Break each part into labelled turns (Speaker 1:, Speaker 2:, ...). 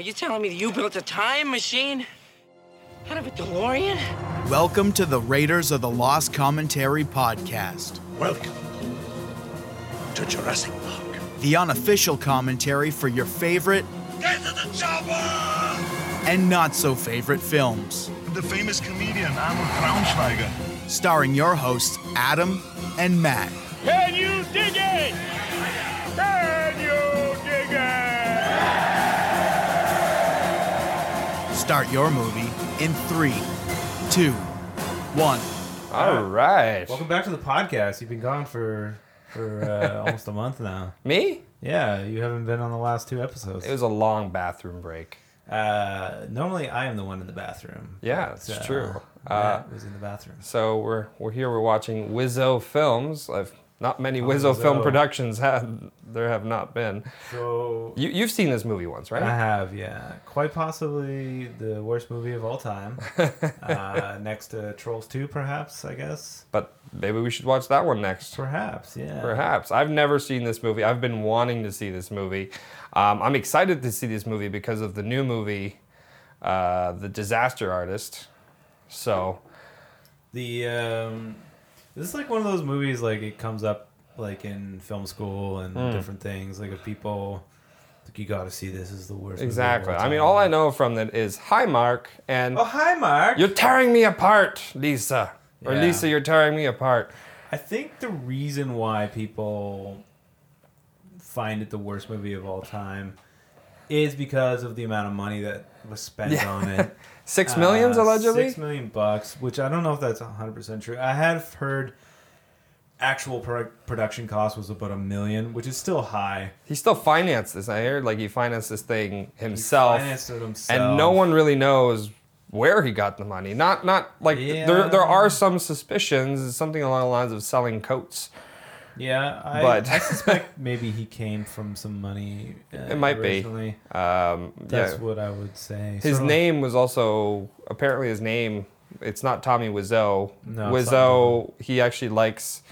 Speaker 1: Are you telling me that you built a time machine? Out of a DeLorean?
Speaker 2: Welcome to the Raiders of the Lost Commentary podcast,
Speaker 3: Welcome to Jurassic Park.
Speaker 2: the unofficial commentary for your favorite
Speaker 3: Get to the chopper!
Speaker 2: and not so favorite films.
Speaker 3: The famous comedian Arnold Braunschweiger.
Speaker 2: Starring your hosts, Adam and Matt.
Speaker 4: Can you dig it?
Speaker 2: Start your movie in three, two, one.
Speaker 5: All right.
Speaker 6: Welcome back to the podcast. You've been gone for for uh, almost a month now.
Speaker 5: Me?
Speaker 6: Yeah, you haven't been on the last two episodes.
Speaker 5: It was a long bathroom break.
Speaker 6: uh, normally, I am the one in the bathroom.
Speaker 5: Yeah,
Speaker 6: but,
Speaker 5: it's true.
Speaker 6: Matt
Speaker 5: Uh,
Speaker 6: was in the bathroom.
Speaker 5: So we're we're here. We're watching Wizzo films. I've not many Wizzo,
Speaker 6: Wizzo.
Speaker 5: film productions have there have not been.
Speaker 6: So
Speaker 5: You you've seen this movie once, right?
Speaker 6: I have, yeah, quite possibly the worst movie of all time. uh, next to Trolls Two, perhaps. I guess.
Speaker 5: But maybe we should watch that one next.
Speaker 6: Perhaps, yeah.
Speaker 5: Perhaps. I've never seen this movie. I've been wanting to see this movie. Um, I'm excited to see this movie because of the new movie, uh, The Disaster Artist. So
Speaker 6: The um, this is like one of those movies like it comes up like in film school and
Speaker 5: Hmm.
Speaker 6: different things. Like if people like you got to see this is the worst.
Speaker 5: exactly. I mean, all I know from that is hi, Mark, and
Speaker 6: Oh hi, Mark.
Speaker 5: you're tearing me apart, Lisa. Or
Speaker 6: Yeah.
Speaker 5: Lisa, you're tearing me apart.
Speaker 6: I think the reason why people find it the worst movie of all time is because of the amount of money that was spent
Speaker 5: Yeah.
Speaker 6: on it.
Speaker 5: Six millions
Speaker 6: Uh,
Speaker 5: allegedly.
Speaker 6: Six million bucks, which I don't know if that's 100% true. I have heard actual pro- production cost was about a million, which is still high.
Speaker 5: He still financed this. I heard like he financed this thing
Speaker 6: He
Speaker 5: himself,
Speaker 6: financed it himself.
Speaker 5: and no one really knows where he got the money. Not not like
Speaker 6: Yeah.
Speaker 5: there there are some suspicions, something along the lines of selling coats.
Speaker 6: Yeah, I,
Speaker 5: But-
Speaker 6: I suspect maybe he came from some money. Uh,
Speaker 5: It might be.
Speaker 6: originally.
Speaker 5: Um,
Speaker 6: That's
Speaker 5: yeah.
Speaker 6: what I would say.
Speaker 5: His
Speaker 6: Sort
Speaker 5: name was also apparently his name. It's not Tommy Wiseau.
Speaker 6: No,
Speaker 5: Wiseau. He actually likes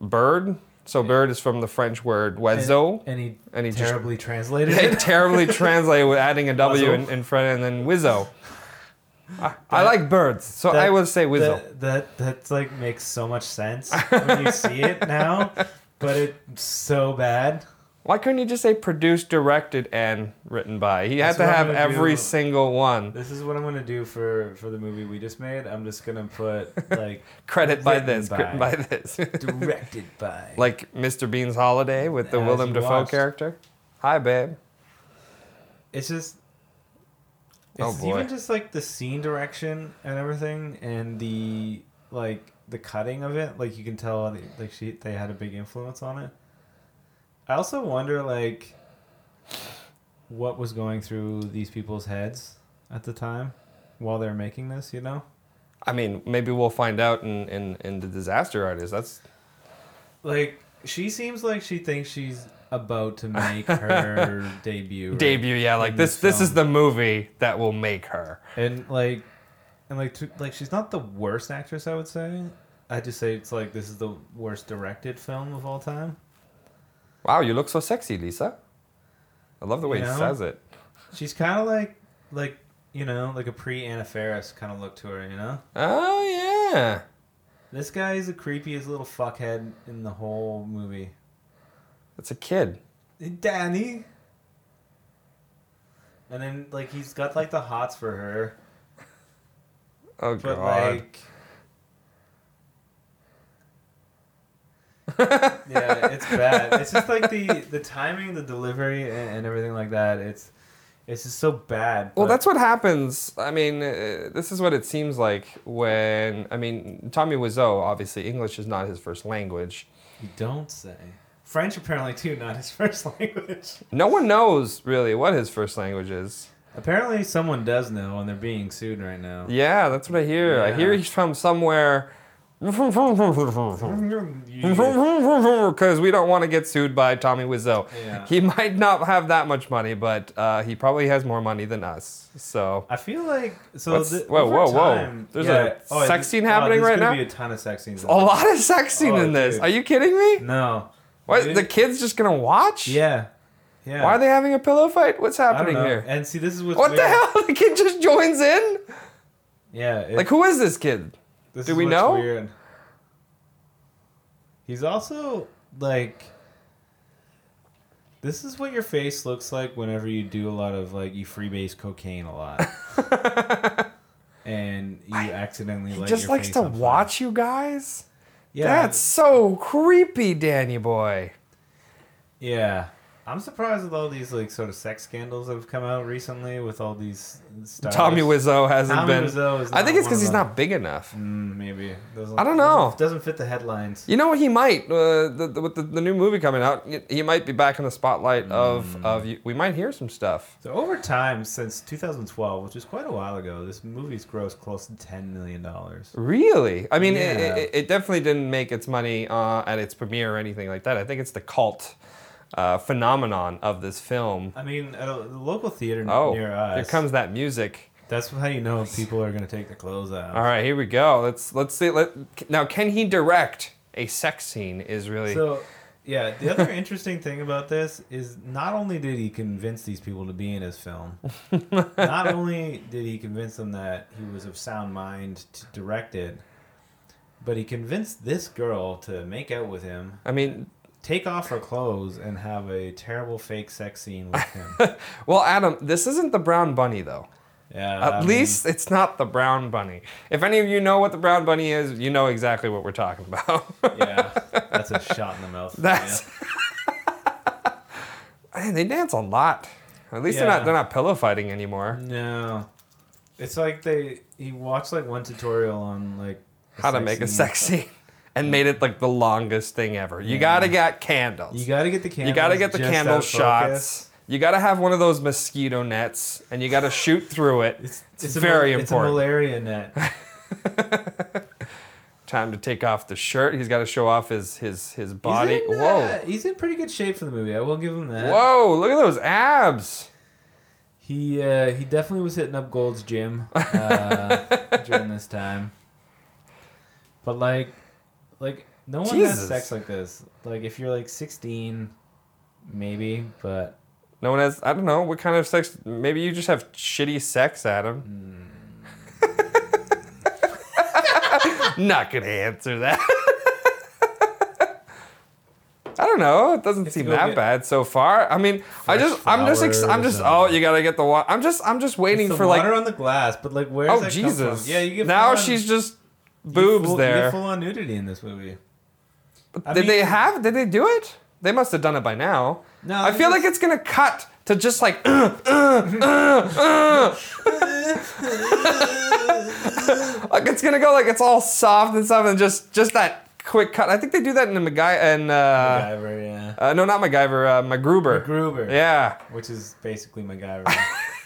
Speaker 5: bird. So bird is from the French word oiseau.
Speaker 6: and he,
Speaker 5: and he just-
Speaker 6: terribly translated
Speaker 5: They
Speaker 6: it.
Speaker 5: terribly translated with adding a W in, in front and then Wizzo. I, I like birds, so I
Speaker 6: That-
Speaker 5: would say Wizzo.
Speaker 6: That, that that's like makes so much sense when you see it now, but it's so bad.
Speaker 5: Why couldn't you just say produced, directed, and written by? He had to have every
Speaker 6: do.
Speaker 5: single one.
Speaker 6: This is what I'm gonna do for for the movie we just made. I'm just gonna put like
Speaker 5: Credit by this,
Speaker 6: by.
Speaker 5: written by this.
Speaker 6: directed by.
Speaker 5: like Mr. Bean's Holiday with the
Speaker 6: As
Speaker 5: Willem Dafoe
Speaker 6: watched.
Speaker 5: character. Hi, babe.
Speaker 6: it's just.
Speaker 5: Oh, boy.
Speaker 6: even just like the scene direction and everything, and the like the cutting of it. Like you can tell, like she they had a big influence on it. I also wonder like what was going through these people's heads at the time while they're making this. You know,
Speaker 5: I mean, maybe we'll find out in, in, in the Disaster Artist. That's
Speaker 6: like she seems like she thinks she's about to make her debut. right?
Speaker 5: debut, yeah. Like
Speaker 6: in
Speaker 5: this, this is the movie that will make her.
Speaker 6: and like and like to, like she's not the worst actress i would say i just say it's like this is the worst directed film of all time
Speaker 5: Wow, you look so sexy, Lisa. I love the way
Speaker 6: You
Speaker 5: he says it.
Speaker 6: she's kind of like like you know like a pre anna Faris kind of look to her you know
Speaker 5: Oh yeah.
Speaker 6: this guy is the creepiest little fuckhead in the whole movie
Speaker 5: It's a kid.
Speaker 6: danny and then like he's got like the hots for her
Speaker 5: Oh
Speaker 6: but
Speaker 5: god.
Speaker 6: like yeah, it's bad. It's just like the the timing, the delivery, and, and everything like that. It's it's just so bad.
Speaker 5: well, that's what happens. I mean, uh, this is what it seems like when I mean Tommy Wiseau. Obviously, English is not his first language.
Speaker 6: you don't say. French apparently too, not his first language.
Speaker 5: No one knows really what his first language is.
Speaker 6: Apparently, someone does know, and they're being sued right now.
Speaker 5: Yeah, that's what I hear. I hear he's from somewhere. Because we don't want to get sued by Tommy Wiseau.
Speaker 6: Yeah.
Speaker 5: He might not have that much money, but uh, he probably has more money than us. So
Speaker 6: I feel like so. Th-
Speaker 5: whoa, whoa, whoa.
Speaker 6: time-
Speaker 5: There's a
Speaker 6: oh,
Speaker 5: sex scene
Speaker 6: oh,
Speaker 5: happening
Speaker 6: there's
Speaker 5: right
Speaker 6: gonna
Speaker 5: now?
Speaker 6: Be a ton of sex scenes.
Speaker 5: a lot of sex scene
Speaker 6: Oh,
Speaker 5: in this.
Speaker 6: dude.
Speaker 5: Are you kidding me?
Speaker 6: No.
Speaker 5: What?
Speaker 6: Dude.
Speaker 5: The kid's just gonna watch?
Speaker 6: Yeah. Yeah.
Speaker 5: Why are they having a pillow fight? What's
Speaker 6: I don't
Speaker 5: happening
Speaker 6: know.
Speaker 5: here?
Speaker 6: And see, this is what's
Speaker 5: What the hell? The kid just joins in?
Speaker 6: Yeah. it-
Speaker 5: Like, who is this kid?
Speaker 6: This
Speaker 5: Do
Speaker 6: is
Speaker 5: we know?
Speaker 6: Weird. He's also like. This is what your face looks like whenever you do a lot of like you freebase cocaine a lot, and you accidentally
Speaker 5: He just likes to
Speaker 6: on fire.
Speaker 5: watch you guys?
Speaker 6: Yeah,
Speaker 5: That's so creepy, Danny boy.
Speaker 6: yeah. I'm surprised with all these like sort of sex scandals that have come out recently with all these.
Speaker 5: Tommy Wiseau hasn't
Speaker 6: Tommy
Speaker 5: been.
Speaker 6: Wiseau is
Speaker 5: I think it's because he's not big enough.
Speaker 6: Mm, maybe. Doesn't,
Speaker 5: I don't know.
Speaker 6: Doesn't, doesn't fit the headlines.
Speaker 5: You know, what? he might uh, the, the, with the, the new movie coming out. He might be back in the spotlight
Speaker 6: Hmm.
Speaker 5: of of. you- We might hear some stuff.
Speaker 6: So over time, since 2012, which is quite a while ago, this movie's grossed close to 10 million dollars.
Speaker 5: Really? I mean, it, it, it definitely didn't make its money uh, at its premiere or anything like that. I think it's the cult uh, phenomenon of this film.
Speaker 6: I mean, at a the local theater
Speaker 5: Oh,
Speaker 6: near us,
Speaker 5: here comes that music.
Speaker 6: That's how you know people are gonna take their clothes off.
Speaker 5: All right, here we go. Let's let's see. Let, now, can he direct a sex scene? Is really
Speaker 6: So, yeah, the other interesting thing about this is not only did he convince these people to be in his film, not only did he convince them that he was of sound mind to direct it, but he convinced this girl to make out with him,
Speaker 5: I mean,
Speaker 6: take off her clothes, and have a terrible fake sex scene with him.
Speaker 5: well, Adam, this isn't the brown bunny though.
Speaker 6: Yeah,
Speaker 5: At
Speaker 6: I mean,
Speaker 5: least it's not the brown bunny. If any of you know what the brown bunny is, you know exactly what we're talking about.
Speaker 6: yeah, that's a shot in the mouth.
Speaker 5: That's. Man, they dance a lot. At least they're not they're not pillow fighting anymore.
Speaker 6: no. It's like they he watched like one tutorial on like
Speaker 5: How to make a sex scene, and made it like the longest thing ever. You gotta get candles.
Speaker 6: You gotta get the candles.
Speaker 5: You gotta get the
Speaker 6: just
Speaker 5: candle
Speaker 6: out of focus.
Speaker 5: shots. You gotta have one of those mosquito nets, and you gotta shoot through it. It's,
Speaker 6: It's a
Speaker 5: very
Speaker 6: mal-
Speaker 5: important.
Speaker 6: It's a malaria net.
Speaker 5: Time to take off the shirt. He's got to show off his his his body.
Speaker 6: He's in,
Speaker 5: Whoa,
Speaker 6: uh, he's in pretty good shape for the movie. I will give him that.
Speaker 5: whoa! Look at those abs.
Speaker 6: He uh, he definitely was hitting up Gold's gym uh, during this time. But like, like no one has sex like this. Like if you're like 16, maybe, but
Speaker 5: No one has. I don't know what kind of sex. Maybe you just have shitty sex, Adam. Hmm. Not gonna answer that. I don't know. It doesn't seem that
Speaker 6: get
Speaker 5: bad so far. I mean, I just, I'm just, ex- I'm just. Oh, you gotta get the water. I'm just, I'm just waiting
Speaker 6: it's the
Speaker 5: for like.
Speaker 6: water on the glass. But like, where?
Speaker 5: Oh
Speaker 6: that come
Speaker 5: Jesus!
Speaker 6: from? Yeah, you get
Speaker 5: now
Speaker 6: full-on-
Speaker 5: she's just
Speaker 6: you
Speaker 5: boobs
Speaker 6: full,
Speaker 5: there.
Speaker 6: full on nudity in this movie. I
Speaker 5: Did they have? Did they do it? They must have done it by now.
Speaker 6: No,
Speaker 5: I feel like it's gonna cut to just like. uh, uh, uh, uh. like it's gonna go like it's all soft and stuff, and just just that quick cut. I think they do that in the MacGy and uh,
Speaker 6: MacGyver, yeah.
Speaker 5: uh, no, not MacGyver, uh, MacGruber.
Speaker 6: Gruber.
Speaker 5: Yeah.
Speaker 6: Which is basically MacGyver.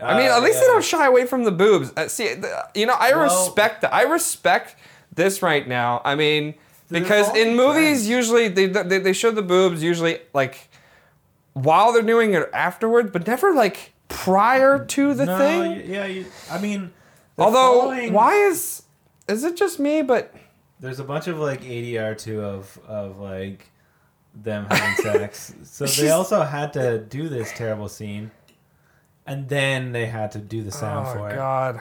Speaker 5: I mean, at least they don't shy away from the boobs. Uh, see, th- you know, I
Speaker 6: Well-
Speaker 5: respect that. I respect this right now. I mean, because in movies, usually they, they they show the boobs usually like while they're doing it afterwards, but never like prior to the
Speaker 6: no,
Speaker 5: thing.
Speaker 6: yeah, you, I mean,
Speaker 5: Although,
Speaker 6: following-
Speaker 5: why is is it just me? But
Speaker 6: There's a bunch of like ADR too of of like them having sex. So they also had to do this terrible scene, and then they had to do the sound
Speaker 5: oh
Speaker 6: for it.
Speaker 5: Oh, God,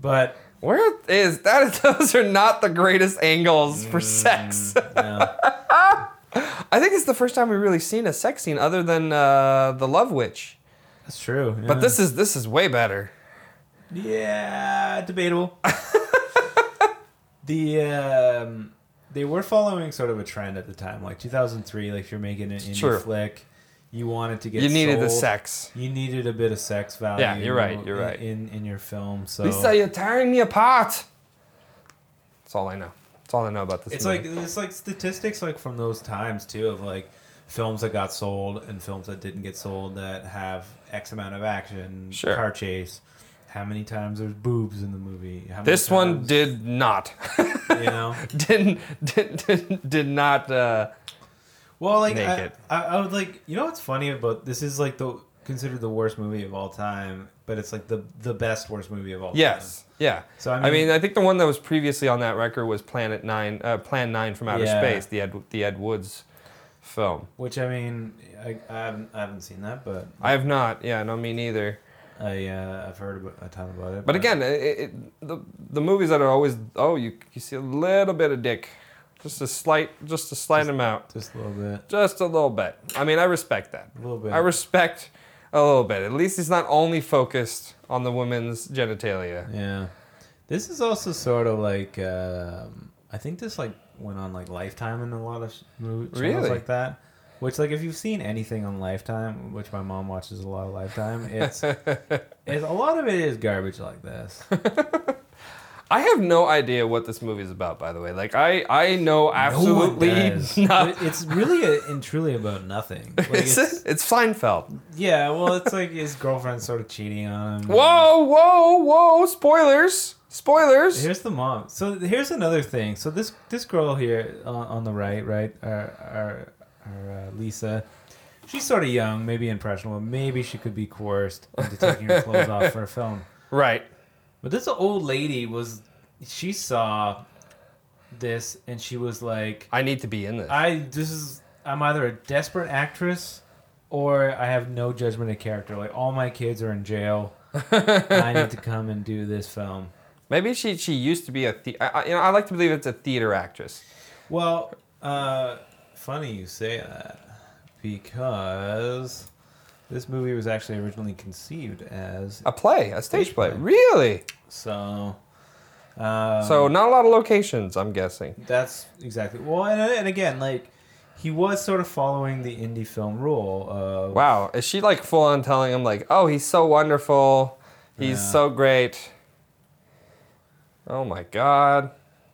Speaker 6: But
Speaker 5: where is that? Those are not the greatest angles for
Speaker 6: Mm.
Speaker 5: sex.
Speaker 6: no,
Speaker 5: I think it's the first time we've really seen a sex scene other than uh, the Love Witch.
Speaker 6: that's true.
Speaker 5: But this is this is way better.
Speaker 6: yeah, debatable. the um, they were following sort of a trend at the time, like 2003. Like if you're making an indie
Speaker 5: True.
Speaker 6: flick, you wanted to get
Speaker 5: You needed the sex.
Speaker 6: You needed a bit of sex value.
Speaker 5: Yeah, you're right, you're
Speaker 6: in-
Speaker 5: right.
Speaker 6: In in your film, so
Speaker 5: Lisa, you're tearing me apart. That's all I know. That's all I know about this.
Speaker 6: it's
Speaker 5: movie.
Speaker 6: like it's like statistics like from those times too of like films that got sold and films that didn't get sold that have X amount of action,
Speaker 5: Sure.
Speaker 6: car chase. How many times there's boobs in the movie?
Speaker 5: This one did not.
Speaker 6: you know.
Speaker 5: didn't did, did, did not. Uh,
Speaker 6: Well, like
Speaker 5: Make
Speaker 6: I,
Speaker 5: it.
Speaker 6: I, I would like you know what's funny about this is like the considered the worst movie of all time, but it's like the the best worst movie of all time.
Speaker 5: yes. Yeah.
Speaker 6: So, I
Speaker 5: I mean,
Speaker 6: mean-
Speaker 5: I think the one that was previously on that record was Planet Nine, uh, Plan Nine from Outer
Speaker 6: Yeah.
Speaker 5: Space, the Ed the Ed Woods film.
Speaker 6: Which I mean, I, I haven't I haven't seen that, but
Speaker 5: I have not. Yeah, no, me neither.
Speaker 6: I uh, I've heard about, a ton about it.
Speaker 5: But again, it, it, the the movies that are always oh you you see a little bit of dick, just a slight just a slight amount,
Speaker 6: just a little bit,
Speaker 5: just a little bit. I mean, I respect that.
Speaker 6: a little bit.
Speaker 5: I respect a little bit. At least he's not only focused on the women's genitalia.
Speaker 6: Yeah. This is also sort of like um, I think this like went on like Lifetime and a lot of movies
Speaker 5: Really?
Speaker 6: like that. Which like if you've seen anything on Lifetime, which my mom watches a lot of Lifetime, it's, it's a lot of it is garbage like this.
Speaker 5: I have no idea what this movie is about. By the way, like I I know absolutely
Speaker 6: does.
Speaker 5: not.
Speaker 6: It's really a, and truly about nothing. Like it's,
Speaker 5: it? It's Seinfeld.
Speaker 6: yeah, well, it's like his girlfriend sort of cheating on him.
Speaker 5: Whoa, whoa, whoa! Spoilers! Spoilers!
Speaker 6: Here's the mom. So here's another thing. So this this girl here on, on the right, right, our our, our uh, Lisa, she's sort of young, maybe impressionable. Maybe she could be coerced into taking her clothes off for a film.
Speaker 5: Right.
Speaker 6: But this old lady was, she saw this and she was like,
Speaker 5: I need to be in this.
Speaker 6: I this is I'm either a desperate actress or I have no judgment of character. Like all my kids are in jail. I need to come and do this film.
Speaker 5: Maybe she she used to be a the- I, you know I like to believe it's a theater actress.
Speaker 6: Well, uh, funny you say that because this movie was actually originally conceived as
Speaker 5: A play, a stage
Speaker 6: Stage
Speaker 5: play.
Speaker 6: play.
Speaker 5: Really?
Speaker 6: so. Um,
Speaker 5: So not a lot of locations, I'm guessing.
Speaker 6: that's exactly well, and, and again, like he was sort of following the indie film rule of
Speaker 5: Wow, is she like full on telling him like, "Oh, he's so wonderful, he's
Speaker 6: Yeah.
Speaker 5: so great." Oh my god.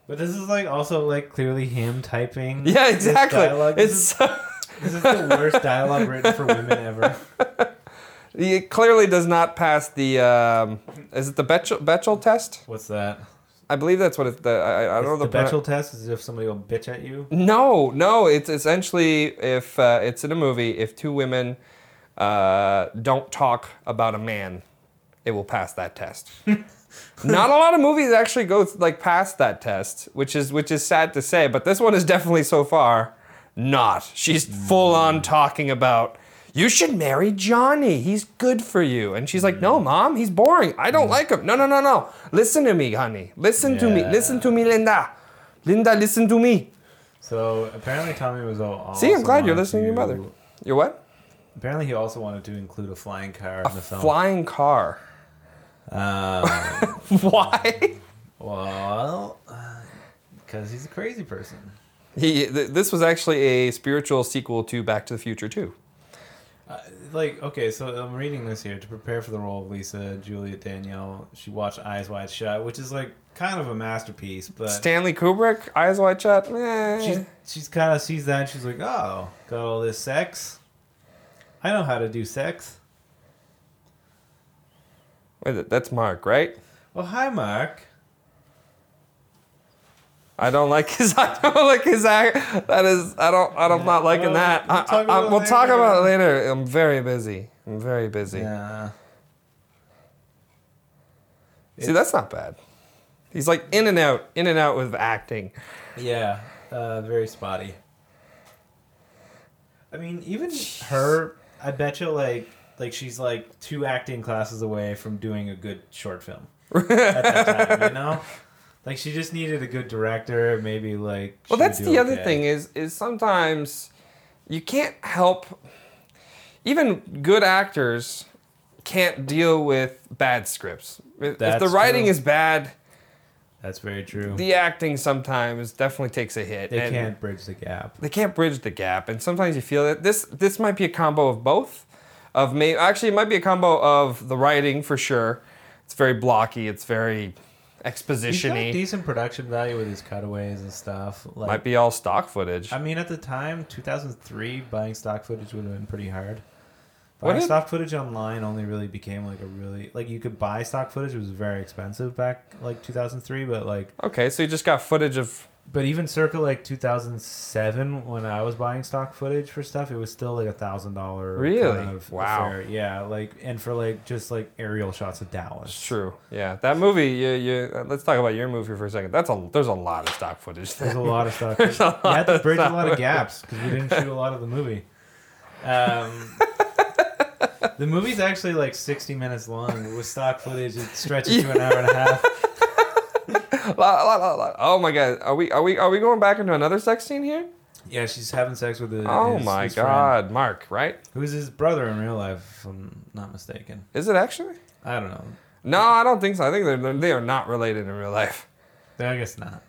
Speaker 6: But this is like also like clearly him typing.
Speaker 5: Yeah, exactly. It's so,
Speaker 6: this is the worst dialogue written for women ever.
Speaker 5: it clearly does not pass the um, is it the Betchel, Bechdel test?
Speaker 6: What's that?
Speaker 5: I believe that's what it's the I, I don't know
Speaker 6: the
Speaker 5: the,
Speaker 6: Bechdel test is if somebody will bitch at you.
Speaker 5: No, no, it's essentially if uh, it's in a movie, if two women uh, don't talk about a man, it will pass that test. Not a lot of movies actually go like past that test, which is which is sad to say, but this one is definitely so far not. She's full on talking about you should marry Johnny. He's good for you. And she's like, "No, mm. mom, he's boring. I don't mm. like him." No, no, no, no. Listen to me, honey. Listen to me.
Speaker 6: Yeah.
Speaker 5: Listen to me, Linda. Linda, listen to me.
Speaker 6: So apparently Tommy was all.
Speaker 5: See, I'm glad you're listening to your mother. You're what?
Speaker 6: Apparently, he also wanted to include a flying car in the film.
Speaker 5: Flying car.
Speaker 6: Um,
Speaker 5: Why?
Speaker 6: well, uh, because he's a crazy person.
Speaker 5: He. Th- this was actually a spiritual sequel to Back to the Future too.
Speaker 6: Like, okay, so I'm reading this here to prepare for the role of Lisa Juliette Danielle. She watched Eyes Wide Shut, which is like kind of a masterpiece, but
Speaker 5: Stanley Kubrick, Eyes Wide Shut. Eh.
Speaker 6: she's she's kind of sees that and she's like, oh, got all this sex. I know how to do sex.
Speaker 5: Wait, that's Mark, right?
Speaker 6: Well, hi, Mark.
Speaker 5: I don't like his. I don't like his act. That is. I don't. I'm not liking
Speaker 6: Well,
Speaker 5: that.
Speaker 6: we'll
Speaker 5: I-
Speaker 6: talk about
Speaker 5: I-
Speaker 6: it
Speaker 5: we'll talk
Speaker 6: later.
Speaker 5: about it later. I'm very busy. I'm very busy.
Speaker 6: Yeah.
Speaker 5: See, that's not bad. He's like in and out, in and out with acting.
Speaker 6: Yeah, uh, very spotty. I mean, even her, I bet you like like she's like two acting classes away from doing a good short film at that time. You know, like she just needed a good director, maybe like.
Speaker 5: Well, that's the other thing is is sometimes you can't help. Even good actors can't deal with bad scripts. If, if the writing
Speaker 6: true.
Speaker 5: is bad,
Speaker 6: That's very true.
Speaker 5: the acting sometimes definitely takes a hit.
Speaker 6: they
Speaker 5: and
Speaker 6: can't bridge the gap.
Speaker 5: They can't bridge the gap, and sometimes you feel that this this might be a combo of both. Of may actually it might be a combo of the writing for sure. It's very blocky. It's very
Speaker 6: He's got decent production value with his cutaways and stuff. Like,
Speaker 5: Might be all stock footage.
Speaker 6: I mean, at the time, 2003, buying stock footage would have been pretty hard. Buying
Speaker 5: did-
Speaker 6: stock footage online only really became like a really like you could buy stock footage. It was very expensive back like 2003, but like
Speaker 5: Okay, so you just got footage of
Speaker 6: But even circa like 2007, when I was buying stock footage for stuff, it was still like a thousand dollar.
Speaker 5: Really? Wow.
Speaker 6: Yeah, like and for like just like aerial shots of Dallas.
Speaker 5: It's true. Yeah, that movie. You, you. uh, Let's talk about your movie for a second. That's a. There's a lot of stock footage.
Speaker 6: There's a lot of stuff.
Speaker 5: There's a
Speaker 6: you had to bridge a lot of gaps because we didn't shoot a lot of the movie. Um, the movie's actually like 60 minutes long. With stock footage, it stretches to an hour and a half.
Speaker 5: Lot- lot- lot- lot. Oh my god. Are we? Are we? Are we going back into another sex scene here?
Speaker 6: Yeah, she's having sex with his.
Speaker 5: Oh
Speaker 6: his-
Speaker 5: my
Speaker 6: his friend,
Speaker 5: god, Mark. Right?
Speaker 6: who's his brother in real life, if I'm not mistaken.
Speaker 5: Is it actually?
Speaker 6: I don't know.
Speaker 5: No, I don't think so. I think they're they are not related in real life.
Speaker 6: I guess not.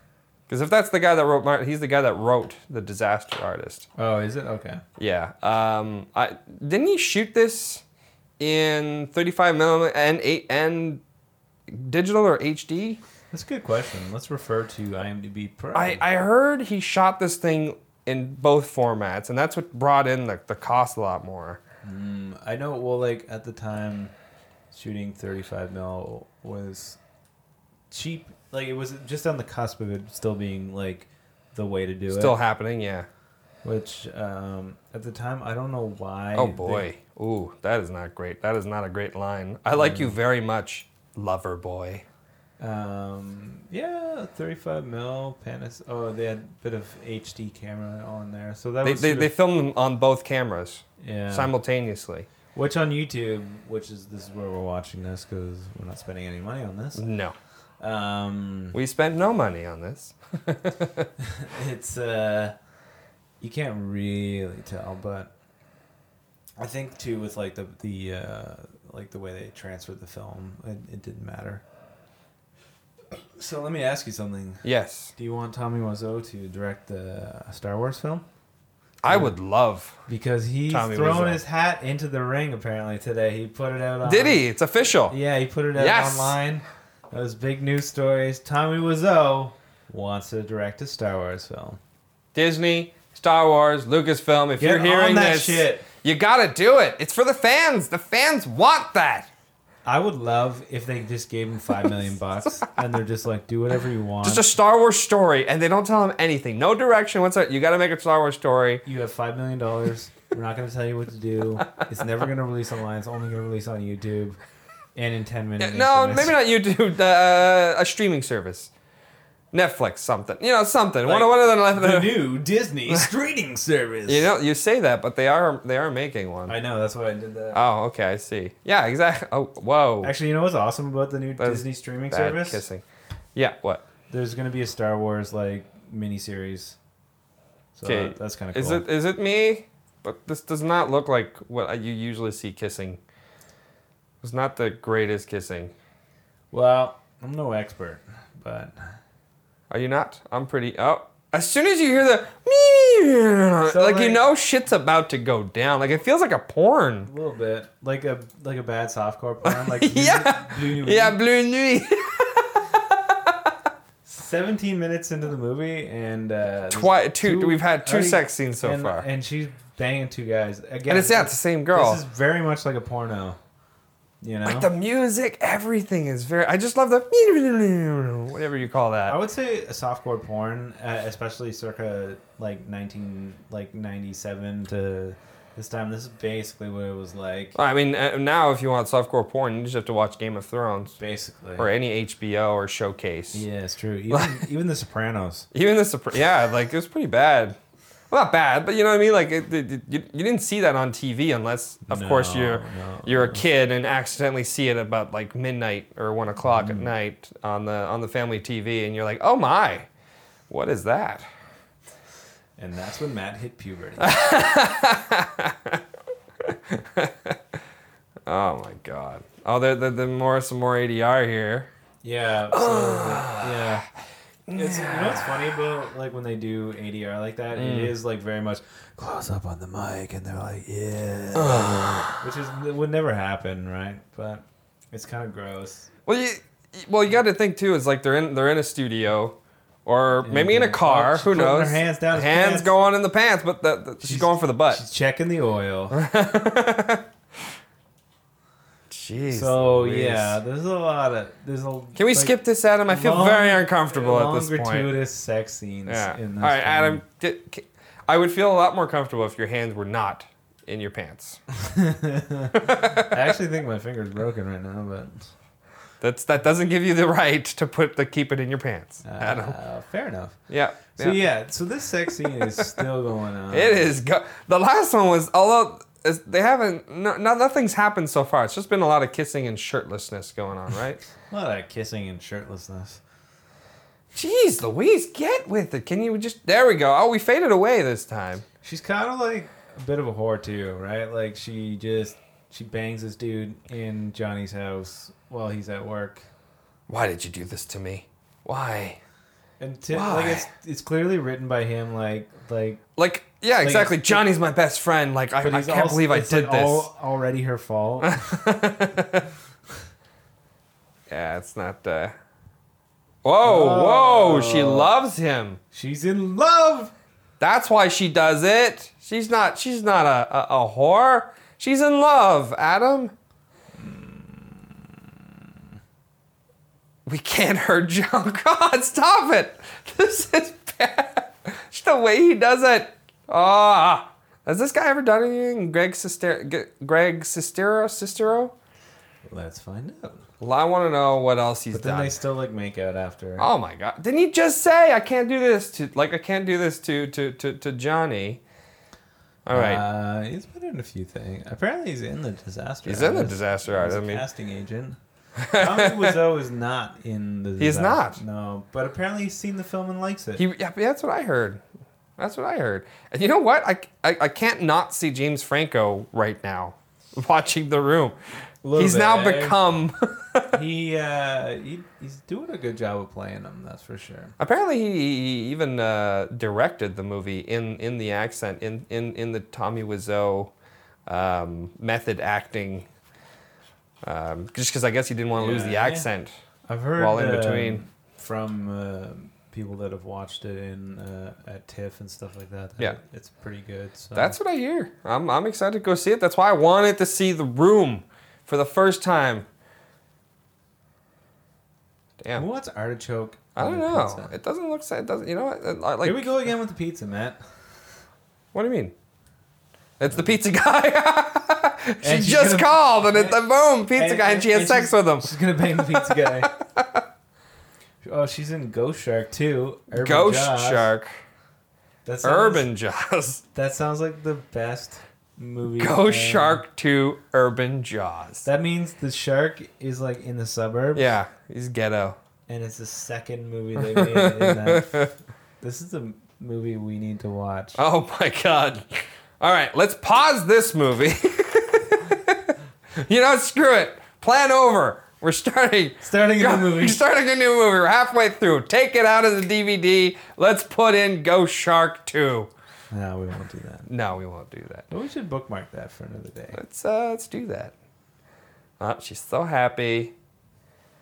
Speaker 5: Because if that's the guy that wrote, Mar- he's the guy that wrote the Disaster Artist.
Speaker 6: Oh, is it? Okay.
Speaker 5: Yeah. Um. I didn't he shoot this in 35 millimeter and eight and digital or HD?
Speaker 6: That's a good question. Let's refer to IMDb Pro.
Speaker 5: I I heard he shot this thing in both formats, and that's what brought in the the cost a lot more.
Speaker 6: I know. Well, like at the time, shooting 35 mil was cheap. Like it was just on the cusp of it still being like the way to do
Speaker 5: Still
Speaker 6: it.
Speaker 5: Still happening, yeah.
Speaker 6: Which um, at the time, I don't know why.
Speaker 5: Oh
Speaker 6: they-
Speaker 5: boy. Ooh, that is not great. That is not a great line. I like you very much, lover boy.
Speaker 6: Um, yeah, 35 mil Panas. Oh, they had a bit of HD camera on there, so that
Speaker 5: They,
Speaker 6: was
Speaker 5: they, they filmed them on both cameras
Speaker 6: yeah.
Speaker 5: simultaneously.
Speaker 6: Which on YouTube, which is this is where we're watching this because we're not spending any money on this.
Speaker 5: No,
Speaker 6: Um,
Speaker 5: we spent no money on this.
Speaker 6: it's uh, you can't really tell, but I think too with like the the uh, like the way they transferred the film, it, it didn't matter. So let me ask you something.
Speaker 5: Yes,
Speaker 6: Do you want Tommy Wiseau to direct the uh, Star Wars film?
Speaker 5: I would love.
Speaker 6: Because he's
Speaker 5: Tommy
Speaker 6: thrown
Speaker 5: Wiseau.
Speaker 6: his hat into the ring apparently today. He put it out on
Speaker 5: Did he? It's official.
Speaker 6: Yeah, he put it out
Speaker 5: Yes.
Speaker 6: online. Those big news stories. Tommy Wiseau wants to direct a Star Wars film.
Speaker 5: Disney, Star Wars, Lucasfilm. If
Speaker 6: Get
Speaker 5: you're hearing this,
Speaker 6: shit.
Speaker 5: you gotta do it. It's for the fans. The fans want that.
Speaker 6: I would love if they just gave him five million bucks and they're just like, do whatever you want.
Speaker 5: Just a Star Wars story, and they don't tell him anything. No direction. What's that? You gotta make a Star Wars story.
Speaker 6: you have five million dollars. We're not going to tell you what to do. It's never going to release online. It's only going to release on YouTube, and in ten minutes.
Speaker 5: No, maybe not YouTube. Uh, a streaming service, Netflix, something. You know, something. one,
Speaker 6: Like,
Speaker 5: one of
Speaker 6: The
Speaker 5: the.
Speaker 6: new Disney streaming service.
Speaker 5: You know, you say that, but they are they are making one.
Speaker 6: I know. That's why I did that.
Speaker 5: Oh, okay, I see. Yeah, exactly. Oh, whoa.
Speaker 6: Actually, you know what's awesome about the new
Speaker 5: That's
Speaker 6: Disney streaming
Speaker 5: Bad
Speaker 6: service?
Speaker 5: kissing. Yeah. What?
Speaker 6: There's going to be a Star Wars like miniseries. So
Speaker 5: Okay.
Speaker 6: that- that's kind of cool.
Speaker 5: Is it is it me? But this does not look like what you usually see kissing. It's not the greatest kissing.
Speaker 6: Well, I'm no expert, but
Speaker 5: Are you not? I'm pretty. Oh, as soon as you hear the
Speaker 6: So,
Speaker 5: like, you know shit's about to go down. Like it feels like a porn.
Speaker 6: a little bit like a like a bad softcore porn. Like
Speaker 5: Yeah.
Speaker 6: Bleu Nuit.
Speaker 5: Yeah, Bleu Nuit.
Speaker 6: 17 minutes into the movie, and uh,
Speaker 5: Twi- two- we've had two
Speaker 6: already-
Speaker 5: sex scenes so
Speaker 6: and,
Speaker 5: far.
Speaker 6: and she's banging two guys again.
Speaker 5: And it's yeah, it's the same girl.
Speaker 6: This is very much like a porno. You know,
Speaker 5: like the music, everything is very. I just love the whatever you call that.
Speaker 6: I would say a softcore porn, uh, especially circa like 19 like 97 to this time. This is basically what it was like.
Speaker 5: I mean, uh, now if you want softcore porn, you just have to watch Game of Thrones
Speaker 6: Basically.
Speaker 5: or any HBO or Showcase.
Speaker 6: Yeah, it's true. Even even The Sopranos.
Speaker 5: Even the Sopra- yeah, like it was pretty bad. Well, not bad, but you know what I mean. Like it, it, you, you didn't see that on TV unless, of course, you're
Speaker 6: no,
Speaker 5: you're a kid and accidentally see it about like midnight or one o'clock
Speaker 6: Mm.
Speaker 5: at night on the on the family TV, and you're like, oh my, what is that?
Speaker 6: And that's when Matt hit puberty.
Speaker 5: Oh my god. Oh, the the, the more some more ADR here.
Speaker 6: Yeah. So, yeah. It's, you know what's funny about like when they do ADR like that? It mm. is like very much close up on the mic, and they're like, yeah, which is it would never happen, right? But it's kind of gross.
Speaker 5: Well, you well you got to think too. Is like they're in they're in a studio, or maybe in a car.
Speaker 6: Oh,
Speaker 5: who knows?
Speaker 6: hands down
Speaker 5: Hands
Speaker 6: pants.
Speaker 5: going in the pants, but the, the, she's,
Speaker 6: She's-
Speaker 5: going for the butt.
Speaker 6: She's checking the oil.
Speaker 5: Jeez.
Speaker 6: So
Speaker 5: Louise.
Speaker 6: yeah, there's a lot of there's a.
Speaker 5: Can we
Speaker 6: like,
Speaker 5: skip this, Adam? I feel
Speaker 6: long-
Speaker 5: very uncomfortable at this point.
Speaker 6: gratuitous sex scenes.
Speaker 5: Yeah.
Speaker 6: In this
Speaker 5: right,
Speaker 6: film.
Speaker 5: Adam. I would feel a lot more comfortable if your hands were not in your pants.
Speaker 6: I actually think my finger's broken right now, but
Speaker 5: That's that doesn't give you the right to put the keep it in your pants, Adam.
Speaker 6: uh, fair enough.
Speaker 5: Yeah.
Speaker 6: So yeah. so this sex scene is still going on.
Speaker 5: It is. Go- the last one was, although is- they haven't, no, no, nothing's happened so far. It's just been a lot of kissing and shirtlessness going on, right?
Speaker 6: A lot of kissing and shirtlessness.
Speaker 5: Jeez, Louise, get with it. Can you just? There we go. Oh, we faded away this time.
Speaker 6: She's kind of like a bit of a whore too, right? Like she just she bangs this dude in Johnny's house while he's at work.
Speaker 5: Why did you do this to me? Why?
Speaker 6: And Tim,
Speaker 5: Why?
Speaker 6: like it's it's clearly written by him, like like.
Speaker 5: Like, yeah, exactly.
Speaker 6: it's-
Speaker 5: Johnny's my best friend. Like, I,
Speaker 6: But
Speaker 5: I
Speaker 6: he's
Speaker 5: can't
Speaker 6: also-
Speaker 5: believe I
Speaker 6: it's,
Speaker 5: did
Speaker 6: like,
Speaker 5: this.
Speaker 6: all- already her fault.
Speaker 5: Yeah, it's not. uh Whoa, whoa! She loves him.
Speaker 6: She's in love.
Speaker 5: That's why she does it. She's not. She's not a a, a whore. She's in love, Adam. We can't hurt John. God, stop it! This is bad. Just the way he does it. Ah, has this guy ever done anything? Greg Sister, G- Greg Sestero, Sestero.
Speaker 6: Let's find out.
Speaker 5: Well, I want to know what else he's done.
Speaker 6: But then
Speaker 5: done.
Speaker 6: they still like make out after.
Speaker 5: Oh my god! Didn't he just say I can't do this to like I can't do this to to to, to Johnny? All right,
Speaker 6: Uh, he's been in a few things. Apparently, he's in the disaster.
Speaker 5: he's in the
Speaker 6: Artist.
Speaker 5: disaster
Speaker 6: He's
Speaker 5: art. I
Speaker 6: a
Speaker 5: mean,
Speaker 6: casting agent. Tommy Wiseau is not in the.
Speaker 5: He's
Speaker 6: disaster-
Speaker 5: not.
Speaker 6: No, but apparently he's seen the film and likes it.
Speaker 5: he yeah, that's what I heard. That's what I heard. And you know what? I, I, I can't not see James Franco right now watching The Room. He's
Speaker 6: bit,
Speaker 5: now
Speaker 6: eh?
Speaker 5: become.
Speaker 6: he, uh, he he's doing a good job of playing him. That's for sure.
Speaker 5: Apparently, he, he even uh, directed the movie in, in the accent in, in, in the Tommy Wiseau um, method acting. Um, just because I guess he didn't want to lose the
Speaker 6: Yeah.
Speaker 5: accent.
Speaker 6: I've heard
Speaker 5: While in
Speaker 6: um,
Speaker 5: between.
Speaker 6: from uh, people that have watched it in uh, at TIFF and stuff like that.
Speaker 5: Yeah.
Speaker 6: it's pretty good. So.
Speaker 5: That's what I hear. I'm, I'm excited to go see it. That's why I wanted to see The Room for the first time.
Speaker 6: Who
Speaker 5: Damn.
Speaker 6: wants artichoke?
Speaker 5: I don't know.
Speaker 6: pizza?
Speaker 5: It doesn't look. It doesn't. You know what? Like.
Speaker 6: Here we go again with the pizza, Matt.
Speaker 5: What do you mean? It's the pizza guy. she just
Speaker 6: gonna-
Speaker 5: called, and it's the boom pizza guy, and she has
Speaker 6: and
Speaker 5: sex with him.
Speaker 6: She's gonna bang the pizza guy. oh, she's in Ghost Shark too. Urban
Speaker 5: Ghost
Speaker 6: Jaws.
Speaker 5: Shark,
Speaker 6: That sounds,
Speaker 5: Urban Jaws,
Speaker 6: That sounds like the best movie.
Speaker 5: Ghost
Speaker 6: ever.
Speaker 5: Shark to Urban Jaws.
Speaker 6: That means the shark is like in the suburbs.
Speaker 5: yeah, he's ghetto.
Speaker 6: And it's the second movie they made in that. This is a movie we need to watch.
Speaker 5: Oh my god. All right, let's pause this movie. you know, screw it. Plan over. We're starting.
Speaker 6: Starting a new movie.
Speaker 5: We're starting a new movie. We're halfway through. Take it out of the DVD. Let's put in Ghost Shark 2.
Speaker 6: No, we won't do that.
Speaker 5: No, we won't do that.
Speaker 6: But we should bookmark that for another day.
Speaker 5: Let's uh, let's do that. Oh, she's so happy.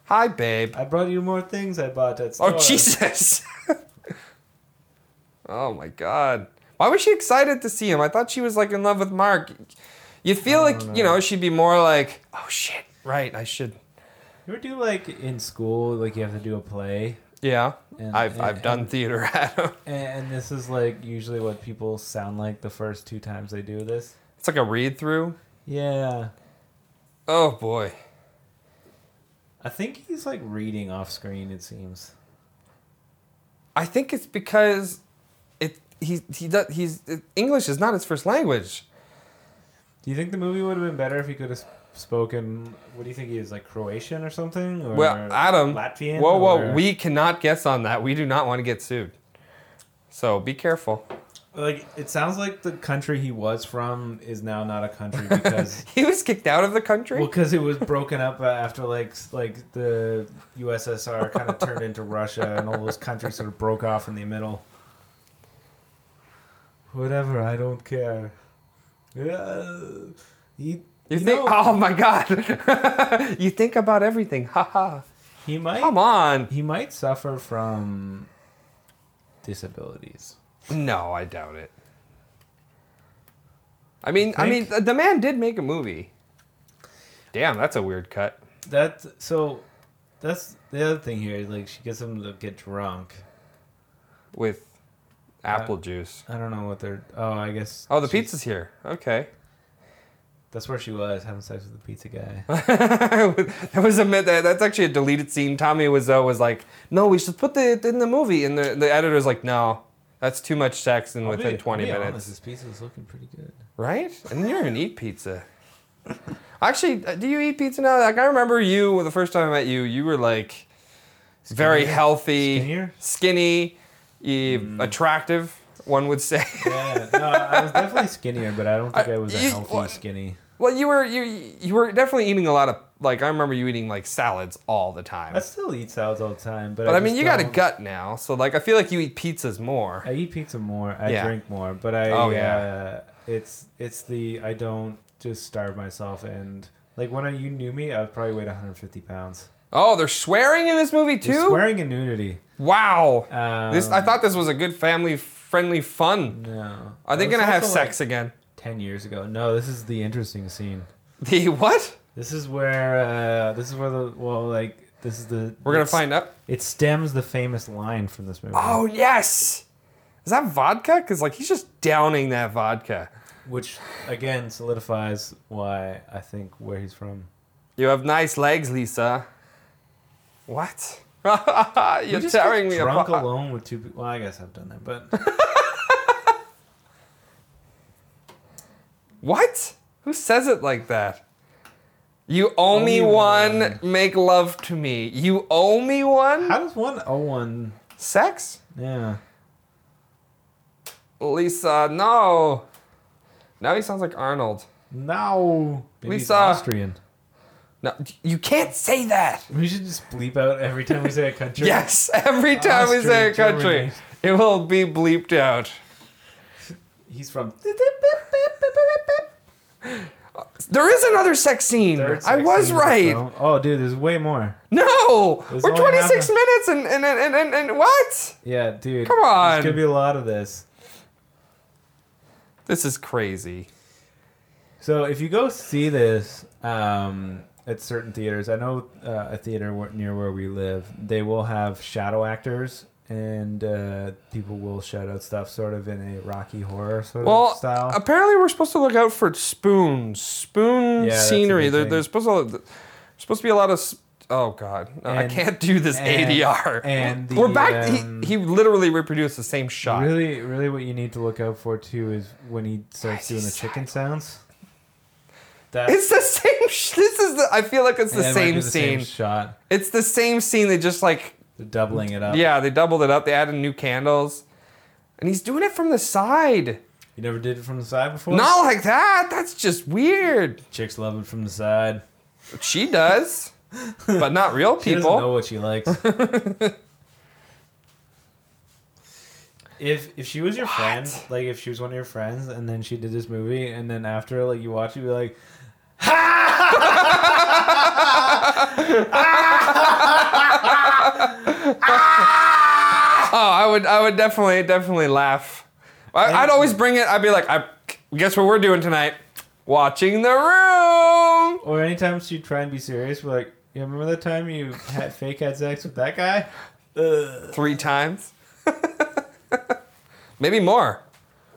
Speaker 5: Hi, babe.
Speaker 6: I brought you more things I bought at store.
Speaker 5: Oh Jesus! oh my God! Why was she excited to see him? I thought she was like in love with Mark. You feel like you know she'd be more like, oh shit, right? I should.
Speaker 6: You ever do like in school, like you have to do a play,
Speaker 5: Yeah,
Speaker 6: And-
Speaker 5: I've
Speaker 6: and-
Speaker 5: I've done
Speaker 6: and-
Speaker 5: theater, Adam.
Speaker 6: and this is like usually what people sound like the first two times they do this.
Speaker 5: It's like a read through.
Speaker 6: Yeah,
Speaker 5: Oh boy.
Speaker 6: I think he's like reading off screen. It seems.
Speaker 5: I think it's because it he he does he's English is not his first language.
Speaker 6: Do you think the movie would have been better if he could have spoken? What do you think he is like Croatian or something? Or
Speaker 5: Well, Adam,
Speaker 6: Latvian.
Speaker 5: whoa, whoa,
Speaker 6: or-
Speaker 5: we cannot guess on that. We do not want to get sued. So be careful.
Speaker 6: like it sounds like the country he was from is now not a country because
Speaker 5: He was kicked out of the country.
Speaker 6: well because it was broken up uh, after like like the USSR kind of turned into Russia and all those countries sort of broke off in the middle. Whatever, I don't care. Yeah, he,
Speaker 5: you,
Speaker 6: you
Speaker 5: think?
Speaker 6: know-
Speaker 5: Oh my God! you think about everything. Haha.
Speaker 6: he might
Speaker 5: Come on.
Speaker 6: he might suffer from disabilities.
Speaker 5: No, I doubt it. I mean, I mean, the, man did make a movie. Damn, that's a weird cut.
Speaker 6: That so that's the other thing here. Like she gets him to get drunk.
Speaker 5: With apple juice.
Speaker 6: I don't know what they're. Oh, I guess.
Speaker 5: Oh, the pizza's here. Okay.
Speaker 6: That's where she was having sex with the pizza guy.
Speaker 5: that was a myth. That's actually a deleted scene. Tommy Wiseau was like, "No, we should put the in the movie," and the the editor's like, "No, that's too much sex in
Speaker 6: I'll
Speaker 5: within
Speaker 6: be-
Speaker 5: 20
Speaker 6: I'll be
Speaker 5: minutes."
Speaker 6: honest, this pizza is looking pretty good.
Speaker 5: Right? And you don't even eat pizza. Actually, uh, do you eat pizza now? Like I remember you the first time I met you. You were like very healthy,
Speaker 6: Skinnier?
Speaker 5: skinny, you- attractive. One would say.
Speaker 6: Yeah, no, I was definitely skinnier, but I don't think I,
Speaker 5: I-
Speaker 6: was a healthy skinny.
Speaker 5: Well, you were you you were definitely eating a lot of like I remember you eating like salads all the time.
Speaker 6: I still eat salads all the time, but
Speaker 5: but I, mean,
Speaker 6: just
Speaker 5: you got a
Speaker 6: don't-
Speaker 5: gut now, so like I feel like you eat pizzas more.
Speaker 6: I eat pizza more. I
Speaker 5: Yeah.
Speaker 6: drink more, but I.
Speaker 5: Oh, yeah.
Speaker 6: Uh, it's it's the I don't just starve myself and like when I, you knew me, I probably weighed 150 pounds.
Speaker 5: Oh, they're swearing in this movie too.
Speaker 6: swearing and nudity.
Speaker 5: Wow.
Speaker 6: Um,
Speaker 5: this I thought this was a good family friendly fun.
Speaker 6: No.
Speaker 5: Are they gonna have
Speaker 6: also, like,
Speaker 5: sex again?
Speaker 6: 10 years ago. No, this is the interesting scene.
Speaker 5: The what?
Speaker 6: This is where uh this is where the well like this is the
Speaker 5: We're gonna find out.
Speaker 6: It stems the famous line from this movie.
Speaker 5: Oh yes. Is that vodka? Because like he's just downing that vodka.
Speaker 6: Which again solidifies why I think where he's from.
Speaker 5: You have nice legs, Lisa. What?
Speaker 6: You
Speaker 5: You're tearing me
Speaker 6: drunk
Speaker 5: apart.
Speaker 6: alone with two people. Well, I guess I've done that, but
Speaker 5: What? Who says it like that? You owe me one,
Speaker 6: one.
Speaker 5: make love to me. You owe me one?
Speaker 6: how does one owe one?
Speaker 5: Sex?
Speaker 6: Yeah.
Speaker 5: Lisa, no. Now he sounds like Arnold.
Speaker 6: No. Maybe
Speaker 5: Lisa.
Speaker 6: Austrian.
Speaker 5: No, you can't say that.
Speaker 6: We should just bleep out every time we say a country.
Speaker 5: Yes, every time we say a country,
Speaker 6: Germany.
Speaker 5: it will be bleeped out.
Speaker 6: He's from.
Speaker 5: There is another sex scene.
Speaker 6: Third
Speaker 5: I was
Speaker 6: scene
Speaker 5: right.
Speaker 6: Oh, dude, there's way more.
Speaker 5: No,
Speaker 6: There's
Speaker 5: we're 26
Speaker 6: half
Speaker 5: minutes and and, and and and what?
Speaker 6: Yeah, dude.
Speaker 5: Come on.
Speaker 6: There's gonna be a lot of this.
Speaker 5: This is crazy.
Speaker 6: So if you go see this um, at certain theaters, I know uh, a theater near where we live, they will have shadow actors and uh, people will shout out stuff sort of in a Rocky Horror sort
Speaker 5: Well,
Speaker 6: of style.
Speaker 5: apparently we're supposed to look out for spoons, spoon
Speaker 6: Yeah,
Speaker 5: scenery.
Speaker 6: big
Speaker 5: There,
Speaker 6: thing.
Speaker 5: there's supposed to supposed to be a lot of. Oh God, no, I can't do this
Speaker 6: and-
Speaker 5: ADR.
Speaker 6: and the,
Speaker 5: we're back.
Speaker 6: um,
Speaker 5: he, he literally reproduced the same shot.
Speaker 6: Really, really, what you need to look out for too is when he starts doing the chicken sounds. That
Speaker 5: It's the same. Sh- this is the. I feel like it's the same
Speaker 6: the
Speaker 5: scene.
Speaker 6: shot.
Speaker 5: It's the same scene. They just like
Speaker 6: They're doubling it up.
Speaker 5: yeah, they doubled it up. They added new candles, and he's doing it from the side.
Speaker 6: You never did it from the side before.
Speaker 5: Not like that. That's just weird.
Speaker 6: Chicks love it from the side.
Speaker 5: She does, but not real
Speaker 6: She doesn't know what she likes. if if she was your friend, like if she was one of your friends, and then she did this movie, and then after like you watch it, you'd be like,
Speaker 5: Oh, I would. I would definitely, definitely laugh. I, I'd always bring it. I'd be like, I guess what we're doing tonight? Watching the room.
Speaker 6: or anytime she'd try and be serious, we're like, yeah, remember that time you had fake had sex with that guy?
Speaker 5: Three times. Maybe more.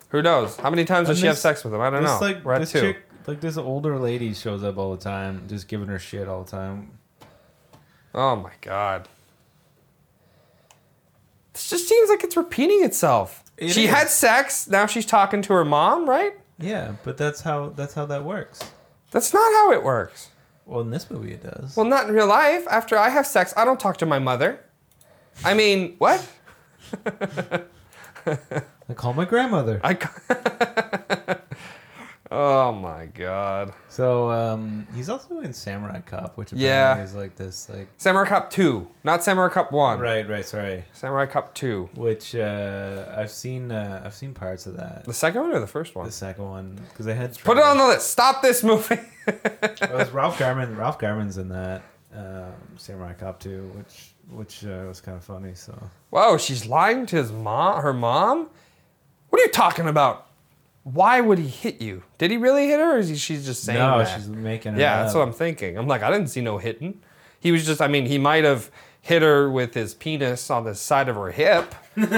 Speaker 5: Who knows? How many times does she have
Speaker 6: this-
Speaker 5: sex with him? I don't know.
Speaker 6: like
Speaker 5: We're at
Speaker 6: this
Speaker 5: two.
Speaker 6: chick, like this older lady shows up all the time, just giving her shit all the time.
Speaker 5: Oh my god. This just seems like it's repeating itself.
Speaker 6: It
Speaker 5: she
Speaker 6: is.
Speaker 5: had sex, now she's talking to her mom, right?
Speaker 6: Yeah, but that's how that's how that works.
Speaker 5: That's not how it works.
Speaker 6: Well, in this movie, it does.
Speaker 5: Well, not in real life. After I have sex, I don't talk to my mother. I mean, what?
Speaker 6: I call my grandmother.
Speaker 5: I. oh my god.
Speaker 6: So um, he's also in Samurai Cop, which apparently
Speaker 5: Yeah.
Speaker 6: is like this, like
Speaker 5: Samurai Cop 2, not Samurai Cop 1.
Speaker 6: right, right, sorry.
Speaker 5: Samurai Cop 2.
Speaker 6: Which uh, I've seen, uh, I've seen parts of that.
Speaker 5: The second one or the first one?
Speaker 6: The second one, because they had
Speaker 5: Put it on the list. Stop this movie.
Speaker 6: It was Ralph Garman. Ralph Garman's in that um, Samurai Cop 2, which which uh, was kind of funny. So
Speaker 5: Whoa, she's lying to his mom, her mom? What are you talking about? Why would he hit you? Did he really hit her, or is he, she's just saying
Speaker 6: no,
Speaker 5: that?
Speaker 6: she's making it
Speaker 5: yeah, that's what I'm thinking. I'm like, I didn't see no hitting. He was just, I mean, he might have hit her with his penis on the side of her hip. that's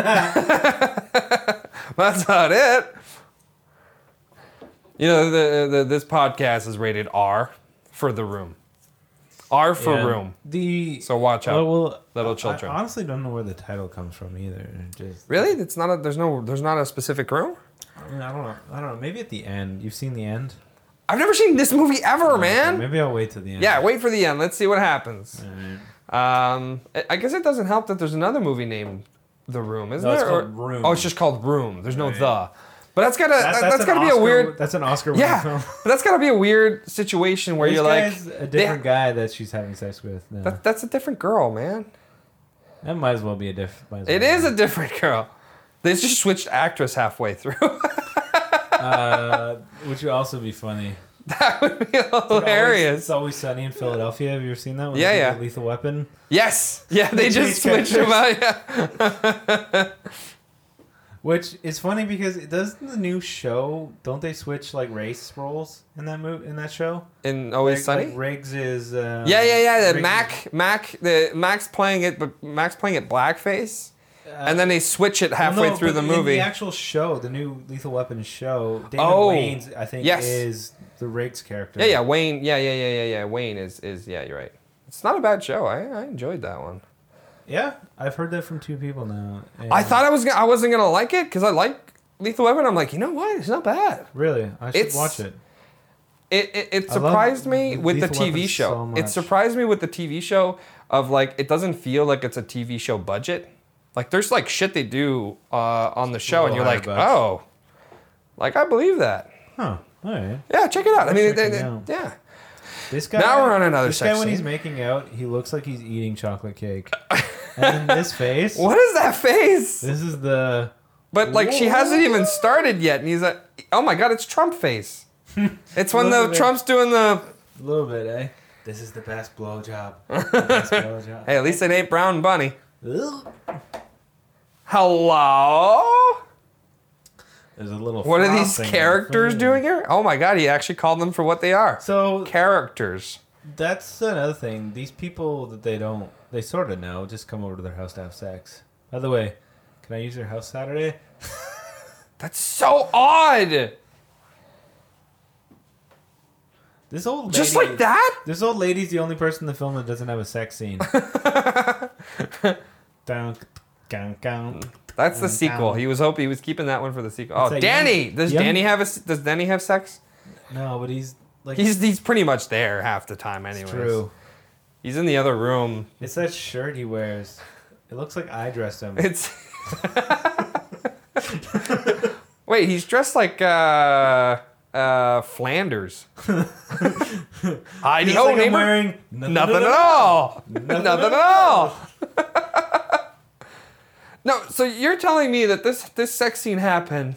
Speaker 5: not it. You know, the, the this podcast is rated R for the room. R for
Speaker 6: Yeah,
Speaker 5: room.
Speaker 6: The
Speaker 5: So watch out,
Speaker 6: Oh, well,
Speaker 5: little
Speaker 6: I-
Speaker 5: children.
Speaker 6: I honestly don't know where the title comes from either. It Just
Speaker 5: Really? It's not a. There's no. There's not a specific room.
Speaker 6: I, mean, I don't know. I don't know. Maybe at the end. You've seen the end,
Speaker 5: I've never seen this movie ever, man.
Speaker 6: Maybe I'll wait till the end.
Speaker 5: Yeah, wait for the end. Let's see what happens.
Speaker 6: Alright.
Speaker 5: Um, I- guess it doesn't help that there's another movie named The Room, isn't
Speaker 6: No,
Speaker 5: there?
Speaker 6: called Room.
Speaker 5: Oh, it's just called Room. There's no
Speaker 6: Right.
Speaker 5: the. But that's gotta.
Speaker 6: That-
Speaker 5: that's
Speaker 6: an
Speaker 5: gotta be a weird.
Speaker 6: That's an Oscar.
Speaker 5: Yeah,
Speaker 6: film.
Speaker 5: but that's gotta be a weird situation where
Speaker 6: This
Speaker 5: you're like,
Speaker 6: a
Speaker 5: they-
Speaker 6: different guy that she's having sex with. No.
Speaker 5: that, that's a different girl, man.
Speaker 6: that might as well be a different.
Speaker 5: It is a different girl. They just switched actress halfway through.
Speaker 6: uh, which would also be funny.
Speaker 5: that would be
Speaker 6: It's always,
Speaker 5: hilarious.
Speaker 6: it's always sunny in Philadelphia. Have you ever seen that? When
Speaker 5: Yeah, yeah.
Speaker 6: Lethal Weapon.
Speaker 5: Yes. Yeah, they just switched them out. Yeah.
Speaker 6: Which is funny because it does the new show. Don't they switch like race roles in that move in that show?
Speaker 5: In Always
Speaker 6: like,
Speaker 5: Sunny.
Speaker 6: Like Riggs is. Uh,
Speaker 5: Yeah, yeah, yeah. The
Speaker 6: Riggs
Speaker 5: Mac, Mac, the Mac's playing it, but Mac's playing it blackface, and then they switch it
Speaker 6: Well,
Speaker 5: halfway
Speaker 6: no,
Speaker 5: through the movie.
Speaker 6: The actual show, the new Lethal Weapon show, David
Speaker 5: Oh,
Speaker 6: Wayne's, I think,
Speaker 5: yes.
Speaker 6: is the Riggs character.
Speaker 5: yeah, yeah. Wayne. Yeah, yeah, yeah, yeah, yeah. Wayne is is yeah. You're right. It's not a bad show. I, I enjoyed that one.
Speaker 6: Yeah, I've heard that from two people now.
Speaker 5: I thought I was gonna, I wasn't gonna like it because I like Lethal Weapon. I'm like, you know what? It's not bad.
Speaker 6: Really, I should
Speaker 5: It's-
Speaker 6: watch it.
Speaker 5: It it, it surprised me with the TV show.
Speaker 6: so
Speaker 5: it surprised me with the TV show of like it doesn't feel like it's a TV show budget. Like there's like shit they do uh, on the show, and you're like,
Speaker 6: bucks.
Speaker 5: oh, like I believe that.
Speaker 6: Huh? All right.
Speaker 5: Yeah, check it out. I mean, they- they-
Speaker 6: out.
Speaker 5: yeah.
Speaker 6: This guy.
Speaker 5: Now we're on another
Speaker 6: This guy, when he's making out, he looks like he's eating chocolate cake. and then this face.
Speaker 5: What is that face?
Speaker 6: This is the.
Speaker 5: But like she hasn't even started yet, and he's like, oh my god, it's Trump face. It's when the. Trump's doing the.
Speaker 6: A little bit, eh? This is the best blowjob. Blowjob.
Speaker 5: Hey, at least it ain't Brown Bunny. Hello.
Speaker 6: There's a little.
Speaker 5: What are these characters doing here? Oh my god, he actually called them for what they are.
Speaker 6: So
Speaker 5: Characters.
Speaker 6: that's another thing. These people that they don't, they sort of know, just come over to their house to have sex. By the way, can I use your house Saturday?
Speaker 5: That's so odd.
Speaker 6: This old lady,
Speaker 5: Just like that?
Speaker 6: This old lady's the only person in the film that doesn't have a sex scene. Down.
Speaker 5: That's the sequel. He was hoping he was keeping that one for the sequel. Oh,
Speaker 6: like
Speaker 5: Danny.
Speaker 6: young-
Speaker 5: does
Speaker 6: young-
Speaker 5: Danny have a? Does Danny have sex?
Speaker 6: No, but he's like
Speaker 5: He's he's pretty much there half the time, anyways.
Speaker 6: true.
Speaker 5: He's in the other room.
Speaker 6: It's that shirt he wears. It looks like I dressed him.
Speaker 5: It's. Wait, he's dressed like uh, uh, Flanders. I know,
Speaker 6: like I'm wearing
Speaker 5: Nothing at all. Nothing at all. No, so you're telling me that this this sex scene happened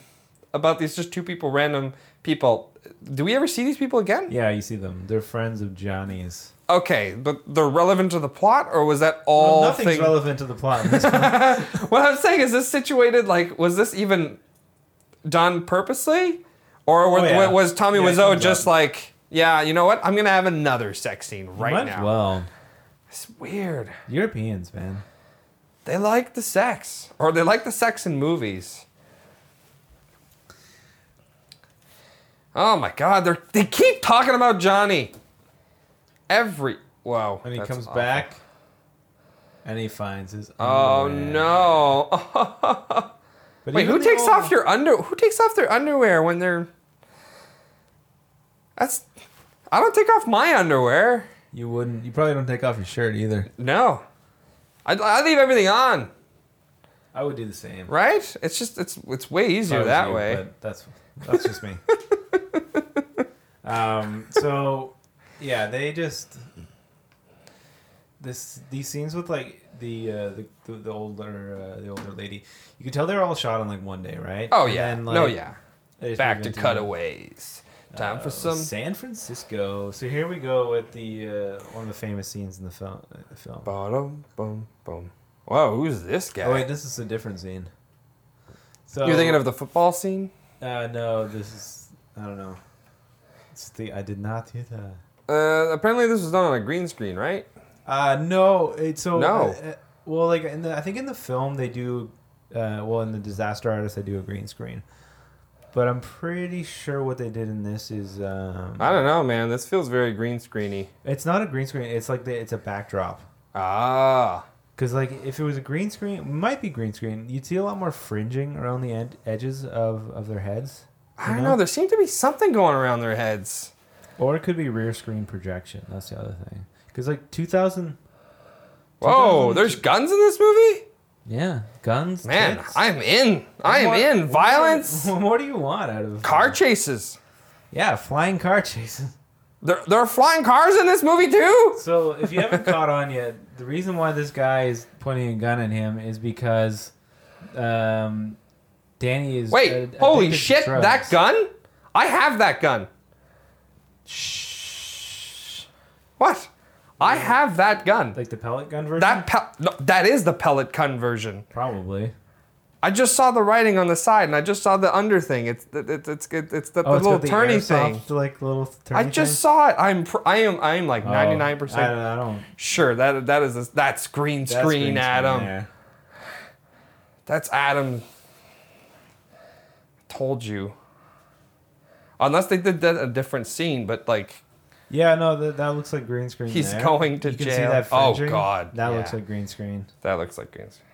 Speaker 5: about these just two people, random people. Do we ever see these people again?
Speaker 6: Yeah, you see them. They're friends of Johnny's.
Speaker 5: Okay, but they're relevant to the plot, or was that all?
Speaker 6: Well, nothing's
Speaker 5: thing-
Speaker 6: relevant to the plot. in this.
Speaker 5: What I'm saying is, this situated like was this even done purposely, or was,
Speaker 6: Oh, yeah.
Speaker 5: was Tommy
Speaker 6: Yeah,
Speaker 5: Wiseau just
Speaker 6: up.
Speaker 5: like, yeah, you know what? I'm gonna have another sex scene right
Speaker 6: Might
Speaker 5: now.
Speaker 6: well.
Speaker 5: It's weird.
Speaker 6: Europeans, man.
Speaker 5: They like the sex, or they like the sex in movies. Oh my God! They they keep talking about Johnny. Every wow.
Speaker 6: And he
Speaker 5: that's
Speaker 6: comes
Speaker 5: awful.
Speaker 6: back, and he finds his.
Speaker 5: Oh
Speaker 6: underwear.
Speaker 5: no!
Speaker 6: But
Speaker 5: Wait,
Speaker 6: even
Speaker 5: who takes off your under? Who takes off their underwear when they're? That's. I don't take off my underwear.
Speaker 6: You wouldn't. You probably don't take off your shirt either.
Speaker 5: No. I, I leave everything on,
Speaker 6: I would do the same.
Speaker 5: right? It's just it's it's way easier that
Speaker 6: you,
Speaker 5: way.
Speaker 6: But that's that's just me. um. So, yeah, they just this these scenes with like the uh, the, the the older uh, the older lady. You can tell they're all shot on like one day, right?
Speaker 5: Oh
Speaker 6: And
Speaker 5: yeah,
Speaker 6: then,
Speaker 5: no yeah. Back to cutaways. Time
Speaker 6: uh,
Speaker 5: for some.
Speaker 6: San Francisco. So here we go with the uh, one of the famous scenes in the film. uh, The film.
Speaker 5: Ba-dum, boom, boom. Whoa, who's this guy?
Speaker 6: Oh wait, this is a different scene. So
Speaker 5: You're thinking of the football scene?
Speaker 6: Uh, no, this is I don't know. It's the I did not hear that.
Speaker 5: Uh, apparently, this was done on a green screen, right?
Speaker 6: Uh, no, it's so
Speaker 5: No.
Speaker 6: uh, uh, well, like in the I think in the film they do, uh, well in the Disaster Artist they do a green screen, but I'm pretty sure what they did in this is um,
Speaker 5: I don't know, man. This feels very green screeny.
Speaker 6: it's not a green screen. It's like the, it's a backdrop.
Speaker 5: Ah.
Speaker 6: Because like if it was a green screen, it might be green screen. You'd see a lot more fringing around the ed- edges of of their heads.
Speaker 5: I don't know. There seemed to be something going around their heads.
Speaker 6: Or it could be rear screen projection. That's the other thing. Because like 2000,
Speaker 5: Whoa,
Speaker 6: 2000
Speaker 5: there's guns in this movie?
Speaker 6: Yeah, guns.
Speaker 5: Man,
Speaker 6: tits.
Speaker 5: I'm in. I am in.
Speaker 6: what-
Speaker 5: Violence,
Speaker 6: What, more do you want out of
Speaker 5: car chases.
Speaker 6: Yeah, flying car chases.
Speaker 5: There, there are flying cars in this movie too?
Speaker 6: So if you haven't caught on yet, the reason why this guy is pointing a gun at him is because um, Danny is
Speaker 5: Wait,
Speaker 6: ad-
Speaker 5: holy shit,
Speaker 6: drugs.
Speaker 5: that gun? I have that gun. Shh. What? I have that gun.
Speaker 6: like the pellet gun version.
Speaker 5: That pel- no, that is the pellet gun version.
Speaker 6: probably.
Speaker 5: I just saw the writing on the side, and I just saw the under thing. It's it's it's it's, it's the, oh, the
Speaker 6: Oh, it's
Speaker 5: little
Speaker 6: the
Speaker 5: turny thing.
Speaker 6: like little. Turny
Speaker 5: I just
Speaker 6: thing?
Speaker 5: saw it. I'm pr- I am I am like
Speaker 6: Oh,
Speaker 5: ninety nine
Speaker 6: I,
Speaker 5: percent
Speaker 6: I don't.
Speaker 5: sure that that is a, that's green
Speaker 6: that's
Speaker 5: screen,
Speaker 6: green
Speaker 5: Adam.
Speaker 6: there.
Speaker 5: That's Adam. Told you. Unless they did that a different scene, but like
Speaker 6: Yeah, no, that, that looks like green screen.
Speaker 5: He's
Speaker 6: there.
Speaker 5: going to
Speaker 6: you can
Speaker 5: jail.
Speaker 6: See that
Speaker 5: Oh,
Speaker 6: fringing?
Speaker 5: God,
Speaker 6: that looks like green screen.
Speaker 5: that looks like green screen.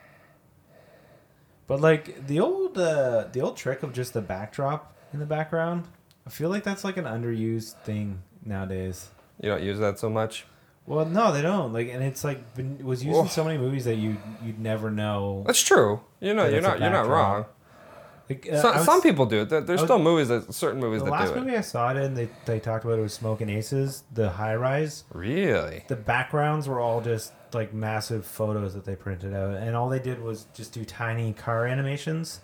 Speaker 6: But like the old uh, the old trick of just the backdrop in the background, I feel like that's like an underused thing nowadays.
Speaker 5: You don't use that so much.
Speaker 6: Well, no, they don't. Like, and it's like been, was used
Speaker 5: Oh.
Speaker 6: in so many movies that you you'd never know.
Speaker 5: That's true. You know, you're not you're not wrong.
Speaker 6: Like, uh,
Speaker 5: So,
Speaker 6: was-
Speaker 5: some people do it. There- There's
Speaker 6: I was-
Speaker 5: still movies that certain movies
Speaker 6: The
Speaker 5: that
Speaker 6: last
Speaker 5: do it.
Speaker 6: movie I saw it in, they they talked about it was Smoking Aces, the high rise.
Speaker 5: Really?
Speaker 6: The backgrounds were all just like massive photos that they printed out, and all they did was just do tiny car animations,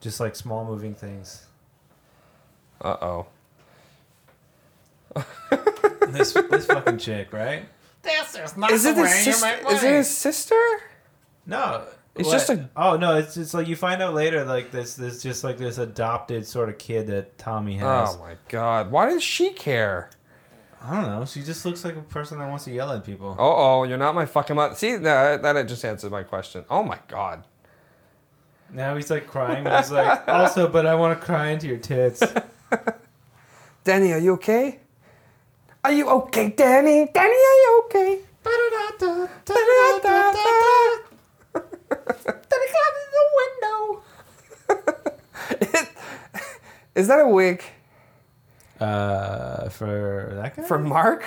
Speaker 6: just like small moving things.
Speaker 5: Uh oh.
Speaker 6: this this fucking chick, right?
Speaker 1: This is not
Speaker 5: Is
Speaker 1: the
Speaker 5: it his
Speaker 1: way you
Speaker 5: sister? Is it his sister?
Speaker 6: No,
Speaker 5: It's
Speaker 6: what-
Speaker 5: just a-
Speaker 6: Oh no, it's it's like you find out later, like this this just like this adopted sort of kid that Tommy has.
Speaker 5: Oh my god! Why does she care?
Speaker 6: I don't know. She just looks like a person that wants to yell at people.
Speaker 5: Oh oh, you're not my fucking mother. See that that just answered my question. Oh my god.
Speaker 6: Now he's like crying, but he's like, also, but I want to cry into your tits.
Speaker 5: Danny, are you okay? Are you okay, Danny? Danny, are you okay? Is that a wig
Speaker 6: Uh, for that guy.
Speaker 5: for Mark?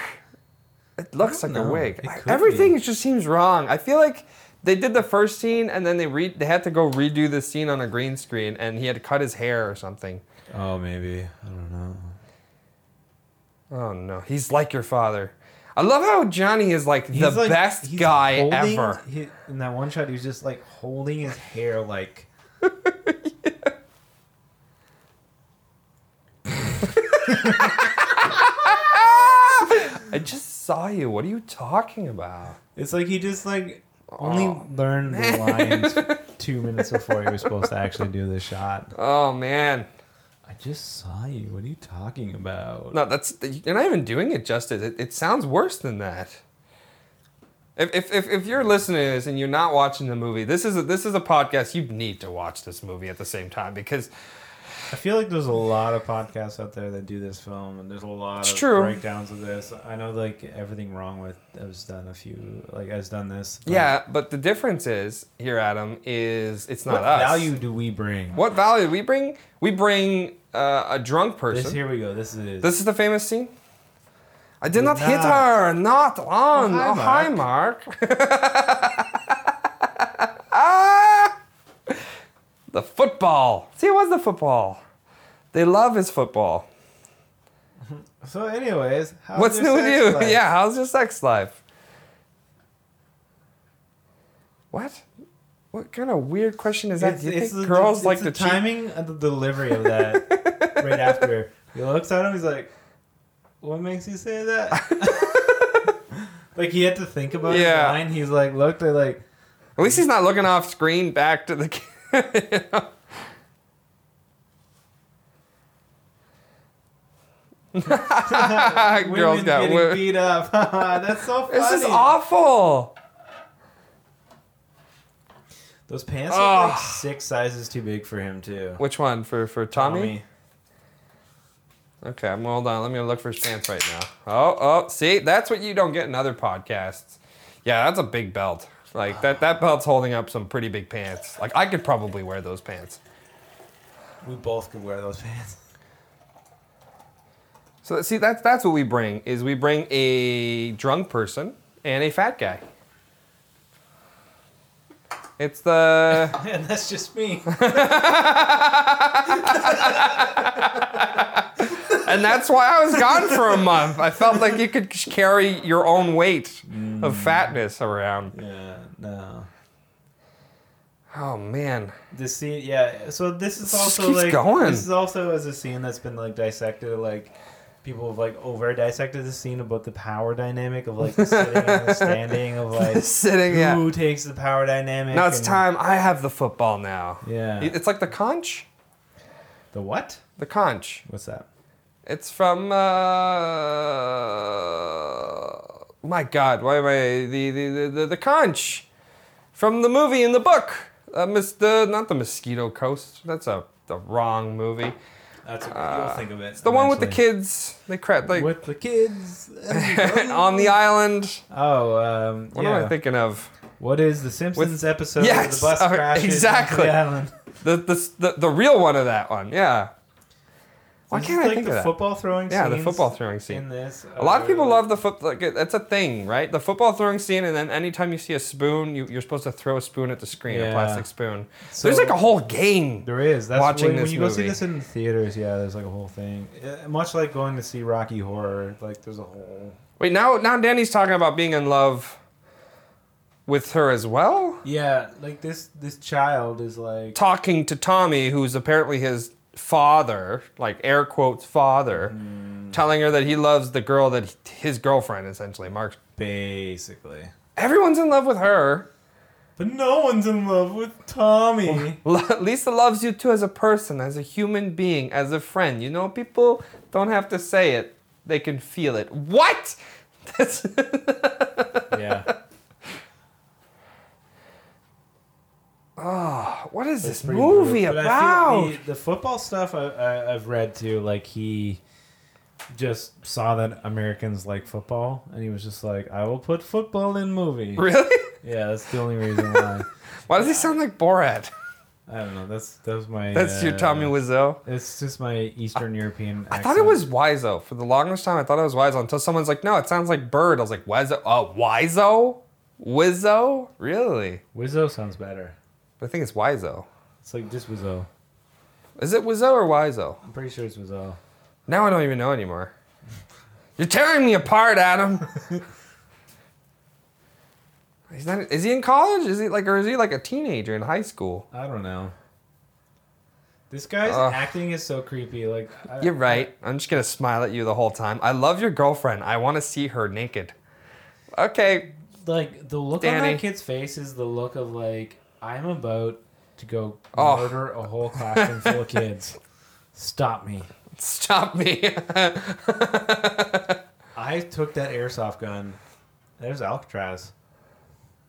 Speaker 5: It looks like a wig. Everything
Speaker 6: be.
Speaker 5: just seems wrong. I feel like they did the first scene and then they re- they had to go redo the scene on a green screen and he had to cut his hair or something.
Speaker 6: Oh, maybe I don't know.
Speaker 5: Oh no, he's like your father. I love how Johnny is like the
Speaker 6: like-
Speaker 5: best
Speaker 6: he's
Speaker 5: guy
Speaker 6: holding
Speaker 5: ever.
Speaker 6: hi- in that one shot, he was just like holding his hair, like.
Speaker 5: I just saw you. What are you talking about?
Speaker 6: It's like he just like only
Speaker 5: Oh,
Speaker 6: learned the lines two minutes before he was supposed to actually do the shot.
Speaker 5: Oh man.
Speaker 6: I just saw you. What are you talking about?
Speaker 5: No, that's you're not even doing it justice. It, it sounds worse than that. If, if, if, if you're listening to this and you're not watching the movie, this is a, this is a podcast. You need to watch this movie at the same time because
Speaker 6: I feel like there's a lot of podcasts out there that do this film, and there's a lot
Speaker 5: It's
Speaker 6: of
Speaker 5: true.
Speaker 6: breakdowns of this. I know like everything wrong with has done a few like has done this. but
Speaker 5: yeah. But the difference is here, Adam, is it's not us.
Speaker 6: What
Speaker 5: us.
Speaker 6: value do we bring?
Speaker 5: What value do we bring? We bring uh, a drunk person.
Speaker 6: This here we go. This is
Speaker 5: This is the famous scene. I did not,
Speaker 6: Did
Speaker 5: hit her. Not on.
Speaker 6: hi,
Speaker 5: Oh, hi, Mark. ah! The football. See, it was the football. They love his football.
Speaker 6: so. Anyways, how's
Speaker 5: What's new with you?
Speaker 6: life?
Speaker 5: Yeah, how's your sex life? What? What kind of weird question is that?
Speaker 6: It's,
Speaker 5: Do you think
Speaker 6: the,
Speaker 5: girls
Speaker 6: it's
Speaker 5: like
Speaker 6: the
Speaker 5: cheat?
Speaker 6: timing of the delivery of that right after. He looks at him. He's like, "What makes you say that?" like he had to think about it.
Speaker 5: Yeah.
Speaker 6: his line. He's like, looked at like.
Speaker 5: At least he's not looking off screen back to the. Girls
Speaker 6: Women
Speaker 5: got
Speaker 6: getting
Speaker 5: wo-
Speaker 6: beat up. That's so funny.
Speaker 5: This is awful.
Speaker 6: Those pants are like
Speaker 5: ah.
Speaker 6: six sizes too big for him too.
Speaker 5: Which one for for Tommy? Okay, I'm hold on. Let me look for his pants right now. Oh, oh, see, that's what you don't get in other podcasts. Yeah, that's a big belt. Like that that belt's holding up some pretty big pants. Like I could probably wear those pants.
Speaker 6: We both could wear those pants.
Speaker 5: So see, that's that's what we bring is we bring a drunk person and a fat guy. It's the
Speaker 6: and that's just me.
Speaker 5: and that's why I was gone for a month. I felt like you could carry your own weight of fatness around.
Speaker 6: yeah, no.
Speaker 5: Oh man.
Speaker 6: This scene, yeah. So this is also like
Speaker 5: going.
Speaker 6: this is also as a scene that's been like dissected. Like people have like over dissected the scene about the power dynamic of like the sitting and the standing of like
Speaker 5: Sitting, yeah.
Speaker 6: who takes the power dynamic.
Speaker 5: Now it's
Speaker 6: and-
Speaker 5: time. I have the football now.
Speaker 6: Yeah.
Speaker 5: It's like the conch.
Speaker 6: The what?
Speaker 5: The conch.
Speaker 6: What's that?
Speaker 5: It's from. Uh, my God, why am I the the the, the, the conch from the movie in the book? Uh, Miss the not the Mosquito Coast. That's a the wrong movie.
Speaker 6: That's you'll think of it.
Speaker 5: It's the one with the kids. They crap like
Speaker 6: with the kids
Speaker 5: on the island.
Speaker 6: Oh, um,
Speaker 5: What
Speaker 6: yeah.
Speaker 5: am I thinking of?
Speaker 6: What is the Simpsons episode
Speaker 5: Yes,
Speaker 6: where the bus
Speaker 5: uh,
Speaker 6: crashes
Speaker 5: exactly.
Speaker 6: the island?
Speaker 5: The, the the the real one of that one. Yeah. Why
Speaker 6: This
Speaker 5: can't I
Speaker 6: like
Speaker 5: think
Speaker 6: the
Speaker 5: of that?
Speaker 6: football throwing scene?
Speaker 5: Yeah, the
Speaker 6: scenes
Speaker 5: football throwing scene.
Speaker 6: in this.
Speaker 5: A lot of people love the foot. Like it- it's a thing, right? The football throwing scene, and then anytime you see a spoon, you, you're supposed to throw a spoon at the screen, a
Speaker 6: Yeah.
Speaker 5: plastic spoon.
Speaker 6: So-
Speaker 5: There's like a whole game.
Speaker 6: There is. That's
Speaker 5: watching
Speaker 6: when,
Speaker 5: this
Speaker 6: when you go see
Speaker 5: movie.
Speaker 6: this in theaters. Yeah, there's like a whole thing. Uh, much like going to see Rocky Horror. Like there's a whole.
Speaker 5: Wait, now now Danny's talking about being in love with her as well.
Speaker 6: Yeah, like this this child is like.
Speaker 5: Talking to Tommy, who's apparently his father, like air quotes father,
Speaker 6: Hmm.
Speaker 5: telling her that he loves the girl that his girlfriend essentially, Mark's.
Speaker 6: Basically.
Speaker 5: Everyone's in love with her.
Speaker 6: But no one's in love with Tommy.
Speaker 5: Lisa loves you too as a person, as a human being, as a friend. You know, people don't have to say it; they can feel it. What? That's
Speaker 6: yeah.
Speaker 5: what is this
Speaker 6: pretty
Speaker 5: movie
Speaker 6: brutal. But I
Speaker 5: about?
Speaker 6: feel the, the football stuff I, I, I've read too, like he just saw that Americans like football, and he was just like, "I will put football in movie."
Speaker 5: Really?
Speaker 6: Yeah, that's the only reason why.
Speaker 5: Why does he sound like Borat?
Speaker 6: I don't know. That's that was my.
Speaker 5: That's your
Speaker 6: uh,
Speaker 5: Tommy Wiseau.
Speaker 6: It's just my Eastern European.
Speaker 5: I thought it was Wiseau for the longest time. I thought it was Wiseau until someone's like, "No, it sounds like Bird." I was like, "Wiseau? Oh, Wiseau? Wizzo? Really?"
Speaker 6: Wizzo sounds better.
Speaker 5: I think it's Wiseau.
Speaker 6: It's like just Wizzo.
Speaker 5: Is it Wizzo or Wiseau?
Speaker 6: I'm pretty sure it's Wizzo.
Speaker 5: Now I don't even know anymore. You're tearing me apart, Adam. He's not, is he in college? Is he like, or is he like a teenager in high school?
Speaker 6: I don't know. This guy's
Speaker 5: Ugh.
Speaker 6: acting is so creepy. Like I,
Speaker 5: You're right. I'm just gonna smile at you the whole time. I love your girlfriend. I want to see her naked. Okay,
Speaker 6: like the look on
Speaker 5: Danny.
Speaker 6: that kid's face is the look of like I'm about to go
Speaker 5: Oh.
Speaker 6: murder a whole classroom full of kids. Stop me!
Speaker 5: stop me.
Speaker 6: I took that airsoft gun. There's Alcatraz.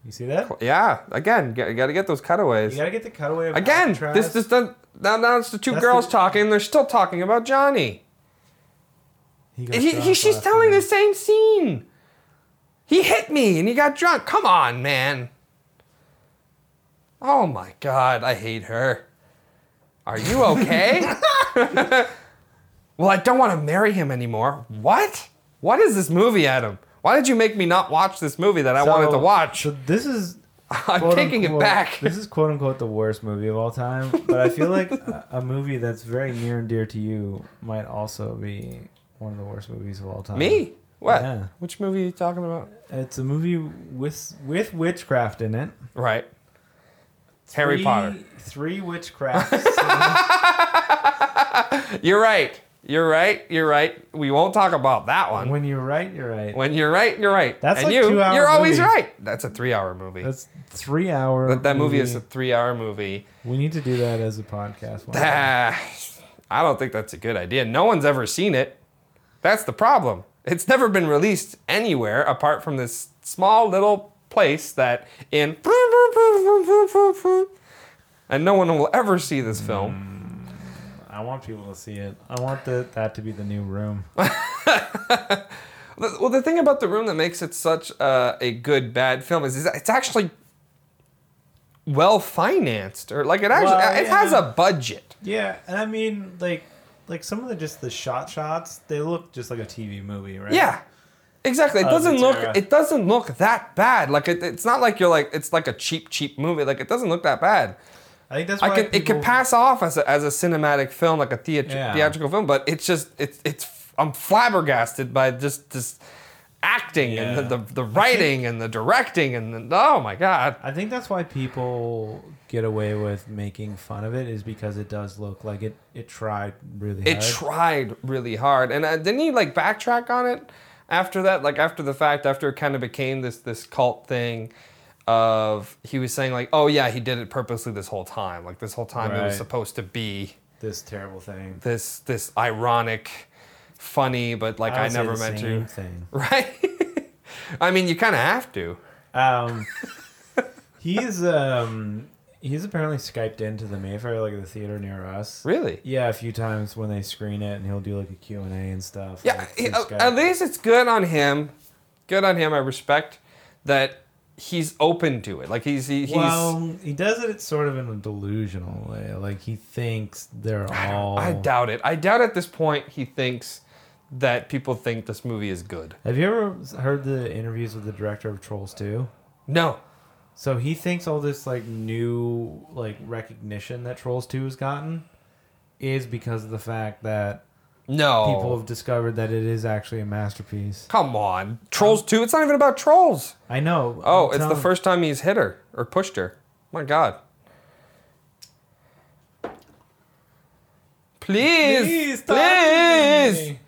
Speaker 6: You see that?
Speaker 5: yeah. Again, you got to get those cutaways.
Speaker 6: You gotta get the cutaway of
Speaker 5: Again,
Speaker 6: Alcatraz.
Speaker 5: this this the now now it's the two
Speaker 6: That's
Speaker 5: girls
Speaker 6: the-
Speaker 5: talking. They're still talking about Johnny.
Speaker 6: He
Speaker 5: He, he, she's telling the same scene. He hit me and he got drunk. Come on, man. Oh my god, I hate her. Are you okay? well, I don't want to marry him anymore. What? What is this movie, Adam? Why did you make me not watch this movie that I wanted to watch?
Speaker 6: So this is
Speaker 5: I'm
Speaker 6: quote
Speaker 5: taking it
Speaker 6: unquote-
Speaker 5: back.
Speaker 6: This is quote unquote the worst movie of all time, but I feel like a, a movie that's very near and dear to you might also be one of the worst movies of all time.
Speaker 5: Me? What?
Speaker 6: Yeah.
Speaker 5: Which movie are you talking about?
Speaker 6: It's a movie with with witchcraft in it.
Speaker 5: Right. Harry
Speaker 6: Three-
Speaker 5: Potter.
Speaker 6: Three witchcrafts.
Speaker 5: You're right. You're right. You're right. We won't talk about that one.
Speaker 6: when you're right, you're right.
Speaker 5: When you're right, you're right.
Speaker 6: That's
Speaker 5: and
Speaker 6: like
Speaker 5: you,
Speaker 6: two-hour
Speaker 5: you're always
Speaker 6: movie.
Speaker 5: right. That's a three-hour movie.
Speaker 6: That's three hour.
Speaker 5: that, that movie is a three-hour movie.
Speaker 6: We need to do that as a podcast. one day.
Speaker 5: Ah, I don't think that's a good idea. No one's ever seen it. That's the problem. It's never been released anywhere apart from this small little place that in and no one will ever see this film.
Speaker 6: I want people to see it. I want the, that to be the new room.
Speaker 5: Well, the thing about the room that makes it such uh, a good bad film is, is it's actually well financed, or like it actually
Speaker 6: Well,
Speaker 5: it has a budget.
Speaker 6: Yeah, and I mean, like, like some of the just the shot shots, they look just like a TV movie, right?
Speaker 5: Yeah, exactly. It doesn't look
Speaker 6: era.
Speaker 5: it doesn't look that bad. Like it, it's not like you're like it's like a cheap cheap movie. Like it doesn't look that bad.
Speaker 6: I think that's
Speaker 5: I
Speaker 6: why
Speaker 5: could it
Speaker 6: people-
Speaker 5: could pass off as a, as a cinematic film, like a theat-
Speaker 6: Yeah.
Speaker 5: theatrical film, but it's just it's it's I'm flabbergasted by just this acting and the, the, the writing and the directing and the, oh my god.
Speaker 6: I think that's why people get away with making fun of it is because it does look like it. It tried really
Speaker 5: It
Speaker 6: hard.
Speaker 5: tried really hard, and uh, didn't he like backtrack on it after that? Like after the fact, after it kind of became this this cult thing of he was saying like, oh yeah, he did it purposely this whole time. Like this whole time it was supposed to be
Speaker 6: this terrible thing.
Speaker 5: this this ironic, funny, but like I,
Speaker 6: would say
Speaker 5: never
Speaker 6: the
Speaker 5: meant
Speaker 6: same
Speaker 5: to.
Speaker 6: Thing.
Speaker 5: Right? I mean, you kind of have to.
Speaker 6: Um, he's um he's apparently skyped into the Mayfair, like the theater near us.
Speaker 5: Really?
Speaker 6: Yeah, a few times when they screen it, and he'll do like a Q and A and stuff.
Speaker 5: Yeah.
Speaker 6: like,
Speaker 5: he- uh, at least it's good on him. Good on him. I respect that he's open to it. Like he's he, he's.
Speaker 6: well, he does it sort of in a delusional way. Like he thinks they're all.
Speaker 5: I doubt it. I doubt at this point he thinks that people think this movie is good.
Speaker 6: Have you ever heard the interviews with the director of Trolls 2?
Speaker 5: No.
Speaker 6: So he thinks all this like new like recognition that Trolls 2 has gotten is because of the fact that
Speaker 5: No.
Speaker 6: people have discovered that it is actually a masterpiece.
Speaker 5: Come on. Trolls 2? It's not even about trolls.
Speaker 6: I know.
Speaker 5: Oh,
Speaker 6: I'm
Speaker 5: it's the
Speaker 6: telling-
Speaker 5: first time he's hit her or pushed her. My God. Please.
Speaker 6: Please, stop hitting
Speaker 5: Please.
Speaker 6: me.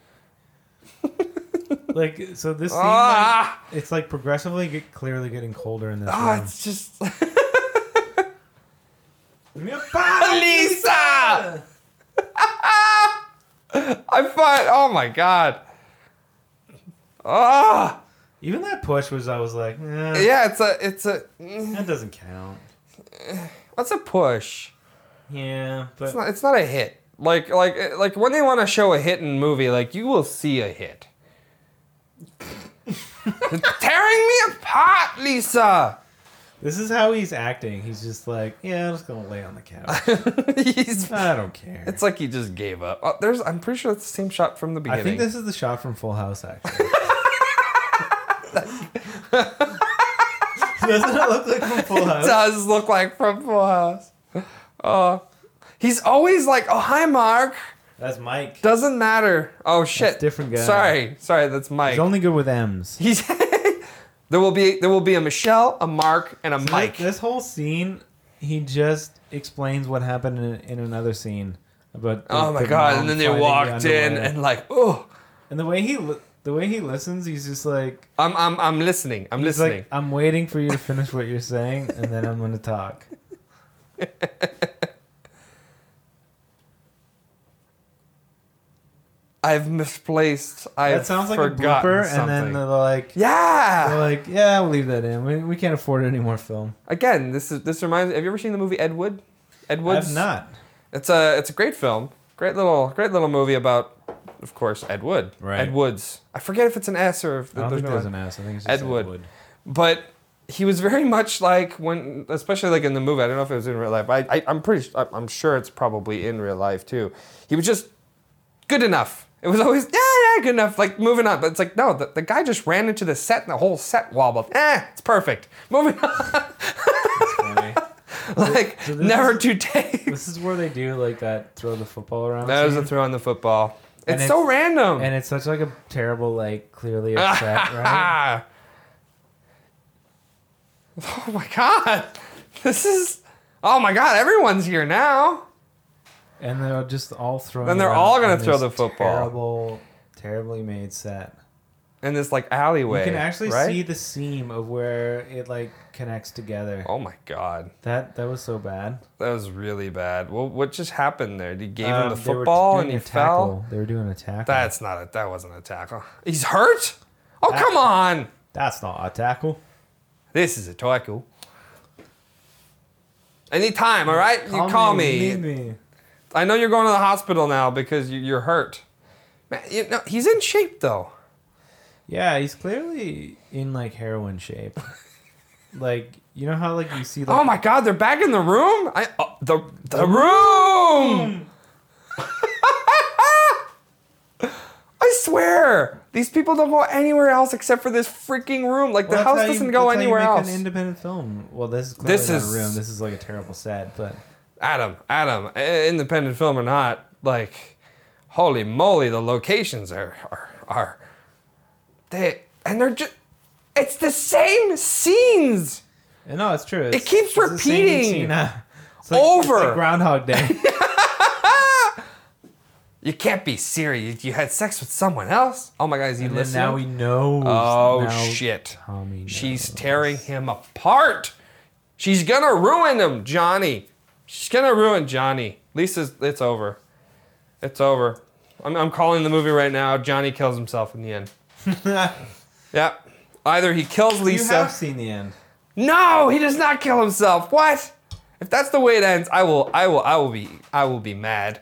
Speaker 6: Like so this scene
Speaker 5: Ah.
Speaker 6: like, it's like progressively get, clearly getting colder in this
Speaker 5: Ah,
Speaker 6: room.
Speaker 5: it's just.
Speaker 6: Lisa!
Speaker 5: I find. Oh my God. Ah.
Speaker 6: Even that push was I was like, eh,
Speaker 5: Yeah, it's a. It's a.
Speaker 6: that doesn't count.
Speaker 5: What's a push?
Speaker 6: Yeah, but
Speaker 5: It's not, it's not a hit. Like like like when they want to show a hit in a movie, like you will see a hit. Tearing me apart, Lisa.
Speaker 6: this is how he's acting. He's just like, yeah, I'm just gonna lay on the couch.
Speaker 5: He's,
Speaker 6: I don't care.
Speaker 5: it's like he just gave up. Oh, there's I'm pretty sure it's the same shot from the beginning.
Speaker 6: I think this is the shot from Full House, actually. Doesn't it look like from Full House?
Speaker 5: does look like from Full House. Oh, he's always like, "Oh, hi, Mark."
Speaker 6: That's Mike.
Speaker 5: Doesn't matter. Oh shit,
Speaker 6: different guy.
Speaker 5: Sorry, sorry, that's Mike.
Speaker 6: He's only good with M's.
Speaker 5: He's there will be there will be a Michelle, a Mark, and a
Speaker 6: This-
Speaker 5: Mike.
Speaker 6: This whole scene, he just explains what happened in, in another scene about. the-
Speaker 5: Oh my god! And then they
Speaker 6: finding the
Speaker 5: walked in and like, oh,
Speaker 6: and the way he li- the way he listens, he's just like
Speaker 5: I'm I'm I'm listening. I'm
Speaker 6: he's
Speaker 5: listening.
Speaker 6: like I'm waiting for you to finish what you're saying, and then I'm gonna talk.
Speaker 5: I've misplaced. I've
Speaker 6: That sounds like a blooper,
Speaker 5: something.
Speaker 6: and then they're like,
Speaker 5: yeah.
Speaker 6: they're like, yeah, we'll leave that in. We, we can't afford any more film.
Speaker 5: Again, this is this reminds. Have you ever seen the movie Ed Wood? Ed Wood's.
Speaker 6: I've not.
Speaker 5: It's a it's a great film. Great little great little movie about, of course, Ed Wood.
Speaker 6: Right.
Speaker 5: Ed Woods. I forget if it's an S or if
Speaker 6: I don't
Speaker 5: there's
Speaker 6: think
Speaker 5: no
Speaker 6: it was an S. I think it's just
Speaker 5: Ed Wood.
Speaker 6: Wood.
Speaker 5: but he was very much like when, especially like in the movie. I don't know if it was in real life. I, I I'm pretty. I'm sure it's probably in real life too. He was just good enough. It was always yeah yeah good enough. Like moving on. But it's like no, the, the guy just ran into the set and the whole set wobbled. Eh, it's perfect. Moving on.
Speaker 6: Funny.
Speaker 5: like
Speaker 6: so this
Speaker 5: never
Speaker 6: is-
Speaker 5: two takes.
Speaker 6: this is where they do like that throw the football around.
Speaker 5: That was
Speaker 6: scene.
Speaker 5: a throw on the football. It's,
Speaker 6: And
Speaker 5: so random.
Speaker 6: and it's such like a terrible, like clearly upset, right?
Speaker 5: Ah. Oh my god. This is Oh my god, everyone's here now.
Speaker 6: And they're just all throwing.
Speaker 5: Then they're all gonna throw the football.
Speaker 6: Terrible, terribly made set.
Speaker 5: in this like alleyway.
Speaker 6: You can actually
Speaker 5: right?
Speaker 6: see the seam of where it like connects together.
Speaker 5: Oh my god,
Speaker 6: That that was so bad.
Speaker 5: that was really bad. Well, what just happened there? He gave him
Speaker 6: Um,
Speaker 5: the football and he fell.
Speaker 6: They were doing a tackle.
Speaker 5: That's not a. That wasn't a tackle. He's hurt. Oh
Speaker 6: That-
Speaker 5: come on!
Speaker 6: That's not a tackle.
Speaker 5: This is a tackle. Anytime, all right? you call me.
Speaker 6: Me.
Speaker 5: I know you're going to the hospital now because you, you're hurt. Man, you know, he's in shape though.
Speaker 6: Yeah, he's clearly in like heroin shape. like you know how like you see like
Speaker 5: Oh my God, they're back in the room. I uh, the the room. I swear, these people don't go anywhere else except for this freaking room. Like the
Speaker 6: Well, that's
Speaker 5: house doesn't go
Speaker 6: you
Speaker 5: anywhere
Speaker 6: make
Speaker 5: else.
Speaker 6: An independent film. Well, this is clearly
Speaker 5: This is-
Speaker 6: a room. This is like a terrible set, but
Speaker 5: Adam, Adam, independent film or not, like, holy moly, the locations are are are they and they're just it's the same scenes.
Speaker 6: no, it's true. It's,
Speaker 5: keeps
Speaker 6: the same
Speaker 5: repeating.
Speaker 6: scene, it's like-
Speaker 5: Over.
Speaker 6: like Groundhog Day.
Speaker 5: You can't be serious. You had sex with someone else. Oh my God, is he
Speaker 6: and
Speaker 5: listening?
Speaker 6: now we know.
Speaker 5: oh
Speaker 6: now
Speaker 5: shit!
Speaker 6: Tommy knows.
Speaker 5: She's tearing him apart. She's gonna ruin him, Johnny. She's gonna ruin Johnny. Lisa's. It's over. It's over. I'm, I'm calling the movie right now. Johnny kills himself in the end. Yep. Either he kills Lisa.
Speaker 6: you have seen the end.
Speaker 5: No, he does not kill himself. What? If that's the way it ends, I will. I will. I will be. I will be mad.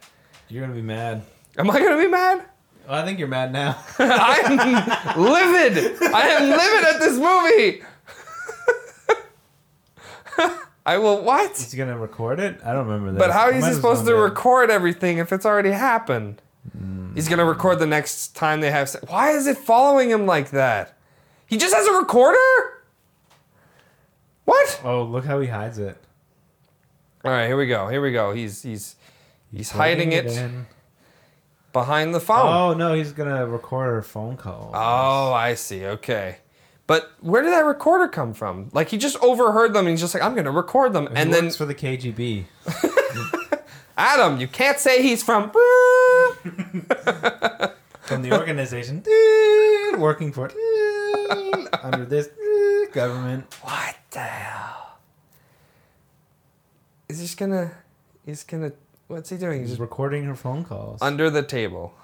Speaker 6: You're gonna be mad.
Speaker 5: Am I gonna be mad?
Speaker 6: Well, I think you're mad now.
Speaker 5: I am livid. I am livid at this movie. I will what?
Speaker 6: he gonna record it? I don't remember that.
Speaker 5: But how is he supposed to record everything if it's already happened?
Speaker 6: Hmm.
Speaker 5: He's gonna record the next time they have. Se- Why is it following him like that? He just has a recorder. What?
Speaker 6: Oh, look how he hides it.
Speaker 5: All right, here we go. Here we go. He's he's he's hiding it
Speaker 6: in.
Speaker 5: behind the phone.
Speaker 6: Oh no, he's gonna record her phone call.
Speaker 5: Oh, I see. Okay. But where did that recorder come from? Like he just overheard them and he's just like, I'm gonna record them.
Speaker 6: He
Speaker 5: and then
Speaker 6: works for the KGB.
Speaker 5: Adam, you can't say he's from
Speaker 6: From the organization working for under this government.
Speaker 5: What the hell? Is he just gonna he's gonna what's he doing? He's
Speaker 6: He's recording her phone calls.
Speaker 5: under the table.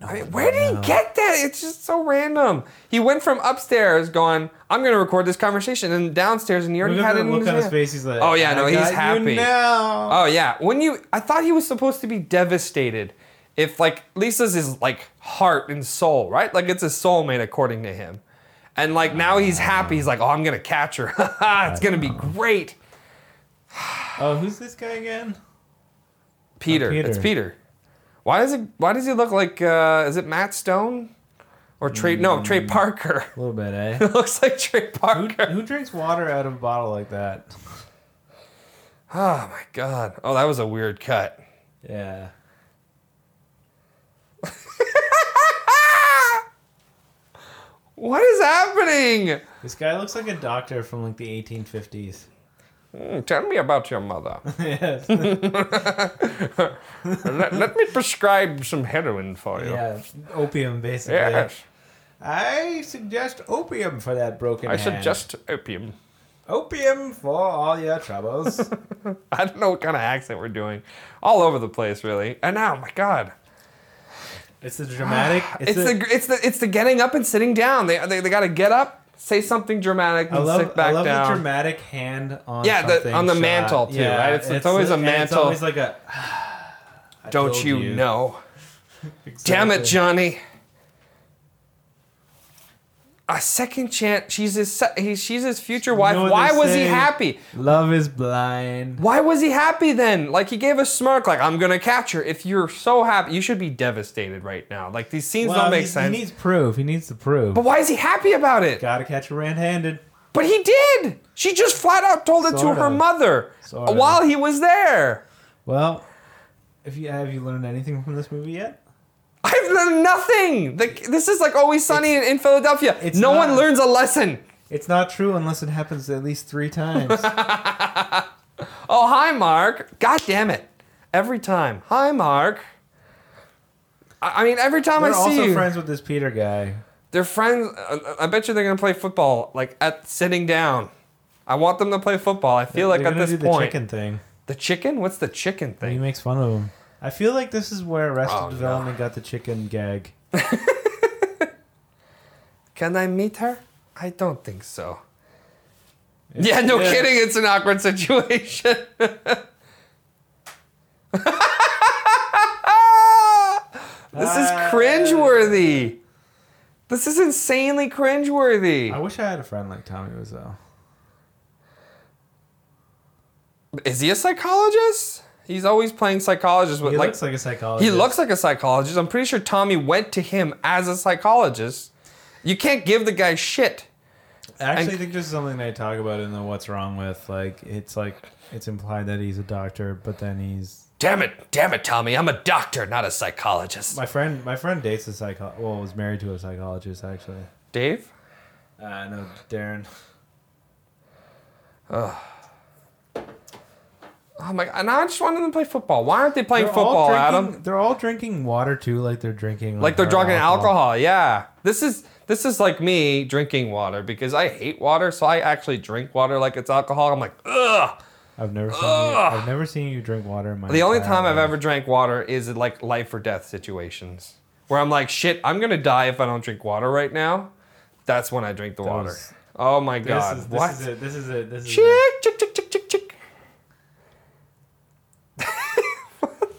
Speaker 5: I mean, where did he get that? It's just so random. He went from upstairs going, I'm gonna record this conversation, and downstairs and he already
Speaker 6: Look
Speaker 5: had
Speaker 6: at
Speaker 5: it in
Speaker 6: look
Speaker 5: his
Speaker 6: on his
Speaker 5: hand.
Speaker 6: face. He's like,
Speaker 5: Oh, yeah,
Speaker 6: "I
Speaker 5: no, he's
Speaker 6: got you
Speaker 5: happy."
Speaker 6: now.
Speaker 5: Oh yeah, when you, I thought he was supposed to be devastated. If like Lisa's his like heart and soul, right? Like it's his soulmate according to him, and like now he's happy. He's like, oh, I'm gonna catch her. it's gonna be great.
Speaker 6: Oh, who's this guy again?
Speaker 5: Peter,
Speaker 6: Peter.
Speaker 5: it's Peter. Why does it? Why does he look like? Uh, is it Matt Stone? Or Trey? No, Trey Parker.
Speaker 6: A little bit, eh?
Speaker 5: It looks like Trey
Speaker 6: who,
Speaker 5: Parker.
Speaker 6: who drinks water out of a bottle like that?
Speaker 5: Oh my god. Oh, that was a weird cut.
Speaker 6: Yeah.
Speaker 5: What is happening?
Speaker 6: This guy looks like a doctor from like the 1850s.
Speaker 5: Hmm, tell me about your mother.
Speaker 6: yes.
Speaker 5: let, let me prescribe some heroin for you.
Speaker 6: yeah. Opium, basically.
Speaker 5: Yes,
Speaker 6: I suggest opium for that broken
Speaker 5: I
Speaker 6: hand.
Speaker 5: suggest opium.
Speaker 6: opium for all your troubles.
Speaker 5: I don't know what kind of accent we're doing. All over the place, really. And now, my God,
Speaker 6: it's the dramatic.
Speaker 5: it's, the, it's the it's the getting up and sitting down. They they, they got to get up, say something dramatic, and
Speaker 6: I love,
Speaker 5: sit back
Speaker 6: I love
Speaker 5: down.
Speaker 6: the dramatic hand on
Speaker 5: Yeah, the- on the
Speaker 6: shot.
Speaker 5: mantle, too, right? It's- it's always a
Speaker 6: and It's
Speaker 5: mantle.
Speaker 6: always like a.
Speaker 5: don't
Speaker 6: told
Speaker 5: you, know? Damn it, Johnny. A second chance. She's his. She's his future wife.
Speaker 6: know
Speaker 5: Why was he happy?
Speaker 6: Love is blind.
Speaker 5: Why was he happy then? Like he gave a smirk, like I'm gonna catch her. If you're so happy, you should be devastated right now. Like these scenes
Speaker 6: Well,
Speaker 5: don't make
Speaker 6: he,
Speaker 5: sense.
Speaker 6: He needs proof. He needs the proof.
Speaker 5: but why is he happy about it?
Speaker 6: Gotta catch her red-handed.
Speaker 5: But he did. She just flat out told it to
Speaker 6: Sort
Speaker 5: her mother
Speaker 6: Sort of.
Speaker 5: while he was there.
Speaker 6: Well, if you have you learned anything from this movie yet?
Speaker 5: I've learned nothing. Like this is like always sunny in, in Philadelphia.
Speaker 6: it's
Speaker 5: No one learns a lesson.
Speaker 6: It's not true unless it happens at least three times.
Speaker 5: Oh, hi, Mark. God damn it. Every time. Hi, Mark. I I mean, every time
Speaker 6: They're
Speaker 5: I see
Speaker 6: also
Speaker 5: you,
Speaker 6: friends with this Peter guy.
Speaker 5: they're friends. uh, I bet you they're gonna play football like at sitting down. I want them to play football. I feel like
Speaker 6: They're
Speaker 5: at
Speaker 6: gonna
Speaker 5: this
Speaker 6: do
Speaker 5: point,
Speaker 6: the chicken thing.
Speaker 5: the chicken. What's the chicken thing?
Speaker 6: He
Speaker 5: thing?
Speaker 6: makes fun of him. I feel like this is where Arrested
Speaker 5: Oh, no.
Speaker 6: Development got the chicken gag.
Speaker 5: Can I meet her? I don't think so. Yeah, no
Speaker 6: Yeah.
Speaker 5: kidding. It's an awkward situation. this is cringeworthy. This is insanely cringeworthy.
Speaker 6: I wish I had a friend like Tommy Wiseau.
Speaker 5: Is he a psychologist? He's always playing psychologist with
Speaker 6: He
Speaker 5: like,
Speaker 6: looks like a psychologist.
Speaker 5: he looks like a psychologist. I'm pretty sure Tommy went to him as a psychologist. You can't give the guy shit.
Speaker 6: I actually
Speaker 5: and-
Speaker 6: think this is something they talk about in the What's Wrong With. Like, it's like it's implied that he's a doctor, but then he's
Speaker 5: Damn it, damn it, Tommy. I'm a doctor, not a psychologist.
Speaker 6: my friend. My friend dates a psycho. Well, was married to a psychologist actually.
Speaker 5: Dave?
Speaker 6: Uh, no, Darren.
Speaker 5: Oh my like, And I just wanted them to play football. Why aren't they playing
Speaker 6: They're
Speaker 5: football,
Speaker 6: drinking-
Speaker 5: Adam?
Speaker 6: They're all drinking water too, like they're drinking.
Speaker 5: Like they're drinking alcohol. Yeah. This is this is like me drinking water because I hate water, so I actually drink water like it's alcohol. I'm like, ugh.
Speaker 6: I've never seen you. I've never seen you drink water in my.
Speaker 5: The only time I've ever drank water is in like life or death situations where I'm like, shit, I'm gonna die if I don't drink water right now. That's when I drink the water. Oh my
Speaker 6: This
Speaker 5: god!
Speaker 6: is, this
Speaker 5: what?
Speaker 6: is it. This is it. This is
Speaker 5: Chick,
Speaker 6: it.
Speaker 5: chick, chick, chick.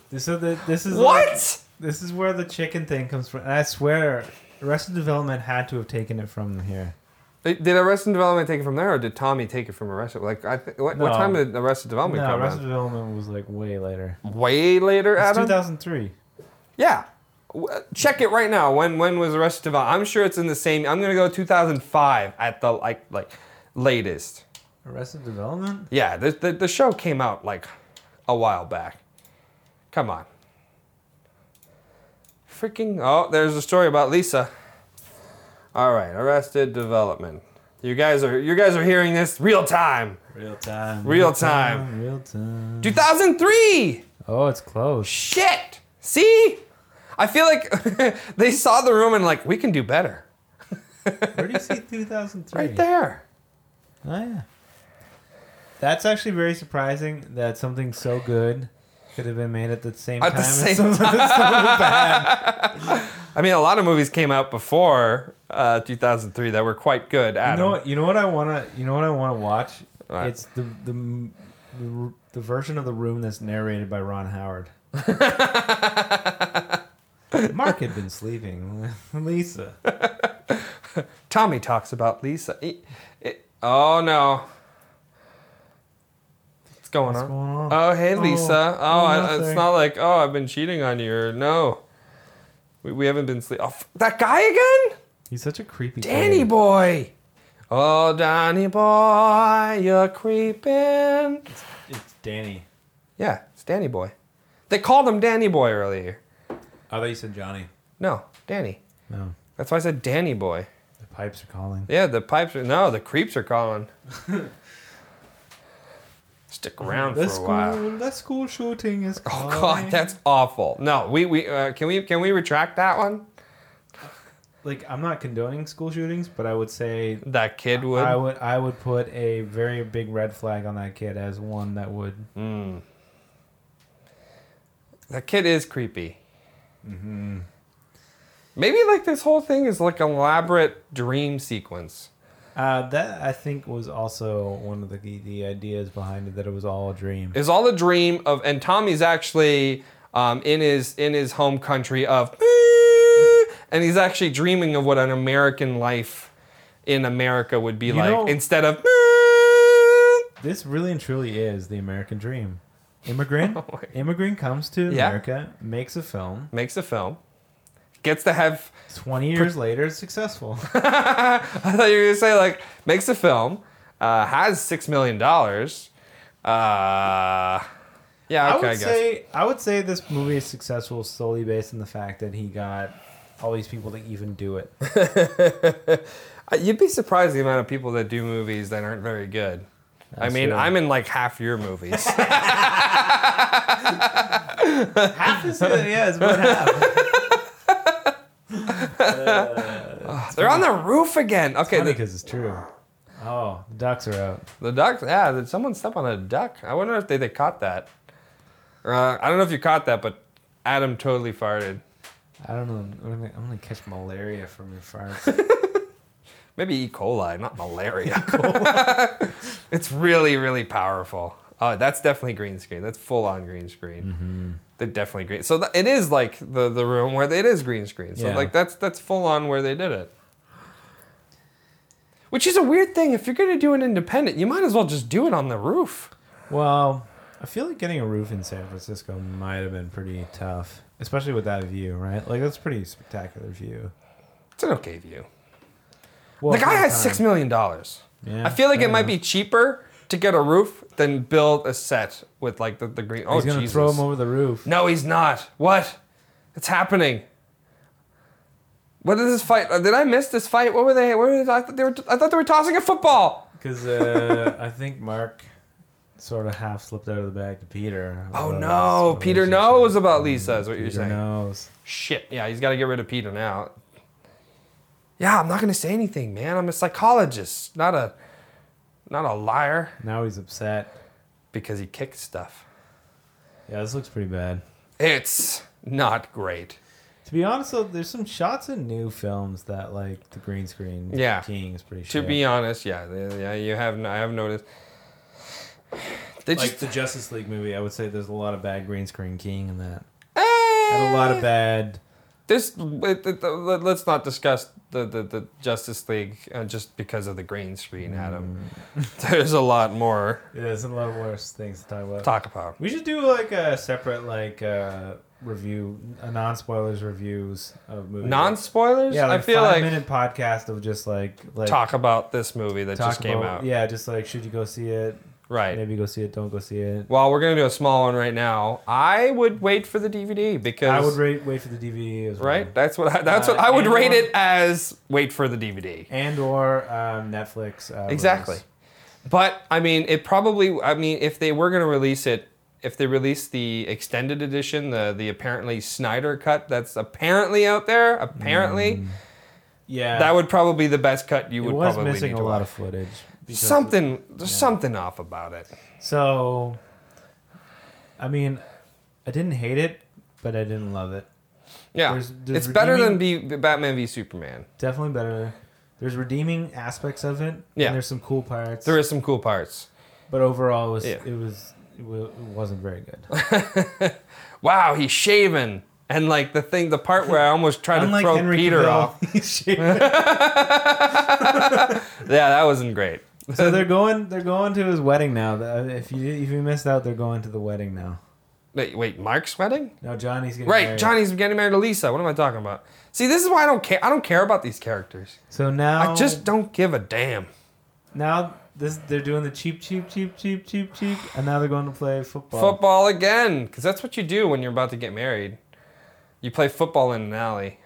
Speaker 6: This is the, this is
Speaker 5: What?
Speaker 6: this is where the chicken thing comes from. And I swear, Arrested Development had to have taken it from here.
Speaker 5: Did Arrested Development take it from there, or did Tommy take it from Arrested? Like, I th- what, what time did Arrested Development
Speaker 6: No,
Speaker 5: come
Speaker 6: Arrested
Speaker 5: out?
Speaker 6: Development was like way later.
Speaker 5: Way later,
Speaker 6: It's
Speaker 5: Adam.
Speaker 6: 2003.
Speaker 5: Yeah. Uh, check it right now. When when was Arrested Development? I'm sure it's in the same. I'm gonna go 2005 at the like like latest.
Speaker 6: Arrested Development?
Speaker 5: Yeah, the the, the show came out like a while back. Come on. Freaking oh, there's a story about Lisa. All right, Arrested Development. You guys are you guys are hearing this real time.
Speaker 6: Real time.
Speaker 5: Real time.
Speaker 6: Real time.
Speaker 5: 2003.
Speaker 6: Oh, it's close.
Speaker 5: Shit. See? I feel like they saw the room and like we can do better.
Speaker 6: Where do you see 2003?
Speaker 5: Right there.
Speaker 6: Oh, yeah. That's actually very surprising that something so good could have been made at the same
Speaker 5: At
Speaker 6: time
Speaker 5: the same
Speaker 6: bad.
Speaker 5: I mean, a lot of movies came out before uh, 2003 that were quite good.
Speaker 6: You know what? You know what I wanna. You know what I wanna watch.
Speaker 5: What?
Speaker 6: It's the, the the the version of the room that's narrated by Ron Howard. Mark had been sleeping Lisa.
Speaker 5: Tommy talks about Lisa. It- it- oh no. What's going
Speaker 6: What's
Speaker 5: on?
Speaker 6: going on?
Speaker 5: Oh hey
Speaker 6: Oh,
Speaker 5: Lisa. Oh,
Speaker 6: oh,
Speaker 5: I, it's not like oh I've been cheating on you or no. We, we haven't been sleep. Oh, f- that guy again?
Speaker 6: He's such a creepy.
Speaker 5: Danny
Speaker 6: kid.
Speaker 5: boy. Oh Danny boy, you're creeping.
Speaker 6: It's, It's Danny.
Speaker 5: Yeah, it's Danny boy. They called him Danny boy earlier.
Speaker 6: I thought you said Johnny.
Speaker 5: No, Danny.
Speaker 6: No,
Speaker 5: That's why I said Danny boy.
Speaker 6: the pipes are calling.
Speaker 5: Yeah, the pipes are no, the creeps are calling. Stick around for a
Speaker 6: school,
Speaker 5: while.
Speaker 6: the school shooting is.
Speaker 5: Oh god, that's awful. No, we we uh, can we can we retract that one?
Speaker 6: like I'm not condoning school shootings, but I would say
Speaker 5: That kid would.
Speaker 6: I would I would put a very big red flag on that kid as one that would.
Speaker 5: that kid is creepy. Mm-hmm. Maybe like this whole thing is like an elaborate dream sequence.
Speaker 6: Uh, that I think was also one of the the ideas behind it that it was all a dream.
Speaker 5: Is all a dream of and Tommy's actually um, in his in his home country of and he's actually dreaming of what an American life in America would be
Speaker 6: You
Speaker 5: like
Speaker 6: know-
Speaker 5: instead of
Speaker 6: This really and truly is the American dream. Immigrant,
Speaker 5: Oh
Speaker 6: immigrant comes to
Speaker 5: Yeah.
Speaker 6: America, makes a film.
Speaker 5: makes a film, gets to have.
Speaker 6: Twenty years later, it's successful.
Speaker 5: I thought you were gonna say like makes a film, uh, has six million dollars. Uh, yeah,
Speaker 6: I
Speaker 5: okay, I,
Speaker 6: would
Speaker 5: guess.
Speaker 6: say I would say this movie is successful solely based on the fact that he got all these people to even do it.
Speaker 5: Uh, You'd be surprised the amount of people that do movies that aren't very good. I mean,
Speaker 6: true.
Speaker 5: I'm in like half your movies.
Speaker 6: Half is yeah, it's about half.
Speaker 5: Uh, they're on the roof again. Okay, the,
Speaker 6: because it's true. Oh, the ducks are out.
Speaker 5: the duck. Yeah, did someone step on a duck? I wonder if they, they caught that. Uh, I don't know if you caught that, but Adam totally farted.
Speaker 6: I don't know. I'm gonna, I'm gonna catch malaria from your farts.
Speaker 5: Maybe E. coli, not malaria. it's really, really powerful. Oh, that's definitely green screen. That's full on green screen. Mm-hmm. They're definitely green. So th- it is like the, the room where it is green screen. So
Speaker 6: Yeah.
Speaker 5: like that's that's full on where they did it. Which is a weird thing. If you're gonna do an independent, you might as well just do it on the roof.
Speaker 6: well, I feel like getting a roof in San Francisco might have been pretty tough, especially with that view, right? Like that's a pretty spectacular view.
Speaker 5: It's an okay view.
Speaker 6: Well,
Speaker 5: the guy
Speaker 6: for
Speaker 5: has
Speaker 6: time.
Speaker 5: six million dollars.
Speaker 6: Yeah,
Speaker 5: I feel like
Speaker 6: fair
Speaker 5: it might
Speaker 6: enough.
Speaker 5: be cheaper to get a roof than build a set with like the, the green. Oh
Speaker 6: He's gonna
Speaker 5: Jesus.
Speaker 6: throw him over the roof.
Speaker 5: No, he's not. What? It's happening. What is this fight? Did I miss this fight? What were they? Where was, I thought they were. I thought they were tossing a football.
Speaker 6: Because uh, I think Mark sort of half slipped out of the bag to Peter.
Speaker 5: Oh no! Peter knows about Lisa. Is what you're saying?
Speaker 6: knows.
Speaker 5: Shit. Yeah, he's got to get rid of Peter now. Yeah, I'm not gonna say anything, man. I'm a psychologist, not a, not a liar.
Speaker 6: Now he's upset.
Speaker 5: Because he kicked stuff.
Speaker 6: Yeah, this looks pretty bad.
Speaker 5: It's not great.
Speaker 6: To be honest, though, there's some shots in new films that like the green screen.
Speaker 5: Yeah.
Speaker 6: King is pretty.
Speaker 5: To
Speaker 6: shit.
Speaker 5: be honest, yeah, yeah, you have. I have noticed. They
Speaker 6: like
Speaker 5: just
Speaker 6: the Justice League movie, I would say there's a lot of bad green screen King in that.
Speaker 5: Eh,
Speaker 6: And a lot of bad.
Speaker 5: This. It, it, let- let's not discuss the the, the Justice League uh, just because of the green screen, Adam. There's a lot more
Speaker 6: Yeah, there's a lot worse things to talk about.
Speaker 5: talk about.
Speaker 6: We should do like a separate like uh, review, a non spoilers reviews of movies.
Speaker 5: Non spoilers.
Speaker 6: Yeah, like
Speaker 5: I feel
Speaker 6: five
Speaker 5: like
Speaker 6: minute podcast of just like like
Speaker 5: talk about this movie that just came
Speaker 6: about-
Speaker 5: out.
Speaker 6: Yeah, just like should you go see it?
Speaker 5: Right.
Speaker 6: Maybe go see it. Don't go see it.
Speaker 5: Well, we're gonna do a small one right now. I would wait for the DVD because
Speaker 6: I would rate, wait for the DVD as well.
Speaker 5: right. That's what I, that's
Speaker 6: Uh,
Speaker 5: what I would rate
Speaker 6: or-
Speaker 5: it as. Wait for the DVD.
Speaker 6: And or um, Netflix. Uh,
Speaker 5: Exactly.
Speaker 6: release.
Speaker 5: But I mean, it probably. I mean, if they were going to release it, if they release the extended edition, the the apparently Snyder cut that's apparently out there, apparently
Speaker 6: Yeah.
Speaker 5: that would probably be the best cut you
Speaker 6: It
Speaker 5: would
Speaker 6: was
Speaker 5: probably
Speaker 6: missing
Speaker 5: need
Speaker 6: a lot
Speaker 5: watch.
Speaker 6: of footage. Because-
Speaker 5: Something, there's something off about it.
Speaker 6: So, I mean, I didn't hate it, but I didn't love it.
Speaker 5: Yeah,
Speaker 6: There's- there's
Speaker 5: it's better than be Batman v Superman.
Speaker 6: Definitely better. There's redeeming aspects of it.
Speaker 5: Yeah.
Speaker 6: And there's some cool parts.
Speaker 5: There is some cool parts.
Speaker 6: but overall, it was
Speaker 5: Yeah.
Speaker 6: it was it wasn't very good.
Speaker 5: Wow, he's shaven. And like the thing, the part where I almost tried to throw
Speaker 6: Henry
Speaker 5: Peter
Speaker 6: Cavill,
Speaker 5: off. Yeah, that wasn't great.
Speaker 6: So they're going they're going to his wedding now. If you if you missed out, they're going to the wedding now.
Speaker 5: Wait, wait, Mark's wedding?
Speaker 6: No, Johnny's getting
Speaker 5: Right,
Speaker 6: married.
Speaker 5: Johnny's getting married to Lisa. What am I talking about? See, this is why I don't care. I don't care about these characters.
Speaker 6: So now
Speaker 5: I just don't give a damn.
Speaker 6: now this they're doing the cheap cheap cheap cheap cheap cheap, and now they're going to play football.
Speaker 5: Football again, because that's what you do when you're about to get married. You play football in an alley.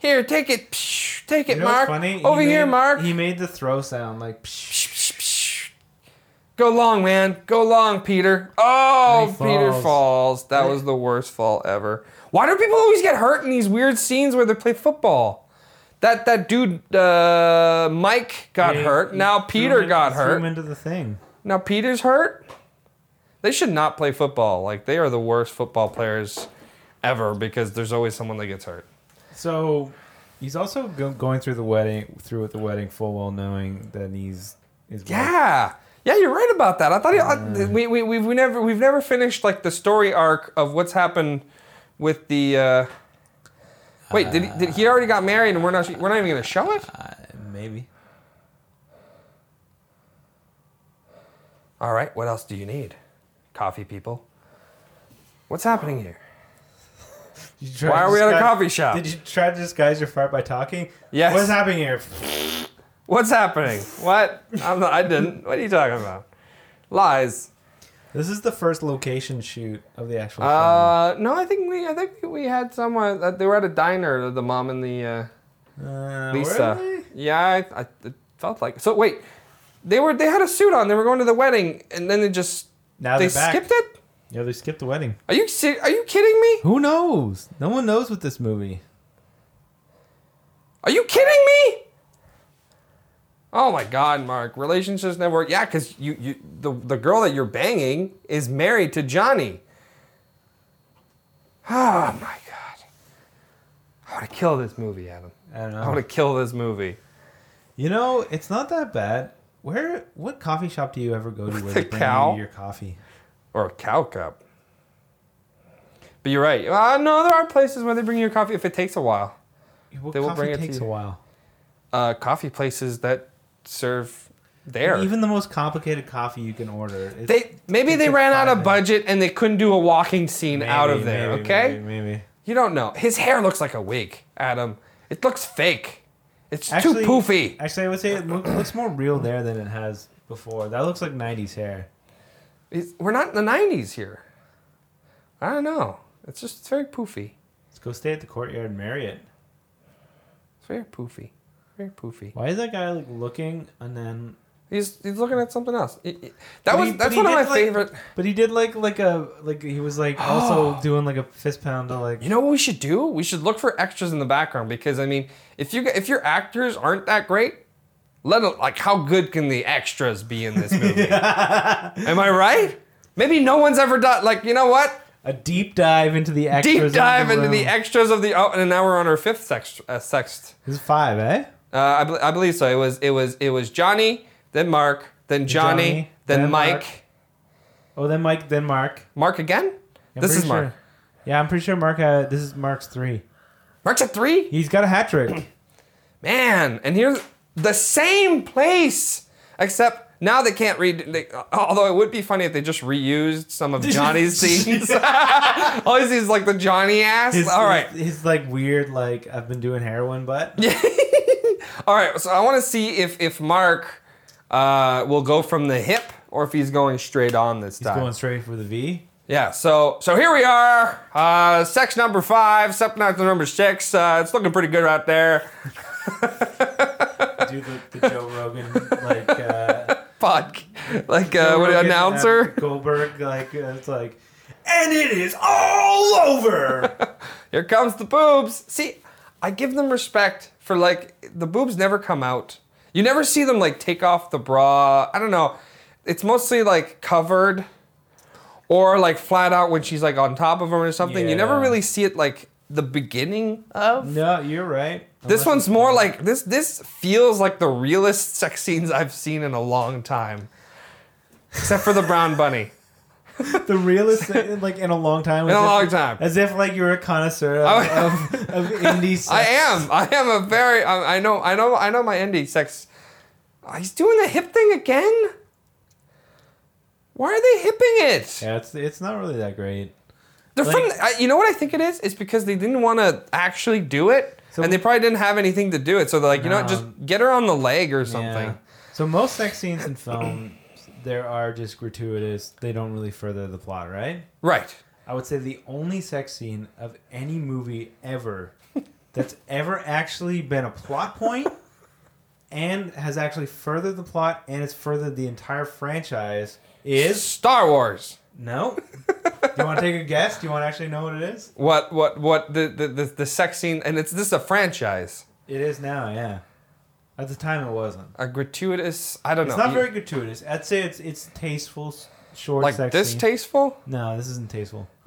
Speaker 5: Here, take it. Psh, take it,
Speaker 6: You know
Speaker 5: Mark.
Speaker 6: funny? He
Speaker 5: Over here,
Speaker 6: made-
Speaker 5: Mark.
Speaker 6: He made the throw sound like. Psh,
Speaker 5: Psh, psh. Go long, man. Go long, Peter. Oh,
Speaker 6: he
Speaker 5: Peter
Speaker 6: falls.
Speaker 5: falls. That
Speaker 6: Right.
Speaker 5: was the worst fall ever. Why do people always get hurt in these weird scenes where they play football? That that dude uh, Mike got
Speaker 6: he-
Speaker 5: hurt.
Speaker 6: he
Speaker 5: Now Peter
Speaker 6: him
Speaker 5: got hurt.
Speaker 6: him into the thing.
Speaker 5: Now Peter's hurt. They should not play football. Like they are the worst football players ever because there's always someone that gets hurt.
Speaker 6: So he's also go- going through the wedding, through with the wedding, full well knowing that he's his wife.
Speaker 5: Yeah. Yeah, you're right about that. I thought he, I, we, we, we've we never we've never finished like the story arc of what's happened with the. Uh, wait, did he, did he already got married and we're not we're not even gonna show it?
Speaker 6: Uh, maybe.
Speaker 5: All right, what else do you need, coffee people? What's happening here?
Speaker 6: Did you try
Speaker 5: Why are we at a coffee shop?
Speaker 6: Did you try to disguise your fart by talking?
Speaker 5: Yes.
Speaker 6: What's happening here?
Speaker 5: What's happening? What? I'm not, I didn't. What are you talking about? Lies.
Speaker 6: This is the first location shoot of the actual film.
Speaker 5: Uh, no, I think we I think we had someone. Uh, they were at a diner. The mom and the. Uh,
Speaker 6: Uh,
Speaker 5: Lisa. Yeah, I, I it felt like so. Wait, they were they had a suit on. They were going to the wedding, and then they just
Speaker 6: Now
Speaker 5: they skipped it.
Speaker 6: Yeah, they skipped the wedding.
Speaker 5: Are you ser- Are you kidding me?
Speaker 6: Who knows? No one knows with this movie.
Speaker 5: Are you kidding me? Oh my God, Mark. Relationships never work. Yeah, because you, you the, the girl that you're banging is married to Johnny. Oh my God. I want to kill this movie, Adam.
Speaker 6: I don't know.
Speaker 5: I want to kill this movie.
Speaker 6: You know, it's not that bad. Where? What coffee shop do you ever go to where they
Speaker 5: The
Speaker 6: bring
Speaker 5: Cow?
Speaker 6: you your coffee?
Speaker 5: Or a cow cup. But you're right. Uh, no, there are places where they bring you your coffee if it takes a while.
Speaker 6: What
Speaker 5: They will
Speaker 6: coffee
Speaker 5: bring it to
Speaker 6: takes
Speaker 5: you.
Speaker 6: a while.
Speaker 5: Uh, coffee places that serve there.
Speaker 6: Even the most complicated coffee you can order.
Speaker 5: They maybe they ran out of budget and they couldn't do a walking scene out of there.
Speaker 6: maybe,
Speaker 5: okay,
Speaker 6: Maybe. maybe.
Speaker 5: you don't know. His hair looks like a wig, Adam. It looks fake. It's
Speaker 6: Actually,
Speaker 5: too poofy.
Speaker 6: Actually, I would say it looks more real there than it has before. That looks like '90s hair.
Speaker 5: It's- we're not in the '90s here. I don't know. It's just it's very poofy.
Speaker 6: Let's go stay at the Courtyard Marriott.
Speaker 5: It's very poofy. Very poofy.
Speaker 6: Why is that guy like looking and then?
Speaker 5: He's he's looking at something else. It- it- that
Speaker 6: But
Speaker 5: was
Speaker 6: he-
Speaker 5: that's one of my
Speaker 6: like-
Speaker 5: favorite.
Speaker 6: But he did like like a like he was like also doing like a fist pound to like.
Speaker 5: You know what we should do? We should look for extras in the background because I mean, if you if your actors aren't that great, let it, like how good can the extras be in this movie? Am I right? Maybe no one's ever done like you know what?
Speaker 6: a deep dive into the extras.
Speaker 5: Deep dive into
Speaker 6: room.
Speaker 5: the extras of the oh, and now we're on our fifth sext. Uh, sext.
Speaker 6: This is five, eh?
Speaker 5: Uh, I, I believe so. It was it was it was Johnny, then Mark, then Johnny,
Speaker 6: Johnny,
Speaker 5: then,
Speaker 6: then
Speaker 5: Mike.
Speaker 6: Mark. Oh, then Mike, then Mark.
Speaker 5: Mark again?
Speaker 6: I'm
Speaker 5: this is Mark.
Speaker 6: sure- Yeah, I'm pretty sure Mark. Had, this is Mark's three.
Speaker 5: Mark's at three.
Speaker 6: He's got a hat trick.
Speaker 5: Man, and here's the same place, except now they can't read. They, although it would be funny if they just reused some of Johnny's scenes. All he sees is like the Johnny ass.
Speaker 6: His,
Speaker 5: All right,
Speaker 6: his, his, like weird like I've been doing heroin, but yeah.
Speaker 5: all right. So I want to see if if Mark uh, will go from the hip or if he's going straight on this
Speaker 6: he's
Speaker 5: time.
Speaker 6: He's going straight for the V.
Speaker 5: Yeah, so so here we are, uh, sex number five, out number six. Uh, it's looking pretty good out there.
Speaker 6: Do the, the Joe Rogan like uh,
Speaker 5: Pod, like uh,
Speaker 6: Joe
Speaker 5: what
Speaker 6: Rogan,
Speaker 5: announcer?
Speaker 6: Goldberg like uh, it's like, and it is all over.
Speaker 5: Here comes the boobs. See, I give them respect for like the boobs never come out. You never see them like take off the bra. I don't know. It's mostly like covered or like flat out when she's like on top of him or something. You never really see it like the beginning of.
Speaker 6: no, you're right.
Speaker 5: This
Speaker 6: Unless
Speaker 5: one's
Speaker 6: it's-
Speaker 5: more like this. This feels like the realest sex scenes I've seen in a long time, except for the brown bunny.
Speaker 6: the realest thing, like in a long time.
Speaker 5: In a long time.
Speaker 6: As if like you're a connoisseur of, oh, of, of indie sex.
Speaker 5: I am. I am a very. I, I know. I know. I know my indie sex. Oh, he's doing the hip thing again. Why are they hipping it?
Speaker 6: Yeah, it's it's not really that great.
Speaker 5: They're
Speaker 6: like-
Speaker 5: from. I, you know what I think it is? It's because they didn't want to actually do it,
Speaker 6: So-
Speaker 5: and they probably didn't have anything to do it. So they're like, you know, what, just get her on the leg or something.
Speaker 6: Yeah. So most sex scenes in film, there are just gratuitous. They don't really further the plot, right?
Speaker 5: Right.
Speaker 6: I would say the only sex scene of any movie ever that's ever actually been a plot point and has actually furthered the plot and it's furthered the entire franchise is
Speaker 5: Star Wars.
Speaker 6: No. Do you want to take a guess? Do you want to actually know what it is?
Speaker 5: What? What? What? The the the, the sex scene, and it's this is a franchise.
Speaker 6: It is now, yeah. At the time, it wasn't.
Speaker 5: A gratuitous. I don't know.
Speaker 6: It's
Speaker 5: know.
Speaker 6: not very gratuitous. I'd say it's it's tasteful, s- short
Speaker 5: like
Speaker 6: sex
Speaker 5: this
Speaker 6: scene.
Speaker 5: tasteful.
Speaker 6: No, this isn't tasteful.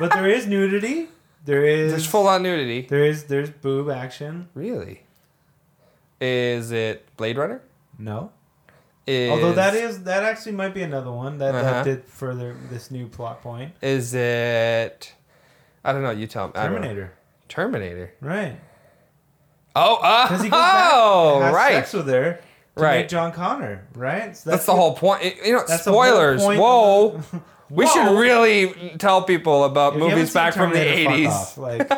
Speaker 6: but there is nudity. There is
Speaker 5: There's full on nudity.
Speaker 6: There is there's boob action.
Speaker 5: Really? Is it Blade Runner?
Speaker 6: No.
Speaker 5: Is,
Speaker 6: Although that is that actually might be another one that,
Speaker 5: Uh-huh.
Speaker 6: that did further this new plot point.
Speaker 5: Is it? I don't know. You tell me. I don't know.
Speaker 6: Terminator.
Speaker 5: Terminator.
Speaker 6: Right.
Speaker 5: Oh, uh,
Speaker 6: Because he goes back
Speaker 5: oh,
Speaker 6: and has
Speaker 5: right.
Speaker 6: sex with her to
Speaker 5: Right.
Speaker 6: make John Connor, right? So
Speaker 5: That's, the whole point. You know,
Speaker 6: that's
Speaker 5: spoilers. Whoa.
Speaker 6: the-
Speaker 5: We
Speaker 6: Whoa.
Speaker 5: should really tell people about
Speaker 6: If
Speaker 5: movies back from the 80s.
Speaker 6: Like,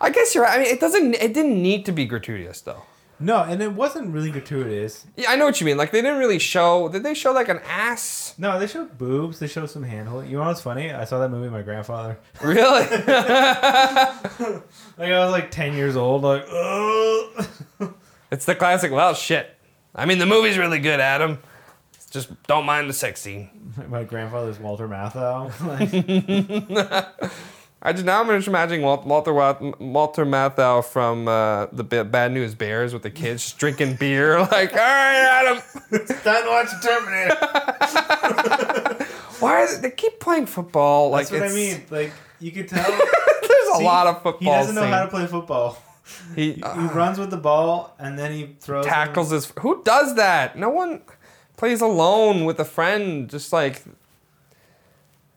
Speaker 5: I guess you're right. I mean, it doesn't. It didn't need to be gratuitous though.
Speaker 6: No, and it wasn't really gratuitous.
Speaker 5: Yeah, I know what you mean. Like they didn't really show. Did they show like an ass?
Speaker 6: No, they showed boobs. They showed some handholding. You know what's funny? I saw that movie with my grandfather.
Speaker 5: Really?
Speaker 6: Like I was like ten years old. Like, oh.
Speaker 5: it's the classic. Well, shit. I mean, the movie's really good, Adam. Just don't mind the sex scene.
Speaker 6: my grandfather's Walter Matthau. Like,
Speaker 5: I just now I'm just imagining Walter Wa- Walter Matthau from uh, the Bad News Bears with the kids just drinking beer. Like, all right, Adam,
Speaker 6: Time to watch Terminator.
Speaker 5: why are they, they keep playing football? Like,
Speaker 6: That's what I mean. Like you can tell.
Speaker 5: There's a lot of football.
Speaker 6: He doesn't know how to play football.
Speaker 5: He,
Speaker 6: He
Speaker 5: uh,
Speaker 6: runs with the ball and then he throws. him.
Speaker 5: tackles his. Who does that? No one plays alone with a friend. Just like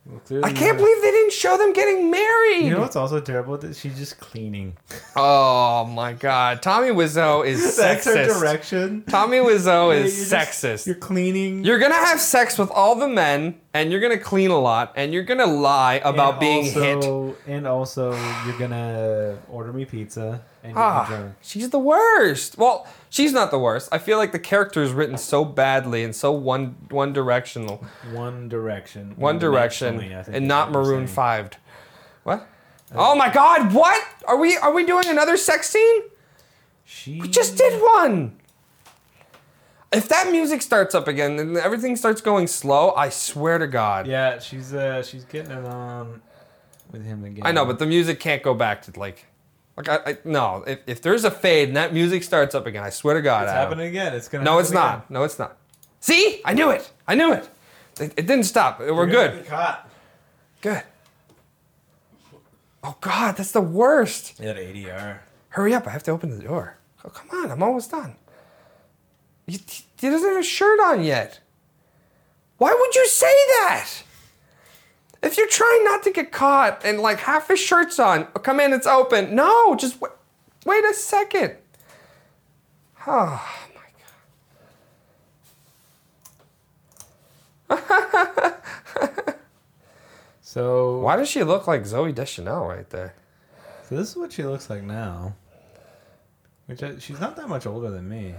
Speaker 6: Well,
Speaker 5: I can't believe they didn't show them getting married.
Speaker 6: You know what's also terrible? That she's just cleaning.
Speaker 5: oh my God, Tommy Wiseau is
Speaker 6: That's her
Speaker 5: sexist.
Speaker 6: direction.
Speaker 5: Tommy Wiseau
Speaker 6: You're
Speaker 5: is
Speaker 6: just-
Speaker 5: sexist.
Speaker 6: You're cleaning.
Speaker 5: You're gonna have sex with all the men, and you're gonna clean a lot, and you're gonna lie about
Speaker 6: and
Speaker 5: being hit.
Speaker 6: And also, you're gonna order me pizza and
Speaker 5: Ah, she's the worst. Well, she's not the worst. I feel like the character is written so badly and so one one directional,
Speaker 6: One Direction.
Speaker 5: one direction,
Speaker 6: One-dimensionally, I think
Speaker 5: and not Maroon
Speaker 6: fived.
Speaker 5: Five. What? Oh my God! What are we? Are we doing another sex scene?
Speaker 6: She
Speaker 5: We just did one. If that music starts up again and everything starts going slow, I swear to God.
Speaker 6: Yeah, she's uh, she's getting it on with him again.
Speaker 5: I know, but the music can't go back to like, like I, I no. If, if there's a fade and that music starts up again, I swear to God,
Speaker 6: it's
Speaker 5: Adam.
Speaker 6: happening again. It's gonna.
Speaker 5: No, it's not. No, it's not. See, I knew it. I knew it. It, it didn't stop. We're.
Speaker 6: You're
Speaker 5: good.
Speaker 6: Caught.
Speaker 5: Good. Oh God, that's the worst.
Speaker 6: At ADR.
Speaker 5: Hurry up! I have to open the door. Oh come on, I'm almost done. He, he doesn't have a shirt on yet. Why would you say that? If you're trying not to get caught and like half his shirt's on, oh, come in, it's open. No, just wait, wait a second. Oh my god.
Speaker 6: So,
Speaker 5: Why does she look like Zooey Deschanel right there?
Speaker 6: so this is what she looks like now. Which I, she's not that much older than me.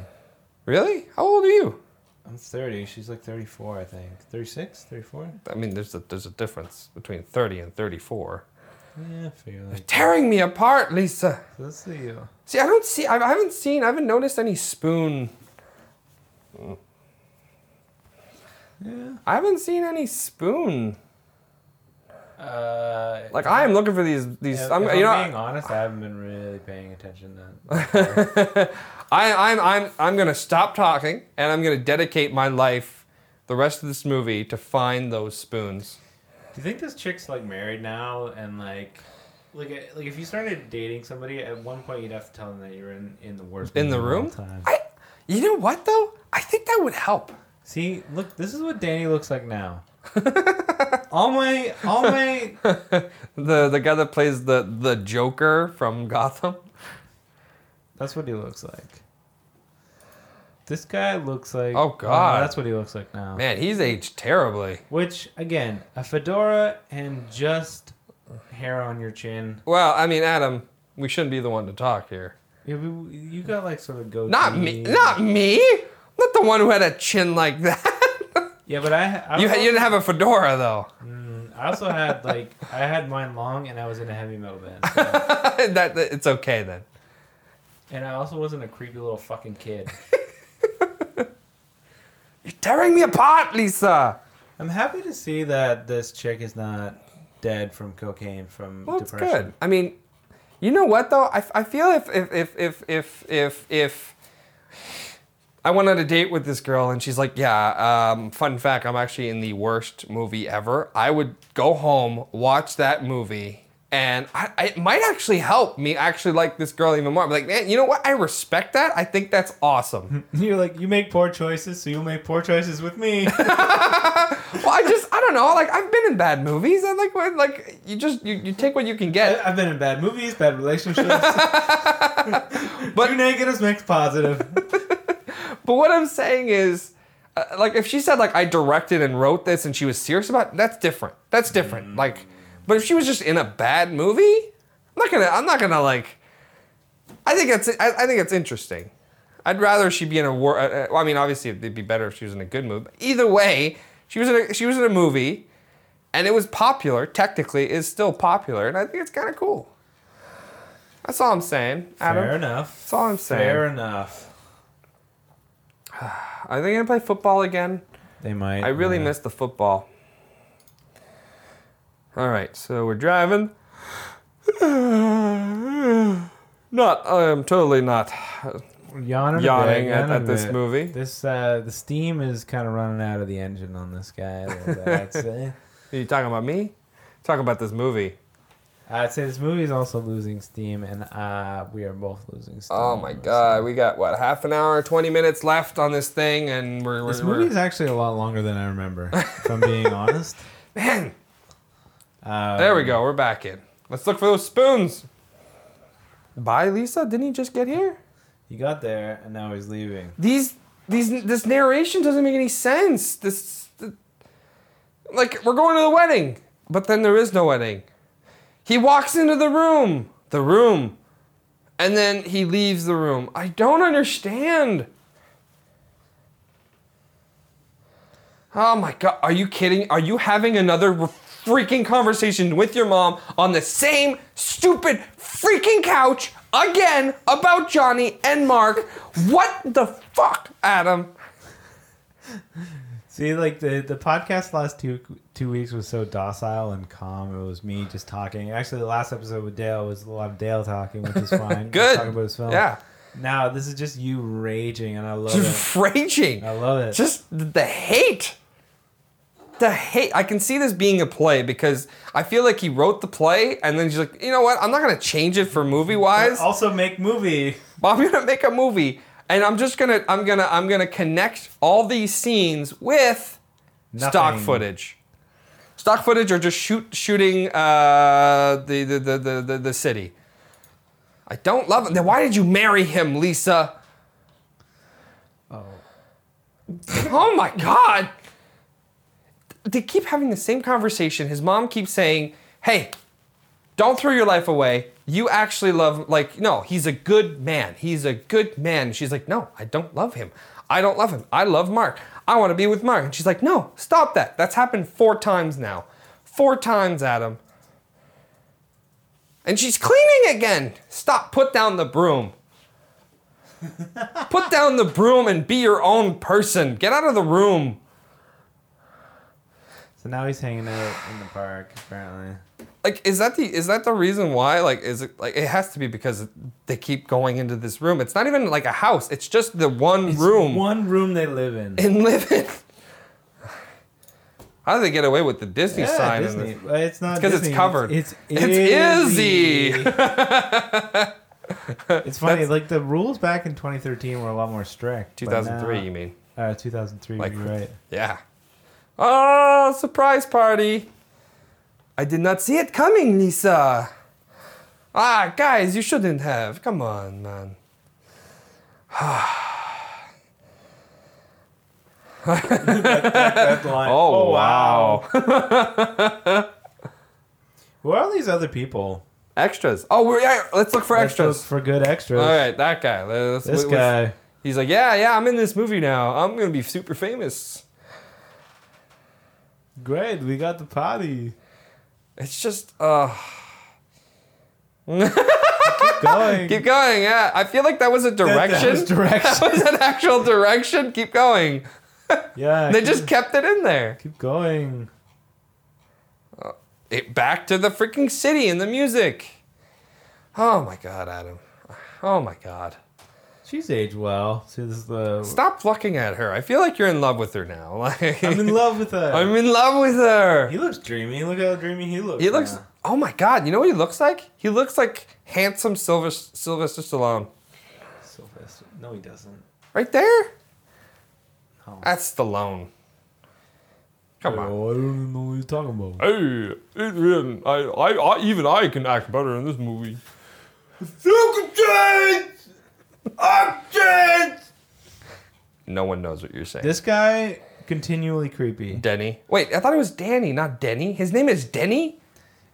Speaker 5: Really? How old are you?
Speaker 6: I'm 30. She's like 34, I think. 36, 34.
Speaker 5: I mean, there's a there's a difference between 30 and 34.
Speaker 6: Yeah, I feel like.
Speaker 5: Tearing me apart, Lisa.
Speaker 6: Let's see you.
Speaker 5: See, I don't see. I I haven't seen. I haven't noticed any spoon.
Speaker 6: Yeah.
Speaker 5: I haven't seen any spoon.
Speaker 6: Uh,
Speaker 5: Like I am looking for these. These.
Speaker 6: if,
Speaker 5: I'm.
Speaker 6: if
Speaker 5: You know.
Speaker 6: being honest, I haven't been really paying attention then.
Speaker 5: I, I'm. I'm. I'm gonna stop talking, and I'm gonna dedicate my life, the rest of this movie, to find those spoons.
Speaker 6: Do you think this chick's like married now and like, like, uh, like if you started dating somebody at one point, you'd have to tell them that you're in in the worst
Speaker 5: In the
Speaker 6: mood of all
Speaker 5: room. I. You know what though? I think that would help.
Speaker 6: See, look, this is what Danny looks like now. all my, all my,
Speaker 5: The the guy that plays the the Joker from Gotham.
Speaker 6: that's what he looks like. This guy looks like.
Speaker 5: Oh, oh God.
Speaker 6: that's what he looks like now.
Speaker 5: Man, he's aged terribly.
Speaker 6: Which again, a fedora and just hair on your chin.
Speaker 5: Well, I mean, Adam, we shouldn't be the one to talk here.
Speaker 6: Yeah, but you got like sort of goatee.
Speaker 5: Not me. Not me. Not the one who had a chin like that.
Speaker 6: Yeah, but I. I
Speaker 5: you, had, you didn't have a fedora though.
Speaker 6: Mm, I also had like I had mine long, and I was in a heavy metal band, so-
Speaker 5: that, that- it's okay then.
Speaker 6: and I also wasn't a creepy little fucking kid.
Speaker 5: You're tearing me apart, Lisa.
Speaker 6: I'm happy to see that this chick is not dead from cocaine from
Speaker 5: Well,
Speaker 6: depression.
Speaker 5: good. I mean, you know what though? I, I feel if if if if if if, if I went on a date with this girl and she's like, yeah, um, fun fact, I'm actually in the worst movie ever. I would go home, watch that movie, and I, I- it might actually help me actually like this girl even more. I'm like, man, you know what? I respect that. I think that's awesome.
Speaker 6: You're like you make poor choices, so you'll make poor choices with me.
Speaker 5: well, I just, I don't know. Like, I've been in bad movies. I like, when, like, you just, you, you take what you can get.
Speaker 6: I've been in bad movies, bad relationships.
Speaker 5: But-
Speaker 6: Two negatives makes positive.
Speaker 5: But what I'm saying is, uh, like, if she said like I directed and wrote this and she was serious about, it, that's different. That's different. Like, but if she was just in a bad movie, I'm not gonna. I'm not gonna like. I think it's. I, I think it's interesting. I'd rather she be in a war. Uh, uh, well, I mean, obviously it'd be better if she was in a good movie. But either way, she was in a she was in a movie, and it was popular. Technically, is still popular, and I think it's kind of cool. That's all I'm saying, Adam.
Speaker 6: Fair enough.
Speaker 5: That's all I'm saying.
Speaker 6: Fair enough.
Speaker 5: Are they gonna play football again?
Speaker 6: They might.
Speaker 5: I really
Speaker 6: yeah.
Speaker 5: miss the football. All right, so we're driving. Not, I am totally not.
Speaker 6: Yawning,
Speaker 5: Yawning at- at this movie.
Speaker 6: This uh, the steam is kind of running out of the engine on this guy. A little bit, I'd say.
Speaker 5: Are you talking about me? Talking about this movie.
Speaker 6: I'd say this movie is also losing steam, and uh, we are both losing steam.
Speaker 5: Oh my god, we got what half an hour, twenty minutes left on this thing, and we're, we're,
Speaker 6: This movie is actually a lot longer than I remember. if I'm being honest.
Speaker 5: man.
Speaker 6: Um,
Speaker 5: There we go. We're back in. Let's look for those spoons. Bye, Lisa. Didn't he just get here?
Speaker 6: He got there, and now he's leaving.
Speaker 5: These these this narration doesn't make any sense. This th- like we're going to the wedding, but then there is no wedding. He walks into the room, the room, and then he leaves the room. I don't understand. Oh my god, are you kidding? Are you having another freaking conversation with your mom on the same stupid freaking couch again about Johnny and Mark? What the fuck, Adam?
Speaker 6: See, like the the podcast last two two weeks was so docile and calm. It was me just talking. Actually, the last episode with Dale was a lot of Dale talking, which is fine.
Speaker 5: Good.
Speaker 6: talking about his film.
Speaker 5: Yeah.
Speaker 6: Now this is just you raging, and I love it.
Speaker 5: Raging.
Speaker 6: I love it.
Speaker 5: Just the hate. The hate. I can see this being a play because I feel like he wrote the play and then he's like, you know what? I'm not gonna change it for movie wise.
Speaker 6: also make movie.
Speaker 5: But I'm gonna make a movie, and I'm just gonna I'm gonna I'm gonna connect all these scenes with stock footage. Stock footage or just shoot shooting uh, the, the, the, the, the the city. I don't love him. Then why did you marry him, Lisa? Oh. oh my God. They keep having the same conversation. His mom keeps saying, "Hey, don't throw your life away. You actually love, like, no, he's a good man. He's a good man. She's like, no, I don't love him. I don't love him. I love Mark. I want to be with Mark. And she's like, no, stop that. That's happened four times now. Four times, Adam. And she's cleaning again. Stop. Put down the broom. Put down the broom and be your own person. Get out of the room.
Speaker 6: So now he's hanging out in the park. Apparently,
Speaker 5: like is that the is that the reason why like is it like it has to be because they keep going into this room it's not even like a house it's just the one
Speaker 6: It's
Speaker 5: room
Speaker 6: one room they live in.
Speaker 5: and live in how do they get away with the disney sign in
Speaker 6: Disney.
Speaker 5: this?
Speaker 6: Well, It's not
Speaker 5: 'cause it's
Speaker 6: Disney,
Speaker 5: covered.
Speaker 6: It's
Speaker 5: It's
Speaker 6: Izzy.
Speaker 5: Izzy.
Speaker 6: it's funny. Like the rules back in 2013 were a lot more strict. but
Speaker 5: 2003
Speaker 6: now-
Speaker 5: you mean
Speaker 6: Uh, 2003.
Speaker 5: Like-
Speaker 6: you're right.
Speaker 5: yeah oh surprise party i did not see it coming lisa ah guys you shouldn't have come on man
Speaker 6: That line.
Speaker 5: oh, wow.
Speaker 6: Who are these other people?
Speaker 5: Extras. Oh, we're yeah. Let's look for
Speaker 6: Let's
Speaker 5: extras.
Speaker 6: look for good extras.
Speaker 5: All right, that guy. Let's-
Speaker 6: This
Speaker 5: let's-
Speaker 6: guy.
Speaker 5: He's like, yeah, yeah. I'm in this movie now. I'm gonna be super famous.
Speaker 6: Great. We got the party.
Speaker 5: It's just, uh,
Speaker 6: Going.
Speaker 5: keep going. Yeah, I feel like that was a direction.
Speaker 6: was direction.
Speaker 5: That was an actual direction. Keep going.
Speaker 6: yeah.
Speaker 5: They
Speaker 6: keep,
Speaker 5: just kept it in there.
Speaker 6: keep going.
Speaker 5: It back to the freaking city and the music. Oh my god, Adam. Oh my god.
Speaker 6: She's aged well. See, this is uh, the.
Speaker 5: Stop looking at her. I feel like you're in love with her now. Like
Speaker 6: I'm in love with her.
Speaker 5: I'm in love with her.
Speaker 6: he looks dreamy. Look how dreamy he looks.
Speaker 5: He looks.
Speaker 6: now.
Speaker 5: Oh my God! You know what he looks like? He looks like handsome Sylvester, Sylvester Stallone.
Speaker 6: Sylvester. No, he doesn't.
Speaker 5: Right there.
Speaker 6: Oh.
Speaker 5: That's Stallone. Come on.
Speaker 6: Oh, I don't even know what you're talking about.
Speaker 5: Hey, Adrian, I, I, I, even I can act better in this movie. No one knows what you're saying.
Speaker 6: This guy continually creepy.
Speaker 5: Denny. Wait, I thought it was Danny, not Denny. His name is Denny.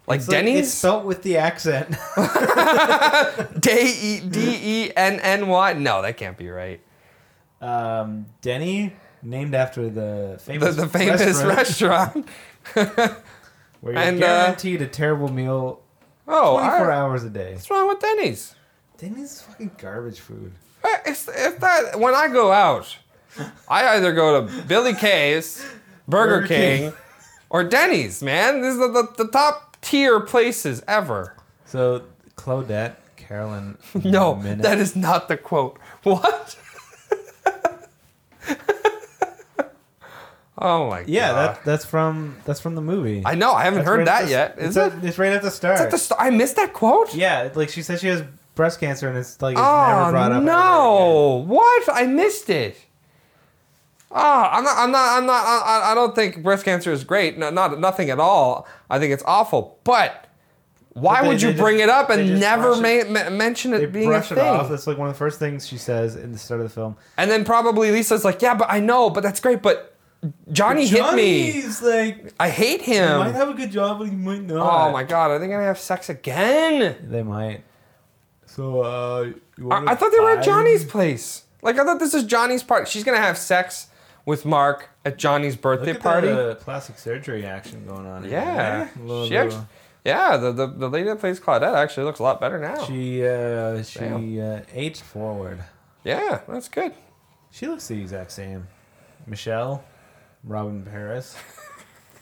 Speaker 5: Like
Speaker 6: It's like-
Speaker 5: Denny's.
Speaker 6: it's spelt with the accent.
Speaker 5: D E D E N N Y. No, that can't be right.
Speaker 6: um, Denny, named after the
Speaker 5: The,
Speaker 6: famous
Speaker 5: the famous
Speaker 6: restaurant,
Speaker 5: restaurant.
Speaker 6: where you're
Speaker 5: and, uh,
Speaker 6: guaranteed a terrible meal
Speaker 5: Oh,
Speaker 6: 24
Speaker 5: I,
Speaker 6: hours a day.
Speaker 5: what's wrong with Denny's?
Speaker 6: Denny's is fucking garbage food.
Speaker 5: Eh, It's, it's that when I go out, I either go to Billy K's, Burger,
Speaker 6: Burger
Speaker 5: King,
Speaker 6: King.
Speaker 5: or Denny's. Man, these are the, the top tier places ever.
Speaker 6: So Claudette, Carolyn.
Speaker 5: No,
Speaker 6: Minute-
Speaker 5: that is not the quote. What? oh my
Speaker 6: Yeah,
Speaker 5: god.
Speaker 6: Yeah, that that's from that's from the movie.
Speaker 5: I know. I haven't
Speaker 6: That's
Speaker 5: heard
Speaker 6: right
Speaker 5: that
Speaker 6: the-
Speaker 5: yet.
Speaker 6: It's,
Speaker 5: Is it?
Speaker 6: at- it's right at the start.
Speaker 5: Is that the st- I missed that quote.
Speaker 6: yeah, like she says she has breast cancer and it's like it's
Speaker 5: Oh
Speaker 6: never brought up. ever
Speaker 5: no! What? I missed it. Oh, I'm not. I'm not. I'm not. I, I don't think breast cancer is great. No, not nothing at all. I think it's awful. But why
Speaker 6: But they-
Speaker 5: would you
Speaker 6: they
Speaker 5: bring
Speaker 6: just-
Speaker 5: it up
Speaker 6: they
Speaker 5: and
Speaker 6: just
Speaker 5: never
Speaker 6: brush
Speaker 5: ma- ma- mention
Speaker 6: They
Speaker 5: it being a
Speaker 6: brush it
Speaker 5: thing?
Speaker 6: off. That's like one of the first things she says in the start of the film.
Speaker 5: And then probably Lisa's like, "Yeah, but I know, but that's great, but Johnny hit me.
Speaker 6: Johnny's like
Speaker 5: I hate him.
Speaker 6: he might
Speaker 5: him.
Speaker 6: have a good job, but he might not.
Speaker 5: Oh my god, are they gonna have sex again?
Speaker 6: They might. So uh, you
Speaker 5: I, I thought they were at Johnny's place. Like I thought this is Johnny's party. She's gonna have sex with Mark at Johnny's
Speaker 6: Look
Speaker 5: birthday
Speaker 6: at
Speaker 5: party.
Speaker 6: the plastic surgery action going on. here.
Speaker 5: Yeah.
Speaker 6: A little-
Speaker 5: She actually, yeah, the, the the lady that plays Claudette actually looks a lot better now.
Speaker 6: She uh, she uh, aged forward.
Speaker 5: yeah, that's good.
Speaker 6: She looks the exact same. Michelle, Robyn Paris.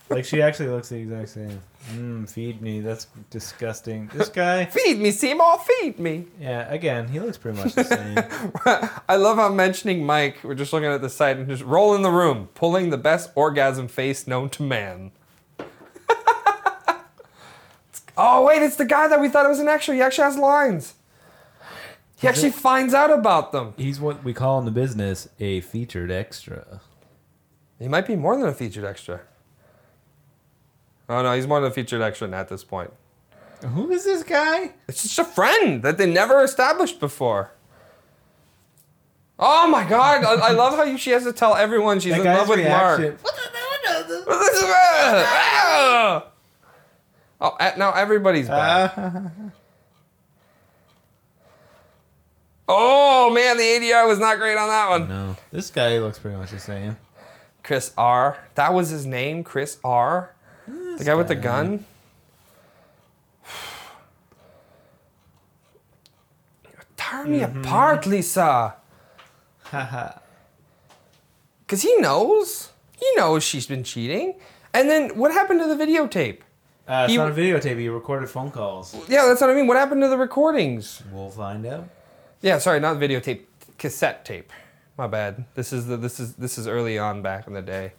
Speaker 6: like she actually looks the exact same. Mmm, feed me. That's disgusting. This guy.
Speaker 5: Feed me, Seymour, feed me.
Speaker 6: Yeah, again, he looks pretty much the same.
Speaker 5: I love how mentioning Mike, we're just looking at the site and just roll in the room, pulling the best orgasm face known to man. oh, wait, it's the guy that we thought it was an extra. He actually has lines. He actually finds out about them.
Speaker 6: He's what we call in the business a featured extra.
Speaker 5: He might be more than a featured extra. Oh, no, he's more than a featured extra at this point.
Speaker 6: Who is this guy?
Speaker 5: It's just a friend that they never established before. Oh my god, I, I love how you, she has to tell everyone she's
Speaker 6: That
Speaker 5: in love with Mark.
Speaker 6: reaction.
Speaker 5: oh, uh, now everybody's back. oh man, the ADR was not great on that one.
Speaker 6: No, this guy looks pretty much the same.
Speaker 5: Chris R. That was his name, Chris R. The guy with the gun. Tear me
Speaker 6: Mm-hmm.
Speaker 5: apart, Lisa. Because he knows. He knows she's been cheating. And then what happened to the videotape?
Speaker 6: Uh, it's
Speaker 5: He-
Speaker 6: not a videotape. He recorded phone calls.
Speaker 5: Yeah, that's what I mean. What happened to the recordings?
Speaker 6: We'll find out.
Speaker 5: Yeah, sorry, not videotape, cassette tape. My bad. This is the this is this is early on back in the day.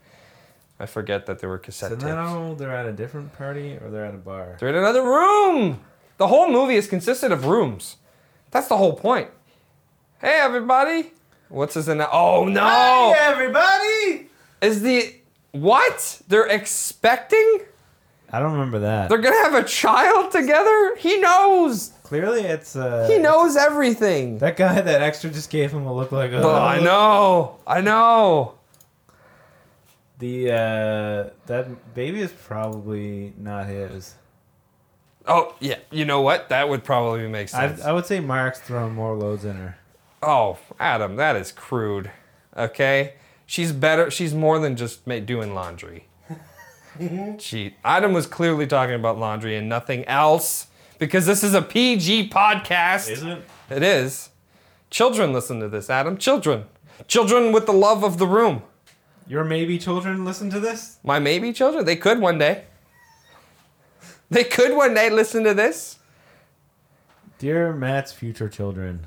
Speaker 5: I forget that there were cassette
Speaker 6: So
Speaker 5: tapes.
Speaker 6: now they're at a different party or they're at a bar.
Speaker 5: They're in another room. The whole movie is consisted of rooms. That's the whole point. Hey, everybody. What's his name? Oh no!
Speaker 6: Hey, everybody!
Speaker 5: Is the what? They're expecting?
Speaker 6: I don't remember that.
Speaker 5: They're gonna have a child together? He knows.
Speaker 6: Clearly, it's uh,
Speaker 5: He knows everything.
Speaker 6: that guy that extra just gave him a look like.
Speaker 5: Oh, I know. I know.
Speaker 6: The uh, that baby is probably not his.
Speaker 5: Oh yeah. You know what? That would probably make sense.
Speaker 6: I, I would say Mark's throwing more loads in her.
Speaker 5: Oh, Adam, that is crude. Okay? She's better. She's more than just ma- doing laundry. Cheat. Adam was clearly talking about laundry and nothing else because this is a PG podcast.
Speaker 6: Is it?
Speaker 5: It is. Children listen to this, Adam. Children. Children with the love of the room.
Speaker 6: Your maybe children listen to this?
Speaker 5: My maybe children. They could one day. They could one day listen to this.
Speaker 6: Dear Matt's future children,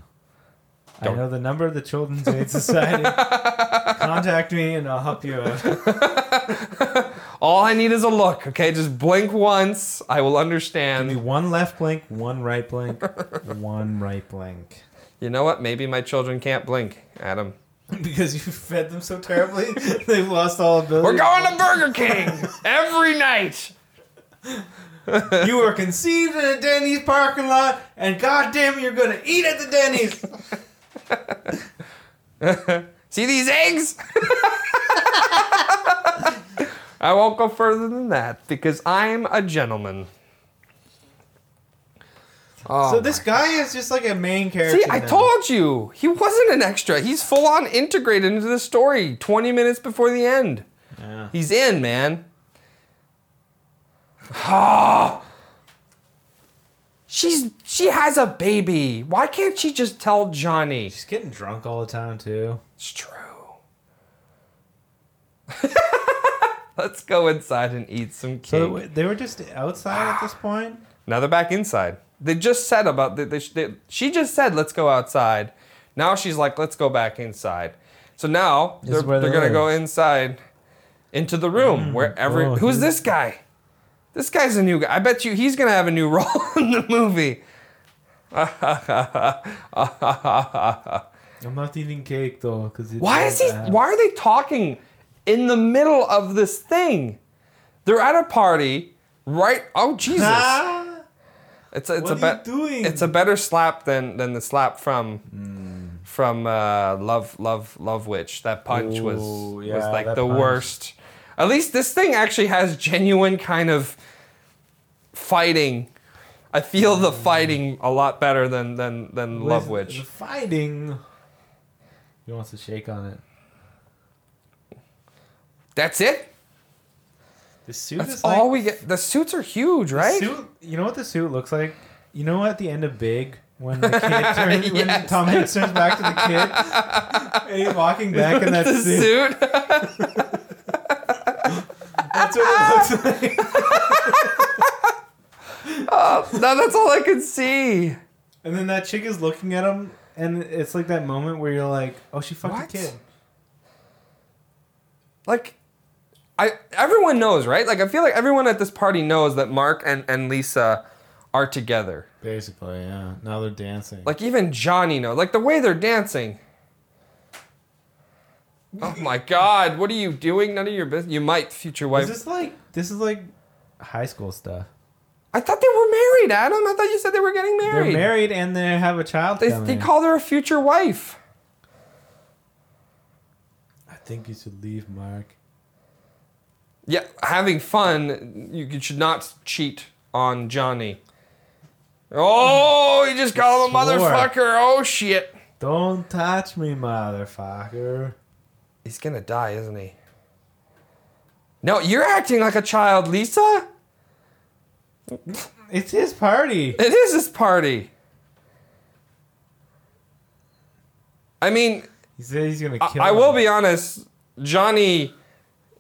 Speaker 6: I
Speaker 5: Don't-
Speaker 6: know the number of the Children's Aid Society. Contact me and I'll help you out.
Speaker 5: All I need is a look, okay? Just blink once. I will understand.
Speaker 6: Give me one left blink, one right blink, one right blink.
Speaker 5: You know what? Maybe my children can't blink, Adam.
Speaker 6: because you fed them so terribly, they've lost all ability.
Speaker 5: We're going to Burger King every night.
Speaker 6: You were conceived in a Denny's parking lot, and goddamn, you're gonna eat at the Denny's.
Speaker 5: See these eggs? I won't go further than that because I'm a gentleman. Oh
Speaker 6: so this guy is just like a main character.
Speaker 5: See, I
Speaker 6: now.
Speaker 5: told you. He wasn't an extra. He's full on integrated into the story 20 minutes before the end.
Speaker 6: Yeah.
Speaker 5: He's in, man. Ah. She's she has a baby. Why can't she just tell Johnny?
Speaker 6: She's getting drunk all the time too.
Speaker 5: It's true. Let's go inside and eat some cake.
Speaker 6: So they were just outside at this point.
Speaker 5: Now they're back inside. They just said about the, they, they, she just said let's go outside. Now she's like let's go back inside. So now
Speaker 6: This
Speaker 5: they're,
Speaker 6: is where
Speaker 5: they're
Speaker 6: they
Speaker 5: gonna
Speaker 6: live.
Speaker 5: go inside into the room mm, where every
Speaker 6: Oh,
Speaker 5: who's
Speaker 6: he's-
Speaker 5: this guy? This guy's a new guy. I bet you he's gonna have a new role in the movie.
Speaker 6: I'm not eating cake though, because
Speaker 5: Why is he? Why are they talking in the middle of this thing? They're at a party, right? Oh Jesus! It's a, it's
Speaker 6: What
Speaker 5: a
Speaker 6: are you
Speaker 5: bet-
Speaker 6: doing?
Speaker 5: It's a better slap than than the slap from from uh, Love Love Love Witch. That punch was
Speaker 6: Ooh,
Speaker 5: was
Speaker 6: yeah,
Speaker 5: like the
Speaker 6: punch.
Speaker 5: worst. At least this thing actually has genuine kind of fighting. I feel the fighting a lot better than than than Love
Speaker 6: The
Speaker 5: Witch.
Speaker 6: fighting. He wants to shake on it.
Speaker 5: That's it.
Speaker 6: The suit
Speaker 5: That's
Speaker 6: is like,
Speaker 5: all we get. The suits are huge, right?
Speaker 6: Suit, you know what the suit looks like? You know at the end of Big when the kid turns, when Tom Hanks turns back to the kid, and he's walking back in that suit.
Speaker 5: suit.
Speaker 6: That's what it looks like.
Speaker 5: Oh, no, that's all I could see.
Speaker 6: And then that chick is looking at him, and it's like that moment where you're like, "Oh, she fucked
Speaker 5: What?
Speaker 6: a kid."
Speaker 5: Like, I everyone knows, right? Like, I feel like everyone at this party knows that Mark and and Lisa are together.
Speaker 6: Basically, yeah. Now they're dancing.
Speaker 5: Like, even Johnny knows. Like the way they're dancing. Oh my God! What are you doing? None of your business. You might, future wife.
Speaker 6: is this like this is like high school stuff?
Speaker 5: I thought they were married, Adam. I thought you said they were getting married.
Speaker 6: They're
Speaker 5: married.
Speaker 6: married and they have a child.
Speaker 5: They,
Speaker 6: coming.
Speaker 5: they called her a future wife.
Speaker 6: I think you should leave, Mark.
Speaker 5: Yeah, having fun. You, you should not cheat on Johnny. Oh, he just called him a
Speaker 6: Swore.
Speaker 5: motherfucker. Oh shit.
Speaker 6: Don't touch me, motherfucker.
Speaker 5: He's gonna die, isn't he? No, you're acting like a child, Lisa.
Speaker 6: It's his party.
Speaker 5: It is his party. I mean,
Speaker 6: He said he's gonna
Speaker 5: I,
Speaker 6: kill.
Speaker 5: I will
Speaker 6: him.
Speaker 5: be honest. Johnny i-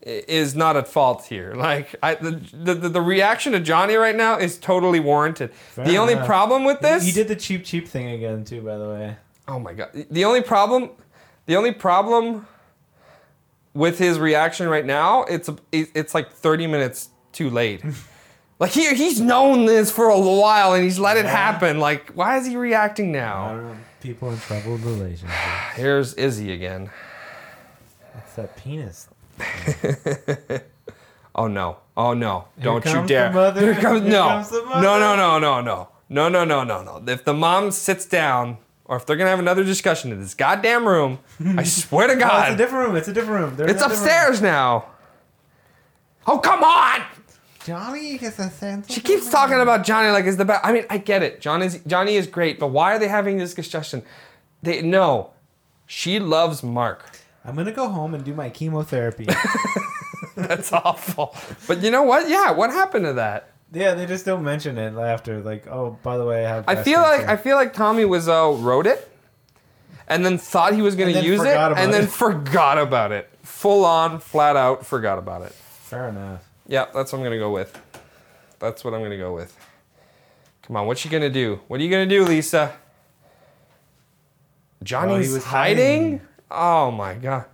Speaker 5: is not at fault here. Like I, the, the the reaction to Johnny right now is totally warranted. the only
Speaker 6: enough.
Speaker 5: problem with this,
Speaker 6: He did the cheap, cheap thing again too. By the way,
Speaker 5: Oh my god. The only problem the only problem with his reaction right now, it's a, it's like 30 minutes too late. like he he's known this for a while and he's let it happen. Like why is he reacting
Speaker 6: I
Speaker 5: now?
Speaker 6: don't know. People in troubled relationships.
Speaker 5: Here's Izzy again.
Speaker 6: It's that penis.
Speaker 5: Oh no. Oh no. Don't you dare.
Speaker 6: the mother.
Speaker 5: Here comes
Speaker 6: Here
Speaker 5: no.
Speaker 6: comes the
Speaker 5: no. No, no, no, no. No, no, no, no, no. If the mom sits down or if they're to have another discussion in this goddamn room, I swear to
Speaker 6: Oh, it's a different room. It's a different room. They're
Speaker 5: it's upstairs now. Oh, come on.
Speaker 6: Johnny gets a sense.
Speaker 5: She keeps talking about Johnny like it's the best. I mean, I get it. John is Johnny is great, but why are they having this discussion? They no. She loves Mark.
Speaker 6: I'm gonna go home and do my chemotherapy.
Speaker 5: That's awful. But you know what? Yeah, what happened to that?
Speaker 6: yeah, they just don't mention it after. Like, oh, by the way, I have.
Speaker 5: I feel like. I feel like Tommy Wiseau wrote it, and then thought he was going to use it, and then
Speaker 6: it.
Speaker 5: forgot about it. Full on, flat out, forgot about it.
Speaker 6: Fair enough.
Speaker 5: Yeah, that's what I'm gonna go with. That's what I'm gonna go with. Come on, what's she gonna do? What are you gonna do, Lisa? Johnny's
Speaker 6: was
Speaker 5: hiding?
Speaker 6: hiding.
Speaker 5: Oh my god.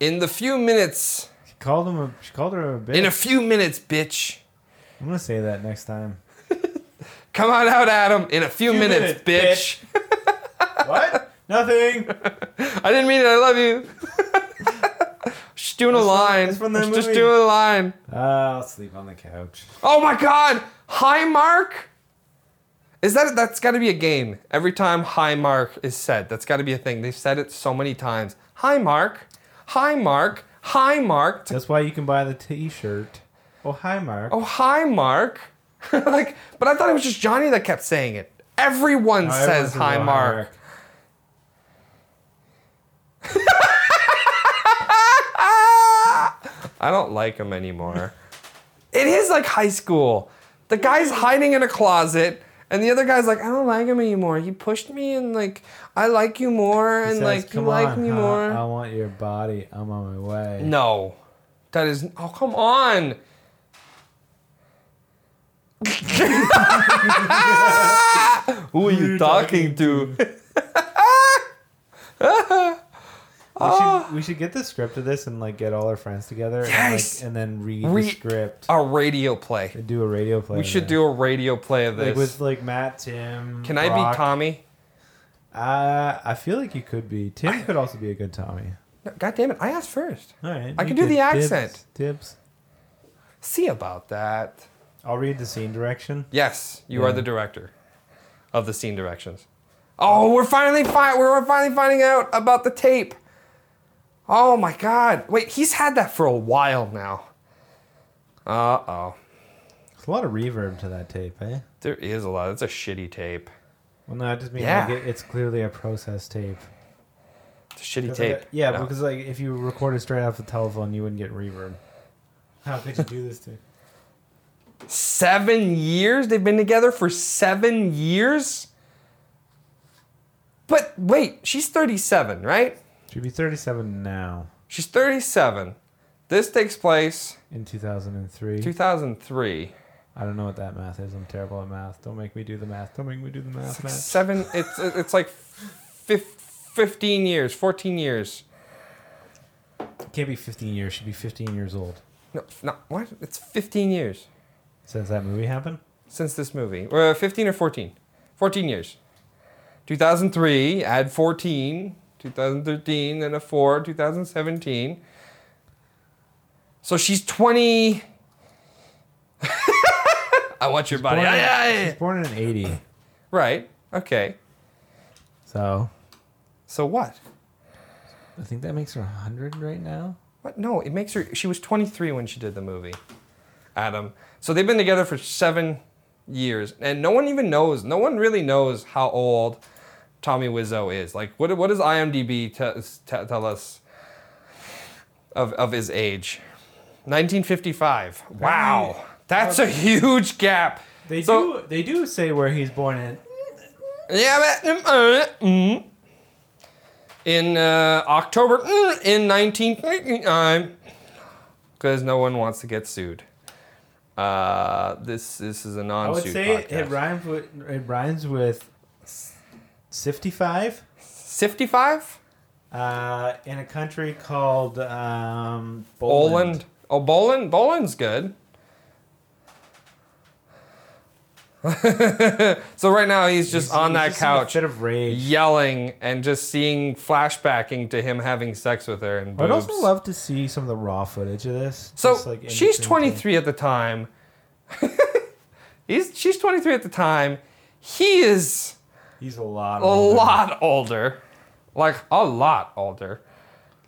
Speaker 5: In the few minutes,
Speaker 6: She called him. A, she called her a bitch.
Speaker 5: in a few minutes, bitch.
Speaker 6: I'm gonna say that next time.
Speaker 5: Come on out, Adam. In a few,
Speaker 6: Few
Speaker 5: minutes,
Speaker 6: minutes,
Speaker 5: bitch.
Speaker 6: what? Nothing.
Speaker 5: I didn't mean it. I love you. Just doing a line.
Speaker 6: from the
Speaker 5: just
Speaker 6: movie.
Speaker 5: doing a line.
Speaker 6: Uh, I'll sleep on the couch.
Speaker 5: Oh my god! Hi Mark! Is that that's gotta be a game. Every time hi Mark is said, that's gotta be a thing. They've said it so many times. Hi Mark. Hi Mark. Hi Mark.
Speaker 6: That's why you can buy the T-shirt. Oh, hi, Mark.
Speaker 5: Oh hi Mark. like, but I thought it was just Johnny that kept saying it. Everyone
Speaker 6: Oh,
Speaker 5: says hi
Speaker 6: oh,
Speaker 5: Mark. I don't like him anymore. it is like high school. The guy's hiding in a closet, and the other guy's like, I don't like him anymore. He pushed me, and like, I like you more,
Speaker 6: He
Speaker 5: and
Speaker 6: says,
Speaker 5: like, you
Speaker 6: "Come
Speaker 5: like me
Speaker 6: huh?
Speaker 5: more.
Speaker 6: I want your body. I'm on my way.
Speaker 5: No, that is. Oh, come on. Who are you talking to?
Speaker 6: We should, we should get the script of this and like get all our friends together
Speaker 5: Yes!
Speaker 6: and, like, and then read
Speaker 5: Re-
Speaker 6: the script
Speaker 5: A radio play.
Speaker 6: and do a radio play.
Speaker 5: We should do a radio play of
Speaker 6: like
Speaker 5: this.
Speaker 6: with like Matt, Tim.
Speaker 5: Can I
Speaker 6: Brock.
Speaker 5: be Tommy?
Speaker 6: Uh, I feel like you could be. Tim could also be a good Tommy.
Speaker 5: No, God damn it! I asked first.
Speaker 6: All right,
Speaker 5: I can do the accent.
Speaker 6: Dibs.
Speaker 5: See about that.
Speaker 6: I'll read the scene direction.
Speaker 5: Yes, you are the director of the scene directions. Oh, we're finally fi- we're finally finding out about the tape. Oh my god. Wait, he's had that for a while now. Uh-oh.
Speaker 6: There's a lot of reverb to that tape, eh?
Speaker 5: There is a lot. It's a shitty tape.
Speaker 6: Well, no, I just mean
Speaker 5: Yeah.
Speaker 6: like it, it's clearly a process tape.
Speaker 5: It's a shitty
Speaker 6: 'Cause,
Speaker 5: tape.
Speaker 6: like, yeah,
Speaker 5: No.
Speaker 6: because like if you recorded straight off the telephone, you wouldn't get reverb. How could you do this to?
Speaker 5: Seven years? They've been together for seven years? But wait, she's 37, right?
Speaker 6: She'd be 37 now
Speaker 5: She's 37. This takes place
Speaker 6: in 2003.
Speaker 5: 2003.
Speaker 6: I don't know what that math is. I'm terrible at math. Don't make me do the math. Don't make me do the math, Matt.
Speaker 5: Seven. It's it's like fif- 15 years, 14 years.
Speaker 6: It can't be 15 years. She'd be 15 years old
Speaker 5: No, no, what? It's 15 years
Speaker 6: since that movie happened.
Speaker 5: since this movie. Or 15 or 14? 14 years. 2003, add 14. 2013, then a 4. 2017. So she's 20. I want your body.
Speaker 6: Born. She's born in 80.
Speaker 5: Right. Okay.
Speaker 6: So
Speaker 5: So what?
Speaker 6: I think that makes her 100 right now.
Speaker 5: What? No, it makes her. She was 23 when she did the movie. Adam. So they've been together for seven years, and no one even knows. No one really knows how old Tommy Wiseau is. Like, what? What does IMDb te- te- tell us of of his age? 1955. Wow, that's a huge gap.
Speaker 6: They
Speaker 5: So-
Speaker 6: do. They do say where he's born in.
Speaker 5: Yeah, but, uh, mm. in uh, October mm, in 1999, because no one wants to get sued. Uh, this this is a non-suit
Speaker 6: I would say
Speaker 5: podcast.
Speaker 6: it rhymes with it rhymes with 55.
Speaker 5: 55?
Speaker 6: Uh, in a country called um,
Speaker 5: Boland. Oh, Boland. Boland's good. so right now he's just
Speaker 6: He's-
Speaker 5: on
Speaker 6: he's
Speaker 5: that
Speaker 6: just
Speaker 5: couch,
Speaker 6: of rage.
Speaker 5: yelling and just seeing flashbacking to him having sex with her and
Speaker 6: I'd
Speaker 5: boobs.
Speaker 6: also love to see some of the raw footage of this.
Speaker 5: So
Speaker 6: like,
Speaker 5: she's
Speaker 6: between
Speaker 5: 23 at the time. He's she's 23 at the time. He is.
Speaker 6: He's a lot.
Speaker 5: a
Speaker 6: older.
Speaker 5: lot older, like a lot older,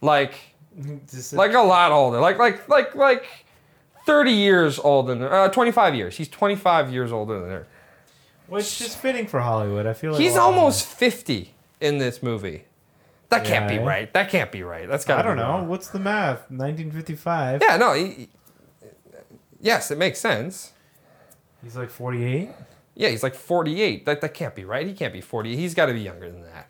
Speaker 5: like
Speaker 6: Just-
Speaker 5: like a lot older, like like like like 30 years older than. Uh, 25 years. He's 25 years older than her.
Speaker 6: which is fitting for Hollywood. I feel like
Speaker 5: He's
Speaker 6: a
Speaker 5: almost 50 in this movie. That can't be
Speaker 6: Yeah, eh?
Speaker 5: right. That can't be right. That's got.
Speaker 6: I don't know. What's the math? 1955.
Speaker 5: Yeah, no. He, he- yes, it makes sense.
Speaker 6: He's like 48.
Speaker 5: Yeah, he's like 48. That, that can't be right. He can't be 40. He's got to be younger than that.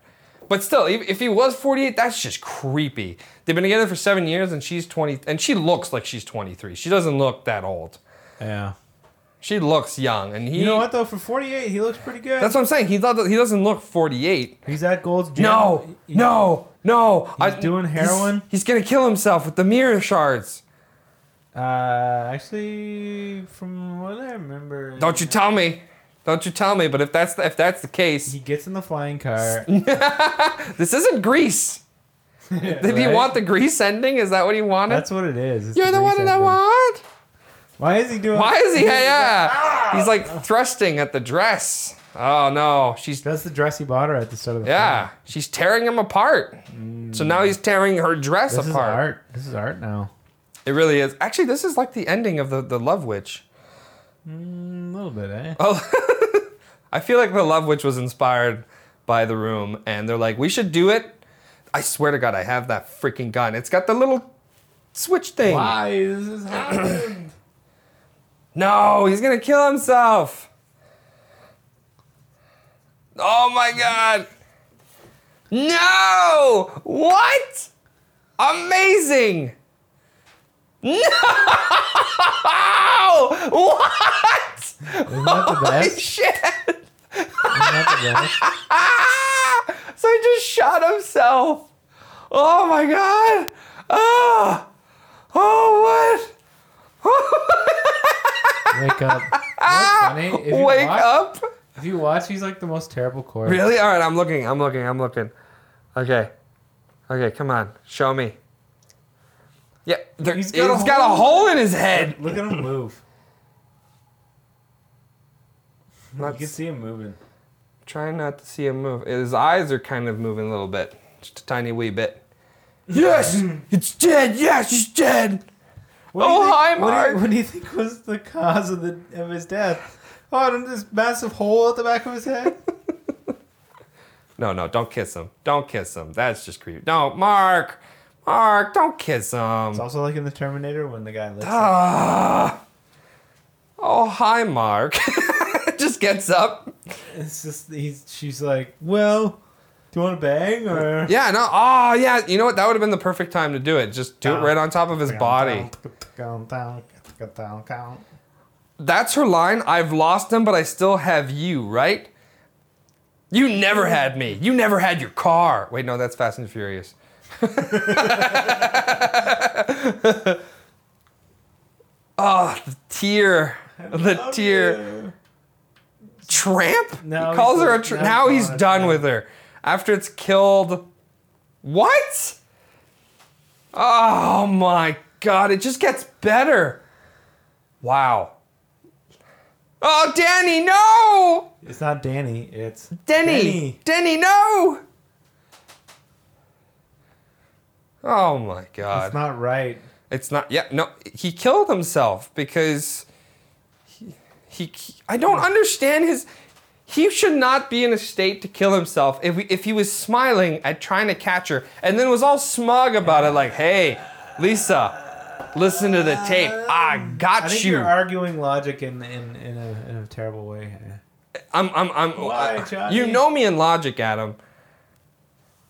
Speaker 5: But still, if, he was 48, that's just creepy. They've been together for seven years and she's 20, and she looks like she's 23. She doesn't look that old.
Speaker 6: Yeah.
Speaker 5: She looks young, and he.
Speaker 6: You know what though? For 48, he looks pretty good.
Speaker 5: That's what I'm saying. He thought he doesn't look 48.
Speaker 6: He's at Gold's Gym.
Speaker 5: No,
Speaker 6: He-
Speaker 5: no, no.
Speaker 6: He's doing heroin?
Speaker 5: He's, he's gonna kill himself with the mirror shards.
Speaker 6: Uh, actually, from what I remember,
Speaker 5: Don't you tell me. Don't you tell me. But if that's the, if that's the case,
Speaker 6: He gets in the flying car.
Speaker 5: this isn't Grease. Did he want the Grease ending? Is that what he wanted?
Speaker 6: That's what it is. It's
Speaker 5: You're the
Speaker 6: grease
Speaker 5: one that I want.
Speaker 6: Why is he doing?
Speaker 5: Why is he? Yeah, yeah. Ah! He's like thrusting at the dress. Oh no, she's
Speaker 6: That's the dress he bought her at the start of the
Speaker 5: yeah, she's tearing him apart. So now mm. he's tearing her dress
Speaker 6: film. This is
Speaker 5: apart.
Speaker 6: art. This is art now.
Speaker 5: It really is. Actually, this is like the ending of the the Love Witch.
Speaker 6: Mm, a little bit, eh?
Speaker 5: Oh, I feel like the Love Witch was inspired by The Room, and they're like, we should do it. I swear to God, I have that freaking gun. It's got the little switch thing.
Speaker 6: Why is this happening?
Speaker 5: No, he's gonna kill himself. Oh my god. No! What? Amazing! No! What?
Speaker 6: Isn't that the
Speaker 5: Holy shit!
Speaker 6: Isn't that the best?
Speaker 5: So he just shot himself. Oh my god! Ah! Oh what?
Speaker 6: Wake up. What's funny? If you
Speaker 5: Wake
Speaker 6: watch,
Speaker 5: up!
Speaker 6: If you watch, he's like the most terrible corpse.
Speaker 5: Really? All right, I'm looking. I'm looking. I'm looking. Okay. Okay, come on. Show me. Yeah, there,
Speaker 6: He's
Speaker 5: he's
Speaker 6: got
Speaker 5: got,
Speaker 6: a
Speaker 5: a,
Speaker 6: hole.
Speaker 5: hole in his head.
Speaker 6: Look at him move. You can see him moving.
Speaker 5: Trying not to see him move. His eyes are kind of moving a little bit, just a tiny wee bit. Yes, it's dead. Yes, he's dead.
Speaker 6: What
Speaker 5: Oh,
Speaker 6: think-
Speaker 5: hi,
Speaker 6: what do you-
Speaker 5: Mark.
Speaker 6: What do you think was the cause of the of his death? Oh, and this massive hole at the back of his head.
Speaker 5: No, no, don't kiss him. Don't kiss him. That's just creepy. No, Mark, Mark, don't kiss him.
Speaker 6: It's also like in the Terminator when the guy lifts. up.
Speaker 5: Ah. Oh, hi, Mark. gets up.
Speaker 6: It's just he's. She's like, well, do you want to bang or?
Speaker 5: Yeah, no. Oh, yeah. You know what? That would have been the perfect time to do it. Just do it right on top of his body. That's her line. I've lost him, but I still have you, right? You never had me. You never had your car. Wait, no, that's Fast and Furious. oh, the tear. The tear. Tramp?
Speaker 6: No,
Speaker 5: he calls
Speaker 6: he's
Speaker 5: her a tramp.
Speaker 6: "No,
Speaker 5: Now he's done
Speaker 6: tramp."
Speaker 5: with her. After it's killed. What? Oh my god, it just gets better. Wow. Oh, Danny, no!
Speaker 6: It's not Danny. It's
Speaker 5: Denny! Denny, no! Oh my god.
Speaker 6: It's not right.
Speaker 5: It's not. Yeah, no. He killed himself because he. I don't understand his. He should not be in a state to kill himself if we, if he was smiling at trying to catch her and then was all smug about it, like, "Hey, Lisa, listen to the tape. I got
Speaker 6: I think
Speaker 5: you."
Speaker 6: you're arguing logic in in, in, a, in a terrible way.
Speaker 5: I'm. I'm. I'm.
Speaker 6: Why, uh, Johnny?
Speaker 5: You know me in logic, Adam.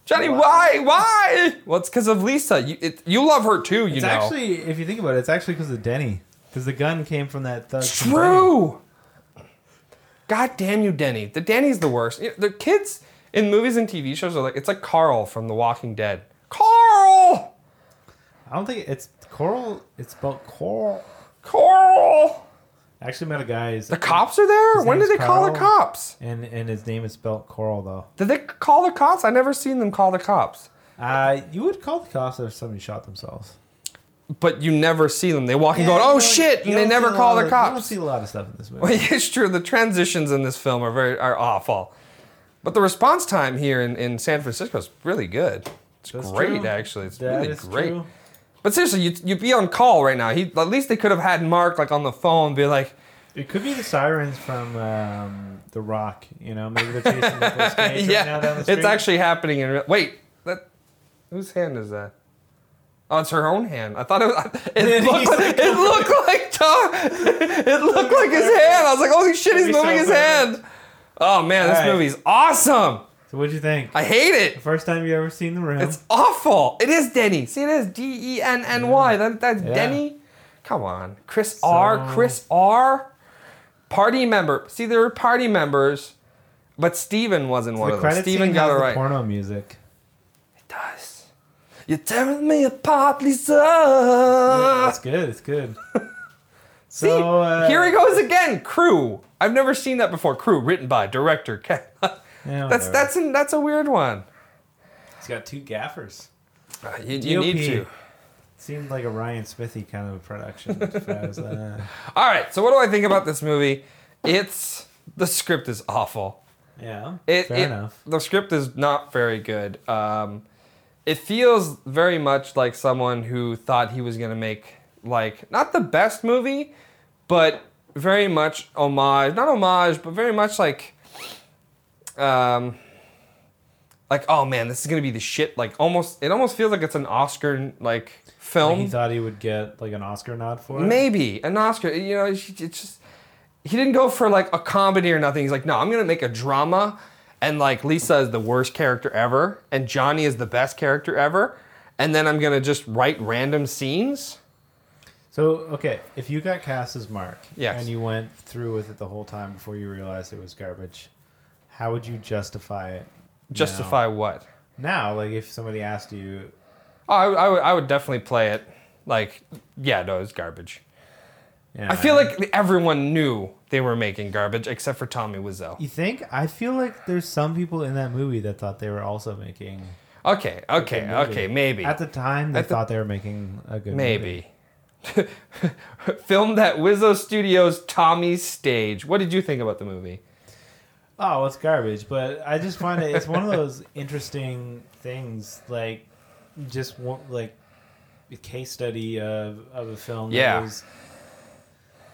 Speaker 5: Johnny, why? Why? Well, it's because of Lisa. You, it, you love her too. You
Speaker 6: It's
Speaker 5: know.
Speaker 6: actually, if you think about it, it's actually because of Denny. Because the gun came from that thug.
Speaker 5: True. God damn you, Denny. The Denny's the worst. You know, The kids in movies and TV shows are like it's like Carl from The Walking Dead. Carl.
Speaker 6: I don't think it's Coral. It's spelled Coral.
Speaker 5: Coral.
Speaker 6: I actually met a guy. His,
Speaker 5: The cops are there. When did they call the cops?
Speaker 6: and and his name is spelled Coral though.
Speaker 5: Did they call the cops? I never seen them call the cops.
Speaker 6: Uh, you would call the cops if somebody shot themselves.
Speaker 5: But you never see them. They walk and go, "Oh shit!" and they never call
Speaker 6: lot
Speaker 5: the
Speaker 6: of- You don't see a lot of stuff in this movie.
Speaker 5: Well, it's true. The transitions in this film are very are awful, but the response time here in, in San Francisco is really good. It's
Speaker 6: That's
Speaker 5: great,
Speaker 6: true.
Speaker 5: actually. It's
Speaker 6: That
Speaker 5: really great.
Speaker 6: true.
Speaker 5: But seriously, you you'd be on call right now. He at least they could have had Mark like on the phone, be like,
Speaker 6: It could be the sirens from um, The Rock. You know, maybe they're chasing Nicolas Cage right now down the street.
Speaker 5: it's actually happening in. real- Wait, that whose hand is that? It's her own hand. I thought it was. It looked, like, it looked like Tom. It looked like his hand. I was like, holy shit, he's
Speaker 6: so
Speaker 5: moving his hand. Oh man, this
Speaker 6: All right.
Speaker 5: movie's awesome.
Speaker 6: So what'd you think?
Speaker 5: I hate it.
Speaker 6: First time you ever seen The Room?
Speaker 5: It's awful. It is Denny. See, it is D E N N Y. That that's
Speaker 6: Yeah.
Speaker 5: Denny. Come on, Chris R. Chris R. Party member. See, there were party members, but Steven wasn't one
Speaker 6: the
Speaker 5: of them. Steven got it
Speaker 6: the
Speaker 5: right.
Speaker 6: porno music.
Speaker 5: It does. You're tearing me apart, Lisa.
Speaker 6: That's good. It's good.
Speaker 5: See,
Speaker 6: so uh,
Speaker 5: here he goes again. Crew. I've never seen that before. Crew, written by director.
Speaker 6: Yeah,
Speaker 5: that's that's an, that's a weird one.
Speaker 6: He's got two gaffers.
Speaker 5: Uh, You, you need to.
Speaker 6: Seemed like a Ryan Smithy kind of production. if I was, uh,
Speaker 5: All right. So what do I think about this movie? It's the script is awful.
Speaker 6: yeah,
Speaker 5: It,
Speaker 6: fair
Speaker 5: it-
Speaker 6: enough.
Speaker 5: The script is not very good. Um, it feels very much like someone who thought he was gonna make like not the best movie, but very much homage, not homage, but very much like, um, like oh man, this is gonna be the shit. Like almost, it almost feels like it's an Oscar like film.
Speaker 6: Like he thought he would get like an Oscar nod for it.
Speaker 5: Maybe an Oscar. You know, it's just he didn't go for like a comedy or nothing. He's like, no, I'm gonna make a drama, and like Lisa is the worst character ever, and Johnny is the best character ever, and then I'm gonna just write random scenes.
Speaker 6: So okay, if you got cast as Mark,
Speaker 5: Yes.
Speaker 6: and you went through with it the whole time before you realized it was garbage, how would you justify it?
Speaker 5: Justify what?
Speaker 6: now? Now, like if somebody asked you,
Speaker 5: Oh, I, would- I would, I would definitely play it. Like, yeah, no, it's garbage.
Speaker 6: yeah,
Speaker 5: I feel like everyone knew they were making garbage except for Tommy Wiseau.
Speaker 6: you think. I feel like there's some people in that movie that thought they were also making.
Speaker 5: Okay, okay, okay, maybe.
Speaker 6: At the time, they
Speaker 5: At the-
Speaker 6: thought they were making a good movie.
Speaker 5: Maybe. Filmed at Wiseau Studios' Tommy's stage. What did you think about the movie?
Speaker 6: Oh, it's garbage, but I just find it. It's one of those interesting things, like just one, like a case study of of a film. that
Speaker 5: Yeah.
Speaker 6: was,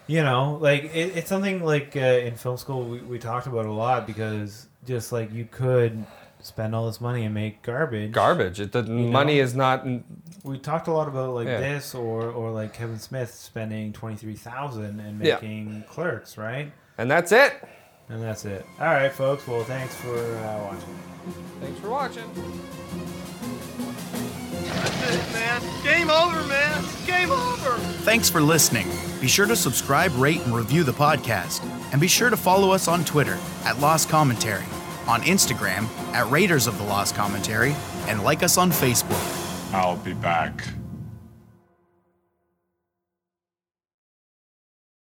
Speaker 6: you know, like it, it's something like uh, in film school we, we talked about a lot because just like you could spend all this money and make garbage.
Speaker 5: Garbage. It, the money
Speaker 6: know?
Speaker 5: is not.
Speaker 6: We talked a lot about like
Speaker 5: Yeah.
Speaker 6: this or or like Kevin Smith spending twenty three thousand and
Speaker 5: Yeah.
Speaker 6: making Clerks, right?
Speaker 5: And that's it.
Speaker 6: And that's it. All right, folks. Well, thanks for uh, watching.
Speaker 5: Thanks for watching.
Speaker 1: That's it, man. Game over, man. Game over.
Speaker 2: Thanks for listening. Be sure to subscribe, rate, and review the podcast. And be sure to follow us on Twitter at Lost Commentary, on Instagram at Raiders of the Lost Commentary, and like us on Facebook.
Speaker 3: I'll be back.